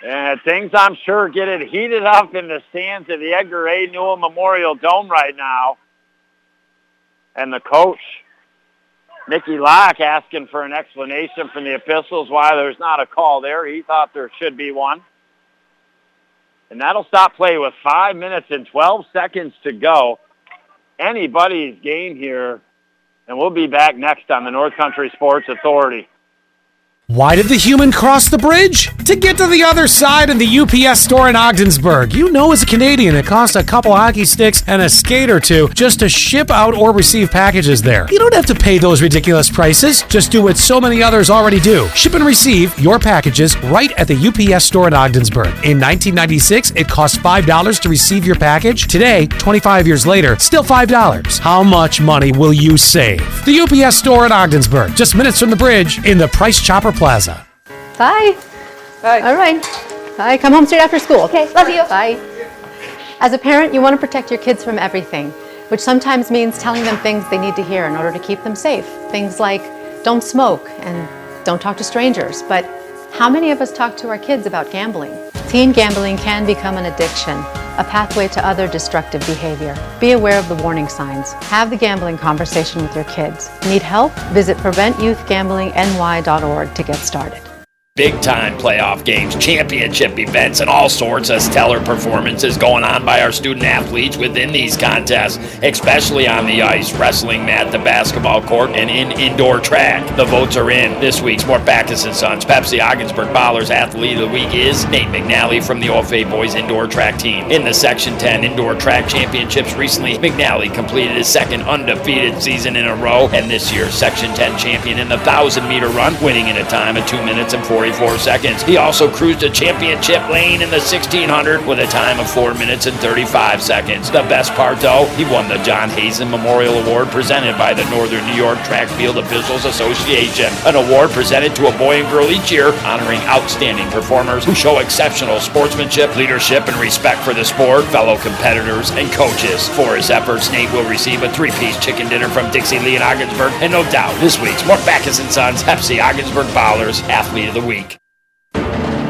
[SPEAKER 1] And things, I'm sure, get it heated up in the stands of the Edgar A. Newell Memorial Dome right now. And the coach, Mickey Locke, asking for an explanation from the officials why there's not a call there. He thought there should be one. And that'll stop play with 5 minutes and 12 seconds to go. Anybody's game here. And we'll be back next on the North Country Sports Authority.
[SPEAKER 22] Why did the human cross the bridge? To get to the other side in the UPS store in Ogdensburg. You know, as a Canadian, it costs a couple hockey sticks and a skate or two just to ship out or receive packages there. You don't have to pay those ridiculous prices. Just do what so many others already do ship and receive your packages right at the UPS store in Ogdensburg. In 1996, it cost $5 to receive your package. Today, 25 years later, still $5. How much money will you save? The UPS store in Ogdensburg, just minutes from the bridge in the Price Chopper Plaza.
[SPEAKER 18] Bye. Bye. All right. Bye. Come home straight after school. Okay. Love you. Bye. As a parent, you want to protect your kids from everything, which sometimes means telling them things they need to hear in order to keep them safe. Things like don't smoke and don't talk to strangers. But how many of us talk to our kids about gambling? Teen gambling can become an addiction, a pathway to other destructive behavior. Be aware of the warning signs. Have the gambling conversation with your kids. Need help? Visit PreventYouthGamblingNY.org to get started.
[SPEAKER 6] Big time playoff games, championship events, and all sorts of stellar performances going on by our student athletes within these contests, especially on the ice, wrestling mat, the basketball court, and in indoor track. The votes are in. This week's Mort Backus and Sons Pepsi Ogdensburg Ballers Athlete of the Week is Nate McNally from the OFA Boys Indoor Track Team. In the Section 10 Indoor Track Championships recently, McNally completed his second undefeated season in a row, and this year's Section 10 champion in the 1,000 meter run, winning in a time of 2 minutes and 40 44 seconds. He also cruised a championship lane in the 1600 with a time of 4 minutes and 35 seconds. The best part, though, he won the John Hazen Memorial Award presented by the Northern New York Track Field Officials Association, an award presented to a boy and girl each year, honoring outstanding performers who show exceptional sportsmanship, leadership, and respect for the sport, fellow competitors, and coaches. For his efforts, Nate will receive a three-piece chicken dinner from Dixie Lee and Ogdensburg, and no doubt, this week's Mort Backus & Sons Pepsi Ogdensburg Bowlers Athlete of the Week.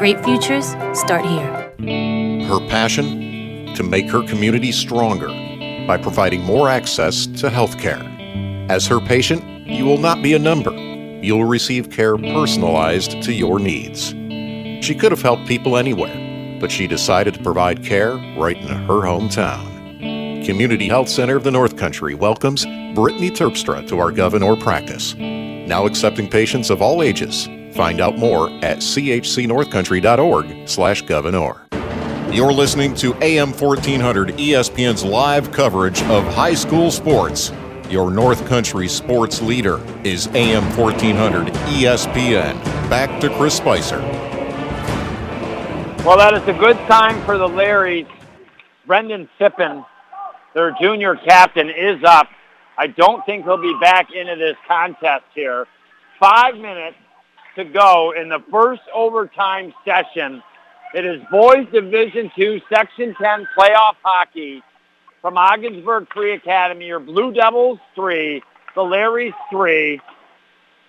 [SPEAKER 13] Great futures start here.
[SPEAKER 8] Her passion to make her community stronger by providing more access to health care. As her patient, you will not be a number. You'll receive care personalized to your needs. She could have helped people anywhere, but she decided to provide care right in her hometown. Community Health Center of the North Country welcomes Brittany Terpstra to our Gouverneur practice. Now accepting patients of all ages, Find out more at chcnorthcountry.org slash gouverneur. You're listening to AM 1400 ESPN's live coverage of high school sports. Your North Country sports leader is AM 1400 ESPN. Back to Chris Spicer.
[SPEAKER 1] Well, that is a good time for the Larrys. Brendan Sippen, their junior captain, is up. I don't think he'll be back into this contest here. Five minutes to go in the first overtime session. It is boys Division Two, Section 10 playoff hockey from Ogdensburg Free Academy. Your Blue Devils three, the Larrys three.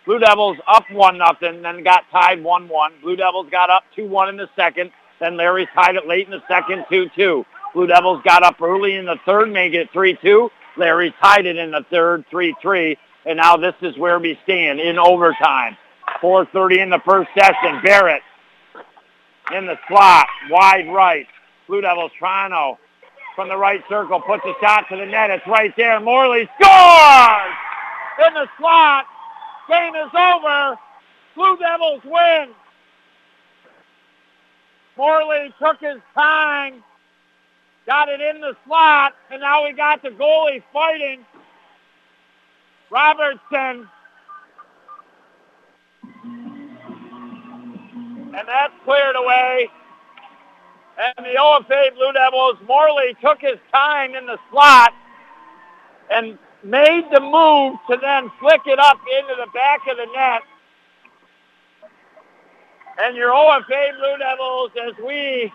[SPEAKER 1] Blue Devils up one nothing, then got tied one one. Blue Devils got up two one in the second. Then Larry's tied it late in the second two two. Blue Devils got up early in the third, made it three two. Larry tied it in the third, three three. And now this is where we stand in overtime. 4.30 in the first session. Barrett in the slot, wide right. Blue Devils trying to, from the right circle, puts a shot to the net. It's right there. Morley scores! In the slot. Game is over. Blue Devils win. Morley took his time, got it in the slot, and now we got the goalie fighting. Robertson and that's cleared away. And the OFA Blue Devils, Morley took his time in the slot and made the move to then flick it up into the back of the net. And your OFA Blue Devils, as we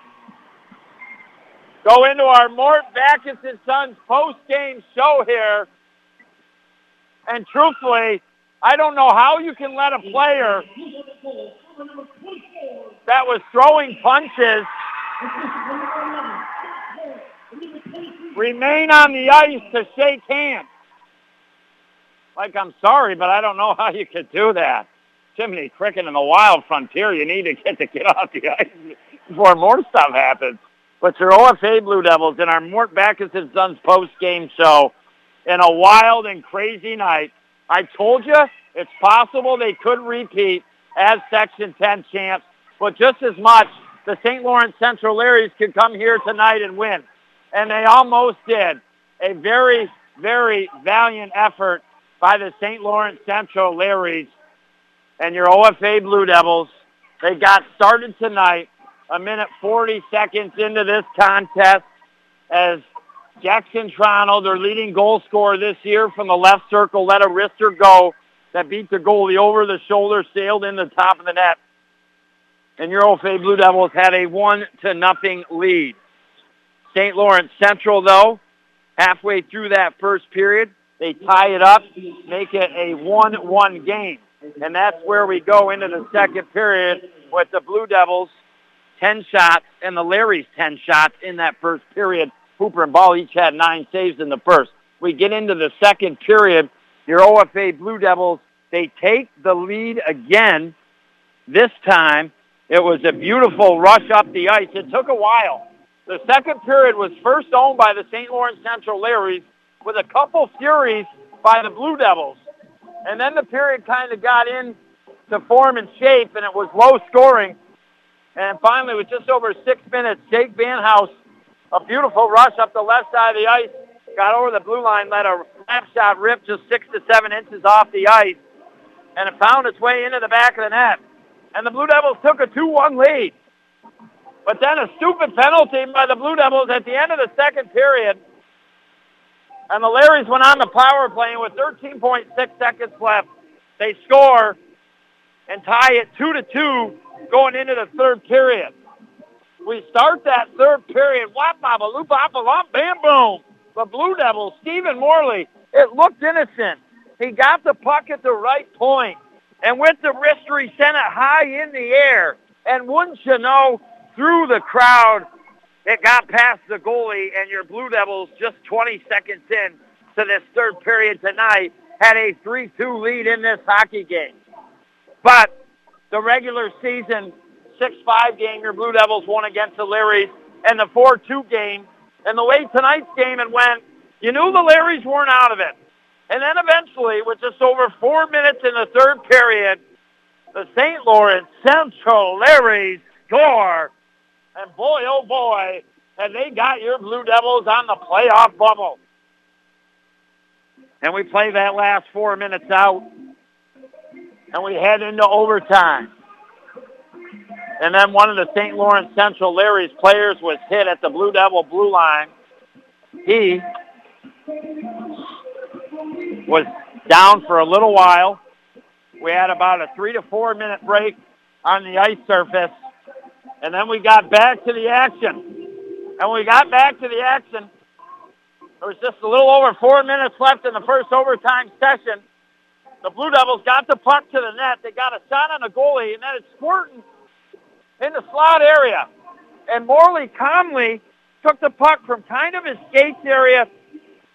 [SPEAKER 1] go into our Mort Backus and Sons post-game show here, and truthfully, I don't know how you can let a player that was throwing punches remain on the ice to shake hands. Like, I'm sorry, but I don't know how you could do that. Jiminy Cricket in the wild frontier, you need to get to get off the ice before more stuff happens. But your OFA Blue Devils in our Mort Backus and Sons post-game show in a wild and crazy night. I told you it's possible they could repeat as Section 10 champs, but just as much, the St. Lawrence Central Larrys could come here tonight and win. And they almost did. A very, very valiant effort by the St. Lawrence Central Larrys and your OFA Blue Devils. They got started tonight, a minute 40 seconds into this contest as Jackson Triano, their leading goal scorer this year from the left circle, let a wrister go that beat the goalie over the shoulder, sailed in the top of the net. And your OFA Blue Devils had a one to nothing lead. St. Lawrence Central, though, halfway through that first period, they tie it up, make it a 1-1 game. And that's where we go into the second period with the Blue Devils 10 shots and the Larrys 10 shots in that first period. Hooper and Ball each had nine saves in the first. We get into the second period. Your OFA Blue Devils they take the lead again. This time, it was a beautiful rush up the ice. It took a while. The second period was first owned by the St. Lawrence Central Larrys with a couple furies by the Blue Devils. And then the period kind of got in to form and shape, and it was low scoring. And finally, with just over six minutes, Jake Van House, a beautiful rush up the left side of the ice, got over the blue line, let a left shot rip just six to seven inches off the ice and it found its way into the back of the net. And the Blue Devils took a 2-1 lead. But then a stupid penalty by the Blue Devils at the end of the second period. And the Larrys went on the power play with 13.6 seconds left. They score and tie it 2 to 2 going into the third period. We start that third period. Whop, baba, loop, bam, boom. The Blue Devils, Stephen Morley, it looked innocent. He got the puck at the right point, and with the wrister, he sent it high in the air. And wouldn't you know, through the crowd, it got past the goalie, and your Blue Devils, just 20 seconds in to this third period tonight, had a 3-2 lead in this hockey game. But the regular season 6-5 game, your Blue Devils won against the Larrys, and the 4-2 game, and the way tonight's game it went, you knew the Larrys weren't out of it. And then eventually, with just over four minutes in the third period, the St. Lawrence Central Larrys score. And boy, oh boy, have they got your Blue Devils on the playoff bubble. And we play that last four minutes out. And we head into overtime. And then one of the St. Lawrence Central Larry's players was hit at the Blue Devil blue line. He was down for a little while. We had about a three to four minute break on the ice surface. And then we got back to the action. And when we got back to the action, there was just a little over four minutes left in the first overtime session. The Blue Devils got the puck to the net. They got a shot on the goalie, and then it's squirting in the slot area. And Morley calmly took the puck from kind of his skates area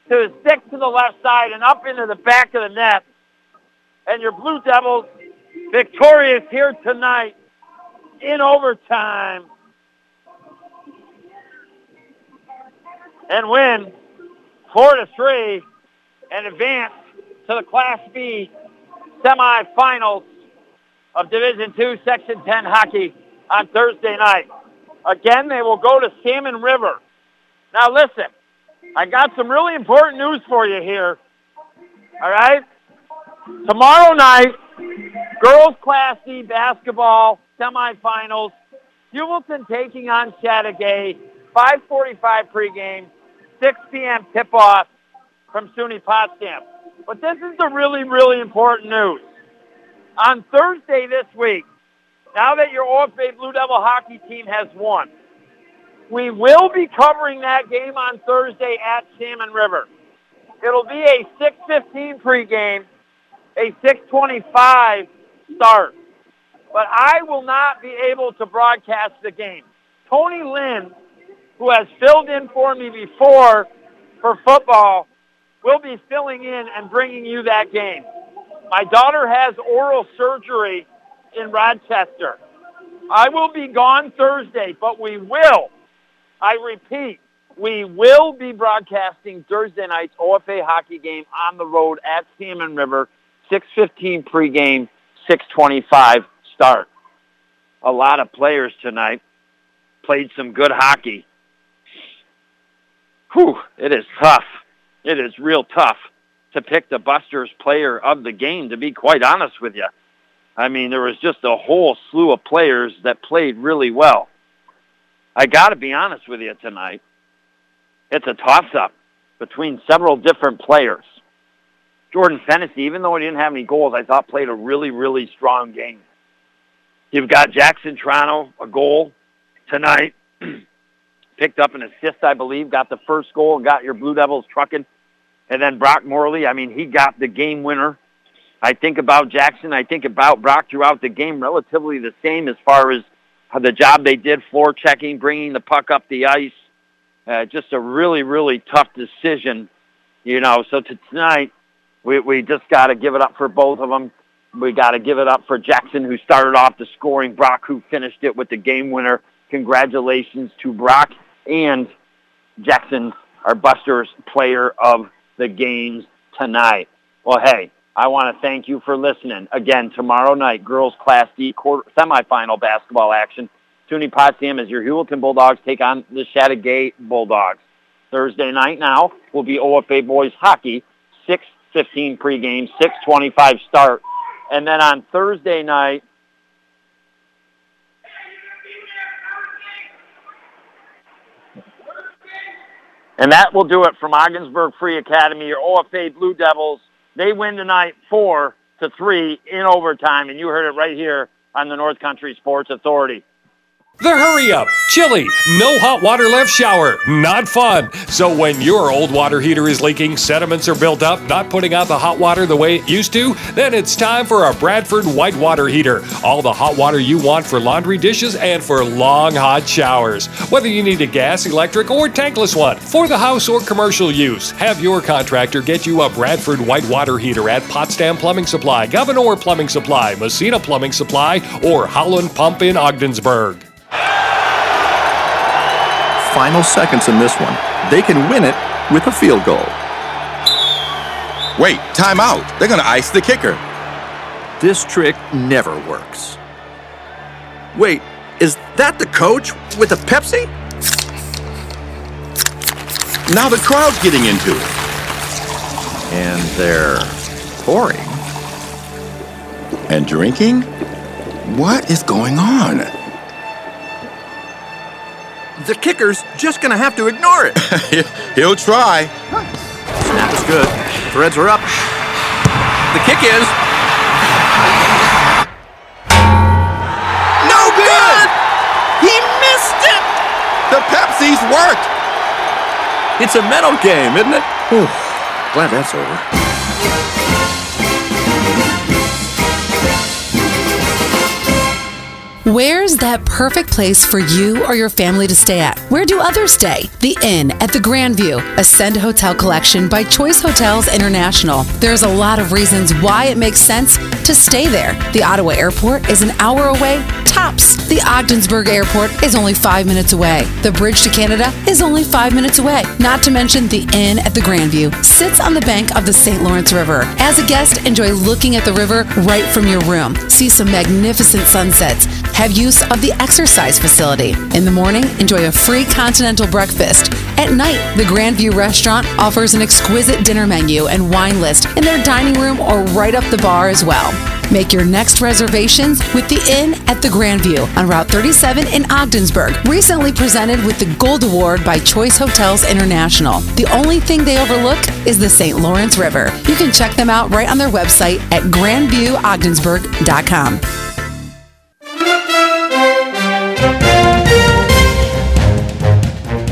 [SPEAKER 1] to his stick to the left side and up into the back of the net. And your Blue Devils victorious here tonight in overtime. And win four to three and advance to the Class B semifinals of Division Two, Section 10 hockey on Thursday night. Again, they will go to Salmon River. Now listen, I got some really important news for you here. All right? Tomorrow night, girls Class D basketball semifinals. Heuvelton taking on Chateaugay. 5:45 pregame, 6 p.m. tip-off from SUNY Potsdam. But this is the really, really important news. On Thursday this week, now that your OFA Blue Devil hockey team has won, we will be covering that game on Thursday at Salmon River. It'll be a 6.15 pregame, a 6.25 start. But I will not be able to broadcast the game. Tony Lynn, who has filled in for me before for football, will be filling in and bringing you that game. My daughter has oral surgery in Rochester. I will be gone Thursday, but we will, I repeat, we will be broadcasting Thursday night's OFA hockey game on the road at Salmon River, 6.15 pregame, 6.25 start. A lot of players tonight played some good hockey. Whew, it is tough. It is real tough to pick the Busters player of the game, to be quite honest with you. I mean, there was just a whole slew of players that played really well. I got to be honest with you tonight. It's a toss-up between several different players. Jordan Fennessy, even though he didn't have any goals, I thought played a really, really strong game. You've got Jackson Triano, a goal tonight. Picked up an assist, I believe, got the first goal, got your Blue Devils trucking. And then Brock Morley, I mean, he got the game winner. I think about Jackson. I think about Brock throughout the game, relatively the same as far as the job they did, forechecking, bringing the puck up the ice. Uh, just a really, really tough decision, you know. So to tonight, we, we just got to give it up for both of them. We got to give it up for Jackson, who started off the scoring, Brock, who finished it with the game winner. Congratulations to Brock and Jackson, our Busters player of the games tonight. Well, hey, I want to thank you for listening. Again, tomorrow night, girls Class D quarter, semifinal basketball action. SUNY Potsdam as your Heuvelton Bulldogs take on the Chateaugay Bulldogs. Thursday night now will be OFA boys hockey, 6:15 pregame, 6:25 start, and then on Thursday night. And that will do it from Ogdensburg Free Academy, your OFA Blue Devils they win tonight four to three in overtime, and you heard it right here on the North Country Sports Authority.
[SPEAKER 7] The hurry up, chilly, no hot water left shower, not fun. So when your old water heater is leaking, sediments are built up, not putting out the hot water the way it used to, then it's time for a Bradford white water heater. All the hot water you want for laundry dishes and for long hot showers. Whether you need a gas, electric, or tankless one for the house or commercial use, have your contractor get you a Bradford white water heater at Potsdam Plumbing Supply, Gouverneur Plumbing Supply, Massena Plumbing Supply, or Holland Pump in Ogdensburg
[SPEAKER 19] final seconds in this one. They can win it with a field goal.
[SPEAKER 24] Wait, timeout. They're going to ice the kicker.
[SPEAKER 19] This trick never works. Wait, is that the coach with the Pepsi?
[SPEAKER 24] Now the crowd's getting into it.
[SPEAKER 19] And they're pouring.
[SPEAKER 24] And drinking? What is going on?
[SPEAKER 19] The kicker's just gonna have to ignore it.
[SPEAKER 24] He'll try.
[SPEAKER 19] Snap is good. Threads are up. The kick is.
[SPEAKER 24] No good! He missed it! The Pepsi's worked!
[SPEAKER 19] It's a mental game, isn't it? Whew. Glad that's over.
[SPEAKER 17] Where's that perfect place for you or your family to stay at? Where do others stay? The Inn at the Grandview, Ascend Hotel Collection by Choice Hotels International. There's a lot of reasons why it makes sense to stay there. The Ottawa Airport is an hour away, tops. The Ogdensburg Airport is only five minutes away. The bridge to Canada is only five minutes away. Not to mention the Inn at the Grandview sits on the bank of the St. Lawrence River. As a guest, enjoy looking at the river right from your room. See some magnificent sunsets. Have use of the exercise facility. In the morning, enjoy a free continental breakfast. At night, the Grandview restaurant offers an exquisite dinner menu and wine list in their dining room or right up the bar as well. Make your next reservations with the Inn at the Grandview on Route 37 in Ogdensburg. Recently presented with the Gold Award by Choice Hotels International. The only thing they overlook is the St. Lawrence River. You can check them out right on their website at grandviewogdensburg.com.